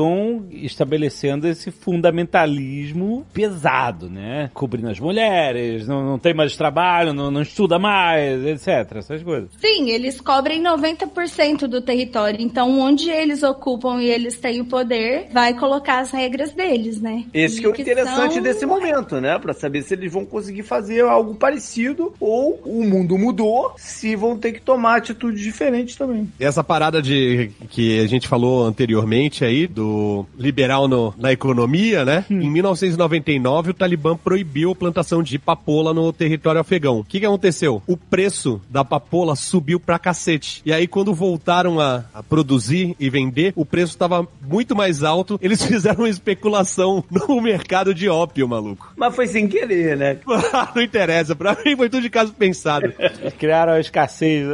estabelecendo esse fundamentalismo pesado, né? Cobrindo as mulheres, não, não tem mais trabalho, não, não estuda mais, etc. Essas coisas. Sim, eles cobrem 90% do território. Então, onde eles ocupam e eles têm o poder, vai colocar as regras deles, né? Esse que é o Que interessante são- desse momento, né? Pra saber se eles vão conseguir fazer algo parecido ou o mundo mudou, se vão ter que tomar atitudes diferentes também. E essa parada de que a gente falou anteriormente aí, do liberal no- na economia, né? Em 1999, o Talibã proibiu a plantação de papoula no território afegão. O que, que aconteceu? O preço da papoula subiu pra cacete. E aí, quando voltaram a, a produzir e vender, o preço estava muito mais alto. Eles fizeram uma especulação no mercado de ópio, maluco. Mas foi sem querer, né? Não interessa, pra mim foi tudo de caso pensado. Eles criaram a escassez.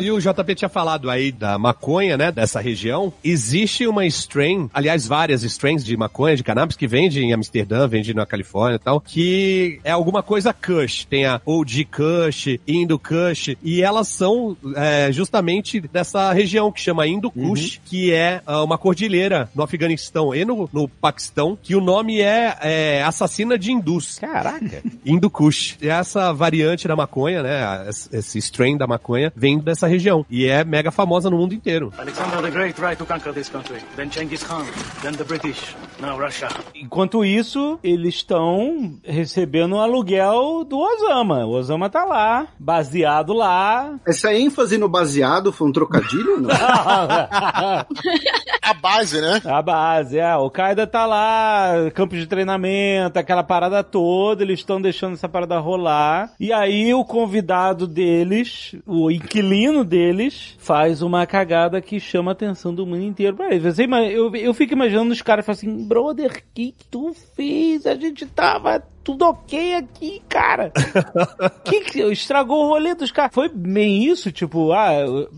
E o JP tinha falado aí da maconha, né, dessa região. Existe uma strain, aliás, várias strains de maconha, de cannabis, que vende em Amsterdã, vende na Califórnia e tal, que é alguma coisa Kush. Tem a OG Kush, Indo Kush, e elas são é, justamente dessa região que chama Indo Kush, que é ah, uma cordilheira no Afeganistão e no, no Paquistão, que o nome é, é assassina de hindus. Caraca. Indo Kush. E essa variante da maconha, né, esse esse strain da maconha, vem dessa região. E é mega famosa no mundo inteiro. Alexander the Great tried to conquer this country. Then Genghis Khan. Then the British. Now Russia. Enquanto isso, eles estão recebendo o aluguel do Osama. O Osama tá lá, baseado lá. Essa ênfase no baseado foi um trocadilho, não? A base, né? A base, é. O Qaeda tá lá, campo de treinamento, aquela parada toda, eles estão deixando essa parada rolar. E aí o convidado deles, o inquilino deles, faz uma cagada que chama a atenção do mundo inteiro pra eles. Ima- eu, eu fico imaginando os caras falando assim, brother, que, que tu fez? A gente tava tudo ok aqui, cara. que que estragou o rolê dos caras? Foi bem isso, tipo, ah,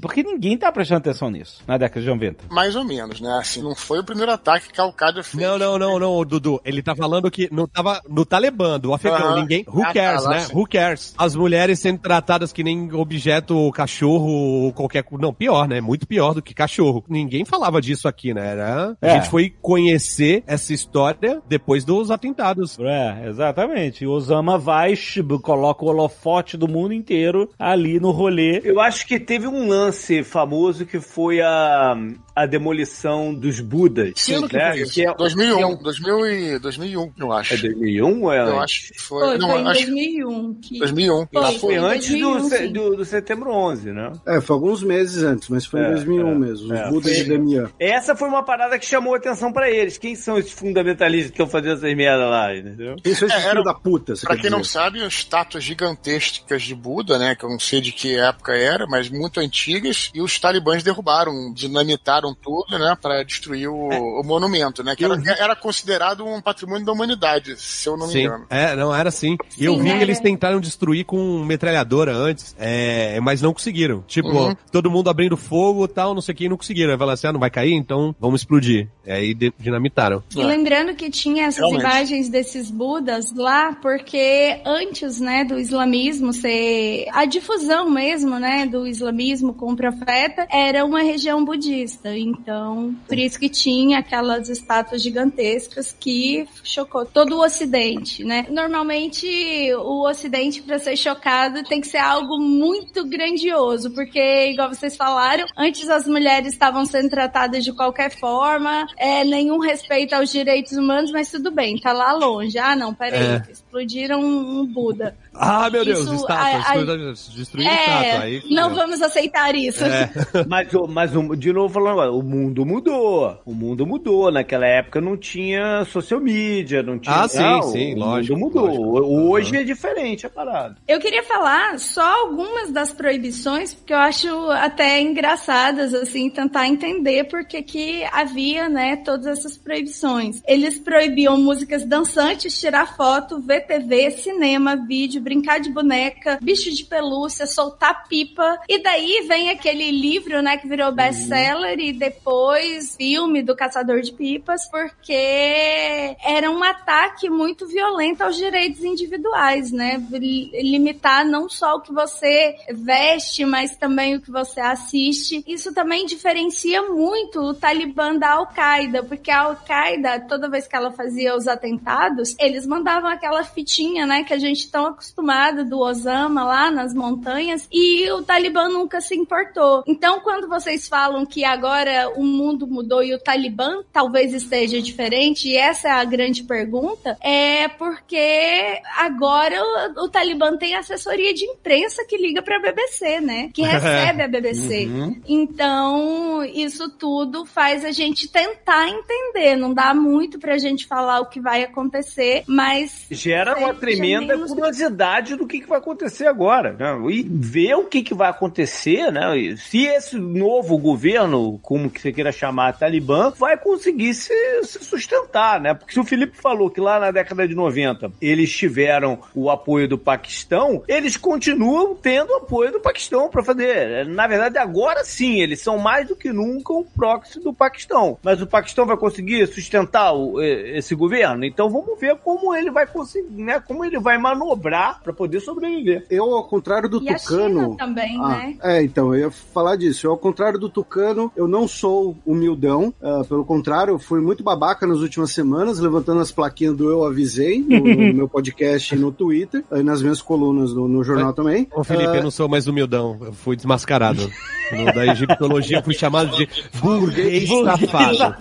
porque ninguém tá prestando atenção nisso na década de 90. Mais ou menos, né? Assim, não foi o primeiro ataque que a Al-Qaeda fez. Não, não, não, não, Dudu. Ele tá falando que não tava no Talibã, do afegão. Aham. Ninguém. Who Ah, tá, cares, lá né? sim. Who cares? As mulheres sendo tratadas que nem objeto, cachorro, ou qualquer. Não, pior, né? Muito pior do que cachorro. Ninguém falava disso aqui, né? Era... É. A gente foi conhecer essa história depois dos atentados. É, exatamente. Osama vai, coloca o holofote do mundo inteiro ali no rolê. Eu acho que teve um lance famoso que foi a, a demolição dos Budas. Que ano que né? foi isso? Que é- 2001, que é um- 2000 e 2001, eu acho. É 2001 ou é Eu acho que foi. Foi, não, foi em acho 2001. Que... 2001. Foi, Foi foi em antes do, 2001, se- sim. do, do setembro 11, né? É, foi alguns meses antes, mas foi em É, 2001 é, mesmo. Os é. Budas de Damian. Essa foi uma parada que chamou atenção pra eles. Quem são esses fundamentalistas que estão fazendo essas merda lá, entendeu? Isso é É, era- da puta, você Pra quem não dizer. sabe, estátuas gigantescas de Buda, né? Que eu não sei de que época era, mas muito antigas. E os talibãs derrubaram, dinamitaram tudo, né? Pra destruir o, o monumento, né? Que era, era considerado um patrimônio da humanidade, se eu não me Sim. engano. É, não, era assim. E eu vi que eles tentaram destruir com metralhadora antes, é, mas não conseguiram. Tipo, Uhum. todo mundo abrindo fogo e tal, não sei o que, não conseguiram. Aí falaram assim, ah, não vai cair? Então vamos explodir. E aí de- dinamitaram. E lembrando que tinha essas Realmente. imagens desses Budas lá, porque antes, né, do islamismo ser a difusão mesmo, né, do islamismo com o profeta, era uma região budista. Então, por isso que tinha aquelas estátuas gigantescas que chocou todo o ocidente, né? Normalmente o ocidente para ser chocado tem que ser algo muito grandioso, porque igual vocês falaram, antes as mulheres estavam sendo tratadas de qualquer forma, é, nenhum respeito aos direitos humanos, mas tudo bem, tá lá longe. Ah, não, peraí, É. explodiram um Buda. Ah, meu Deus, Isso, estátua, a- a- estátua, destruíram estátua. É, Aí, não fudeu. vamos aceitar isso. É. Mas, o- mas o- de novo falando agora, o mundo mudou. O mundo mudou. Naquela época não tinha social media, não tinha. Ah, sim, não, sim, o lógico, mundo mudou. lógico. Hoje é diferente a parada. Eu queria falar só algumas das proibições, porque eu acho até engraçadas, assim, tentar entender por que que havia, né, todas essas proibições. Eles proibiam músicas dançantes, tirar foto, ver TV, cinema, vídeo, brincar de boneca, bicho de pelúcia, soltar pipa. E daí vem aquele livro, né, que virou best-seller e depois filme do Caçador de Pipas, porque era um ataque muito violento aos direitos individuais, né? Li- Limitar não só o que você veste, mas também o que você assiste. Isso também diferencia muito o Talibã da Al-Qaeda, porque a Al-Qaeda, toda vez que ela fazia os atentados, eles mandavam aquela fitinha, né, que a gente tão acostumado do Osama lá nas montanhas, e o Talibã nunca se importou. Então, quando vocês falam que agora o mundo mudou e o Talibã talvez esteja diferente, e essa é a grande pergunta, é porque agora o, o Talibã tem assessoria de imprensa que liga pra BBC, né? Que recebe a BBC. Então, isso tudo faz a gente tentar entender. Não dá muito pra gente falar o que vai acontecer, mas Gera uma Seja tremenda curiosidade do que, que vai acontecer agora. Né? E ver o que, que vai acontecer, né? E Se esse novo governo, como que você queira chamar, Talibã, vai conseguir se, se sustentar, né? Porque se o Felipe falou que lá na década de 90 eles tiveram o apoio do Paquistão, eles continuam tendo o apoio do Paquistão para fazer. Na verdade, agora sim, eles são mais do que nunca um proxy do Paquistão. Mas o Paquistão vai conseguir sustentar o- esse governo? Então vamos ver como ele vai conseguir né, como ele vai manobrar pra poder sobreviver. Eu, ao contrário do E a Tucano. China também, Ah, né? É, então, eu ia falar disso. Eu, ao contrário do Tucano, eu não sou humildão. ah, pelo contrário, eu fui muito babaca nas últimas semanas, levantando as plaquinhas do Eu Avisei no, no meu podcast e no Twitter, e nas minhas colunas no, no jornal também. Ô, Felipe, Ah, eu não sou mais humildão. Eu fui desmascarado. No da egiptologia eu fui chamado de burguês safado.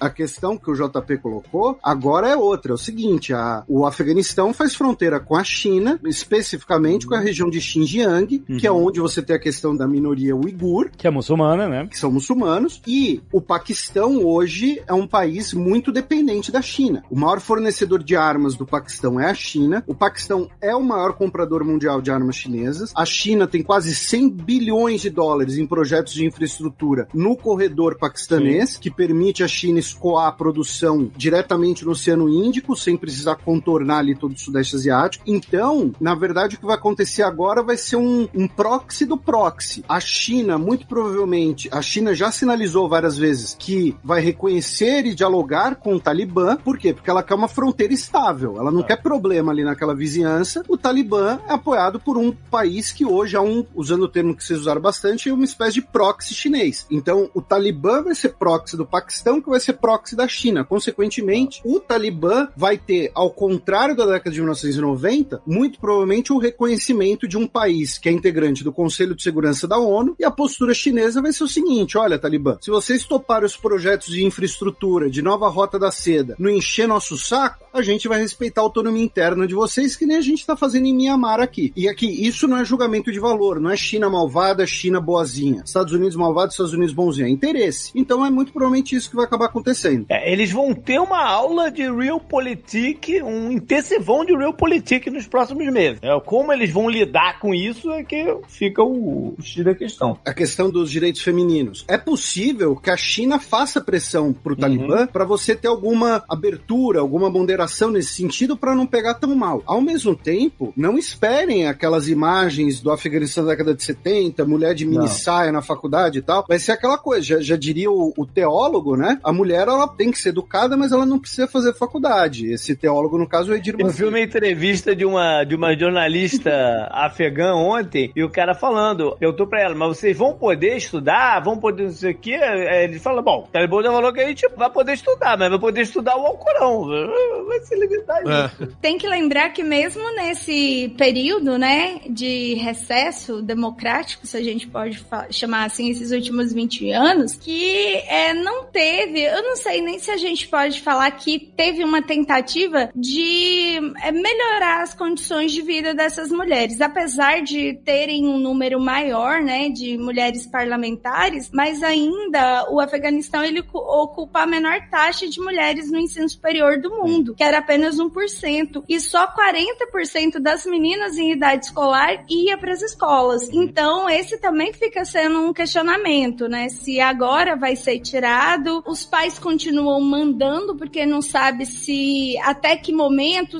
A questão que o JP colocou agora é outra. É o seguinte: a- o Afeganistão faz fronteira com a China, especificamente com a região de Xinjiang, que é onde você tem a questão da minoria uigur, Que é muçulmana, né? que são muçulmanos, e o Paquistão hoje é um país muito dependente da China. O maior fornecedor de armas do Paquistão é a China. O Paquistão é o maior comprador mundial de armas chinesas. A China tem quase 100 bilhões de dólares em projetos de infraestrutura no corredor paquistanês, que permite a China escoar a produção diretamente no Oceano Índico, sem precisar contornar ali todo o Sudeste Asiático. Então, na verdade, o que vai acontecer agora vai ser um, um proxy do proxy. A China, muito provavelmente, a China já sinalizou várias vezes que vai reconhecer e dialogar com o Talibã. Por quê? Porque ela quer uma fronteira estável. Ela não quer problema ali naquela vizinhança. O Talibã é apoiado por um país que hoje é um, usando o termo que vocês usaram bastante, é uma espécie de proxy chinês. Então, o Talibã vai ser proxy do Paquistão, que vai ser proxy da China. Consequentemente, o Talibã vai ter, ao contrário da década de 1990, muito provavelmente o reconhecimento de um país que é integrante do Conselho de Segurança da ONU, e a postura chinesa vai ser o seguinte: olha, Talibã, se vocês toparem os projetos de infraestrutura, de nova rota da seda, não encher nosso saco, a gente vai respeitar a autonomia interna de vocês, que nem a gente está fazendo em Mianmar aqui. E aqui, isso não é julgamento de valor, não é China malvada, China boazinha, Estados Unidos malvado, Estados Unidos bonzinho, é interesse. Então é muito provavelmente isso que vai acabar acontecendo. É, eles vão ter uma aula de Realpolitik, um intensivão de Realpolitik nos próximos meses. É, como eles vão lidar com isso é que fica o, o X da questão. a questão dos direitos femininos. É possível que a China faça pressão pro Talibã para você ter alguma abertura, alguma ponderação nesse sentido para não pegar tão mal. Ao mesmo tempo, não esperem aquelas imagens do Afeganistão da década de 70, mulher de mini Não. saia na faculdade e tal. Vai ser aquela coisa, já, já diria o, o teólogo, né? A mulher ela tem que ser educada, mas ela não precisa fazer faculdade. Esse teólogo, no caso, é o Edir Eu vi uma entrevista de uma, de uma jornalista afegã ontem e o cara falando, eu tô pra ela, mas vocês vão poder estudar? Vão poder não sei o quê? Ele fala, bom, o Talibã já falou que a gente vai poder estudar, mas vai poder estudar o Alcorão. Vai se limitar nisso. Tem que lembrar que mesmo nesse período, né, de recesso democrático, se a gente pode chamar assim, esses últimos 20 anos, que é, não teve, eu não sei nem se a gente pode falar que teve uma tentativa de é, melhorar as condições de vida dessas mulheres, apesar de terem um número maior, né, de mulheres parlamentares, mas ainda o Afeganistão ele cu- ocupa a menor taxa de mulheres no ensino superior do mundo, que era apenas 1%, e só 40% das meninas em idade escolar ia para as escolas. Então, esse também fica sendo um questionamento, né? Se agora vai ser tirado, os pais continuam mandando porque não sabe se até que momento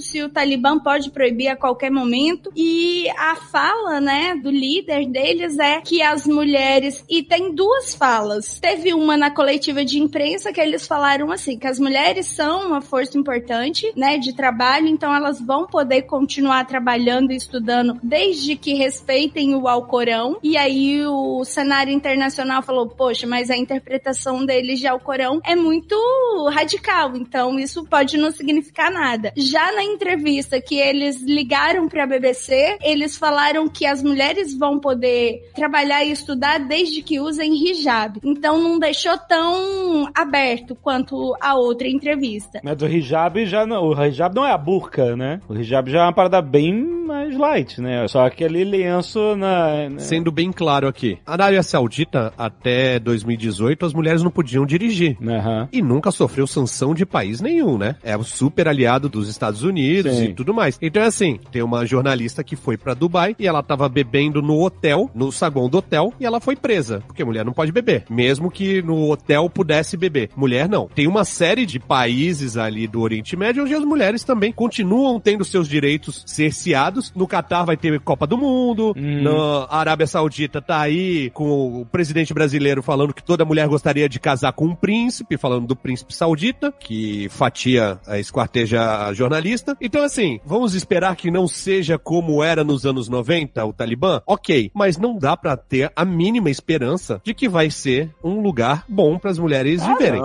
se o Talibã pode proibir a qualquer momento. E a fala, né, do líder deles é que as mulheres e tem duas falas. Teve uma na coletiva de imprensa que eles falaram assim, que as mulheres são uma força importante, né, de trabalho, então elas vão poder continuar trabalhando e estudando desde que respeitem o Alcorão. E aí o cenário internacional falou: "Poxa, mas a interpretação deles de Alcorão é muito radical, então isso pode não significar nada". Já na entrevista que eles ligaram para a BBC, eles falaram que as mulheres vão poder trabalhar e estudar desde que usem hijab. Então não deixou tão aberto quanto a outra entrevista. Mas o hijab já não. O hijab não é a burca, né? O hijab já é uma parada bem mais light, né? Só aquele lenço na. na- Sendo bem claro aqui, a Arábia Saudita, até 2018, as mulheres não podiam dirigir. Aham. E nunca sofreu sanção de país nenhum, né? É o super aliado dos Estados Unidos Sim. e tudo mais. Então é assim, tem uma jornalista que foi pra Dubai e ela tava bebendo no hotel, no saguão do hotel, e ela foi presa, porque mulher não pode beber, mesmo que no hotel pudesse beber. Mulher não. Tem uma série de países ali do Oriente Médio onde as mulheres também continuam tendo seus direitos cerceados. No Catar vai ter Copa do Mundo, Hum. na Arábia Saudita tá aí com o presidente brasileiro falando que toda mulher gostaria de casar com um príncipe, falando do príncipe saudita, que fatia, eh, esquarteja a jornalista. Então, assim, vamos esperar que não seja como era nos anos 90, o Talibã? Ok, mas não dá pra ter a mínima esperança de que vai ser um lugar bom para as mulheres viverem.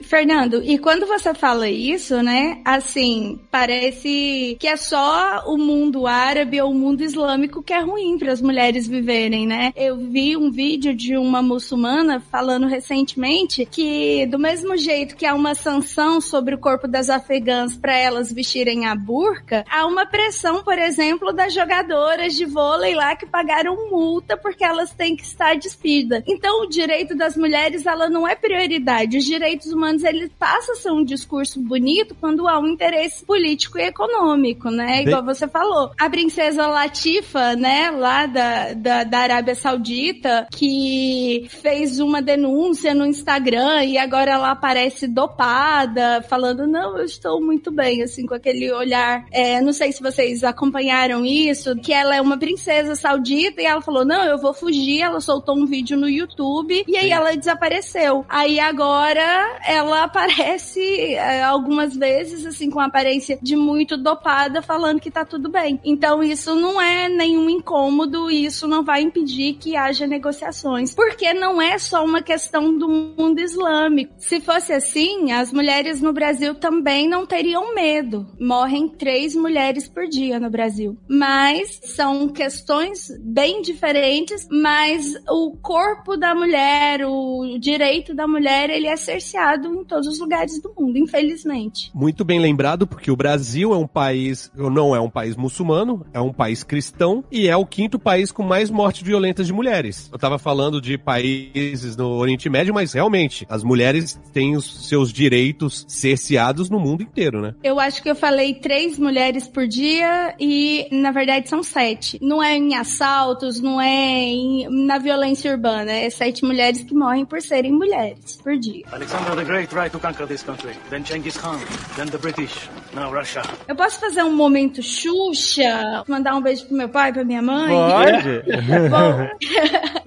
Fernando, e quando você fala isso, né, assim, parece que é só o mundo árabe ou o mundo islâmico que é ruim para as mulheres viverem, né? Eu vi um vídeo de uma muçulmana falando recentemente que do mesmo jeito que há uma sanção sobre o corpo das afegãs para elas vestirem a burca, há uma pressão, por exemplo, das jogadoras de vôlei lá que pagaram multa porque elas têm que estar despidas. Então, o direito das mulheres, ela não é prioridade. Os direitos humanos humanos ele passa a ser um discurso bonito quando há um interesse político e econômico, né? Igual você falou. A princesa Latifa, né, lá da, da, da Arábia Saudita, que fez uma denúncia no Instagram e agora ela aparece dopada, falando, não, eu estou muito bem, assim, com aquele olhar. É, não sei se vocês acompanharam isso, que ela é uma princesa saudita e ela falou, não, eu vou fugir. Ela soltou um vídeo no YouTube e aí Sim. ela desapareceu. Aí agora ela aparece é, algumas vezes, assim, com aparência de muito dopada, falando que tá tudo bem. Então isso não é nenhum incômodo e isso não vai impedir que haja negociações. Porque não é só uma questão do mundo islâmico. Se fosse assim, as mulheres no Brasil também não teriam medo. Morrem três mulheres por dia no Brasil. Mas são questões bem diferentes, mas o corpo da mulher, o direito da mulher, ele é cerceado em todos os lugares do mundo, infelizmente. Muito bem lembrado, porque o Brasil é um país, não é um país muçulmano, é um país cristão e é o quinto país com mais mortes violentas de mulheres. Eu tava falando de países no Oriente Médio, mas realmente, as mulheres têm os seus direitos cerceados no mundo inteiro, né? Eu acho que eu falei três mulheres por dia e, na verdade, são sete. Não é em assaltos, não é em, na violência urbana, é sete mulheres que morrem por serem mulheres por dia. Alexander the Great tried to conquer this country. Then Genghis Khan. Then the British. Now Russia. Eu posso fazer um momento Xuxa? Mandar um beijo pro meu pai, pra minha mãe? Pode. Bom,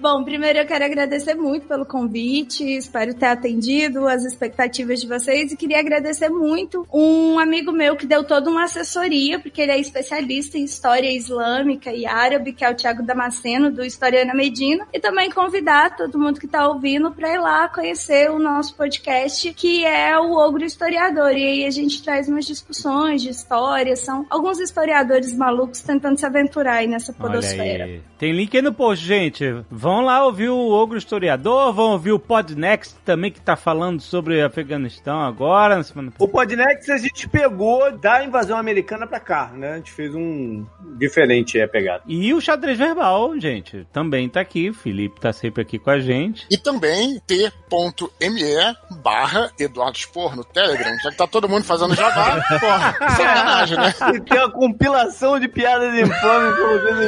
bom, primeiro eu quero agradecer muito pelo convite. Espero ter atendido as expectativas de vocês e queria agradecer muito um amigo meu que deu toda uma assessoria, porque ele é especialista em história islâmica e árabe, que é o Tiago Damasceno, do Historiana Medina, e também convidar todo mundo que tá ouvindo para ir lá conhecer o nosso podcast que é o Ogro Historiador. E aí a gente traz umas discussões de história, são alguns historiadores malucos tentando se aventurar aí nessa podosfera. Aí. Tem link aí no post, gente. Vão lá ouvir o Ogro Historiador, vão ouvir o Podnext também, que tá falando sobre Afeganistão agora. Na semana o Podnext a gente pegou da invasão americana pra cá, né? A gente fez um diferente é pegado. E o xadrez verbal, gente, também tá aqui. O Felipe tá sempre aqui com a gente. E também t.me barra Eduardo Spor no Telegram, já que tá todo mundo fazendo jabá, porra, sacanagem, né? E tem uma compilação de piadas infames colocando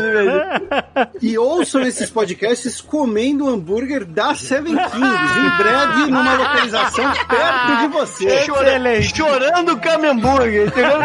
E ouçam esses podcasts comendo hambúrguer da Seven Kings, em breve numa localização perto de você. Chora, chorando Cam Hambúrguer, chegando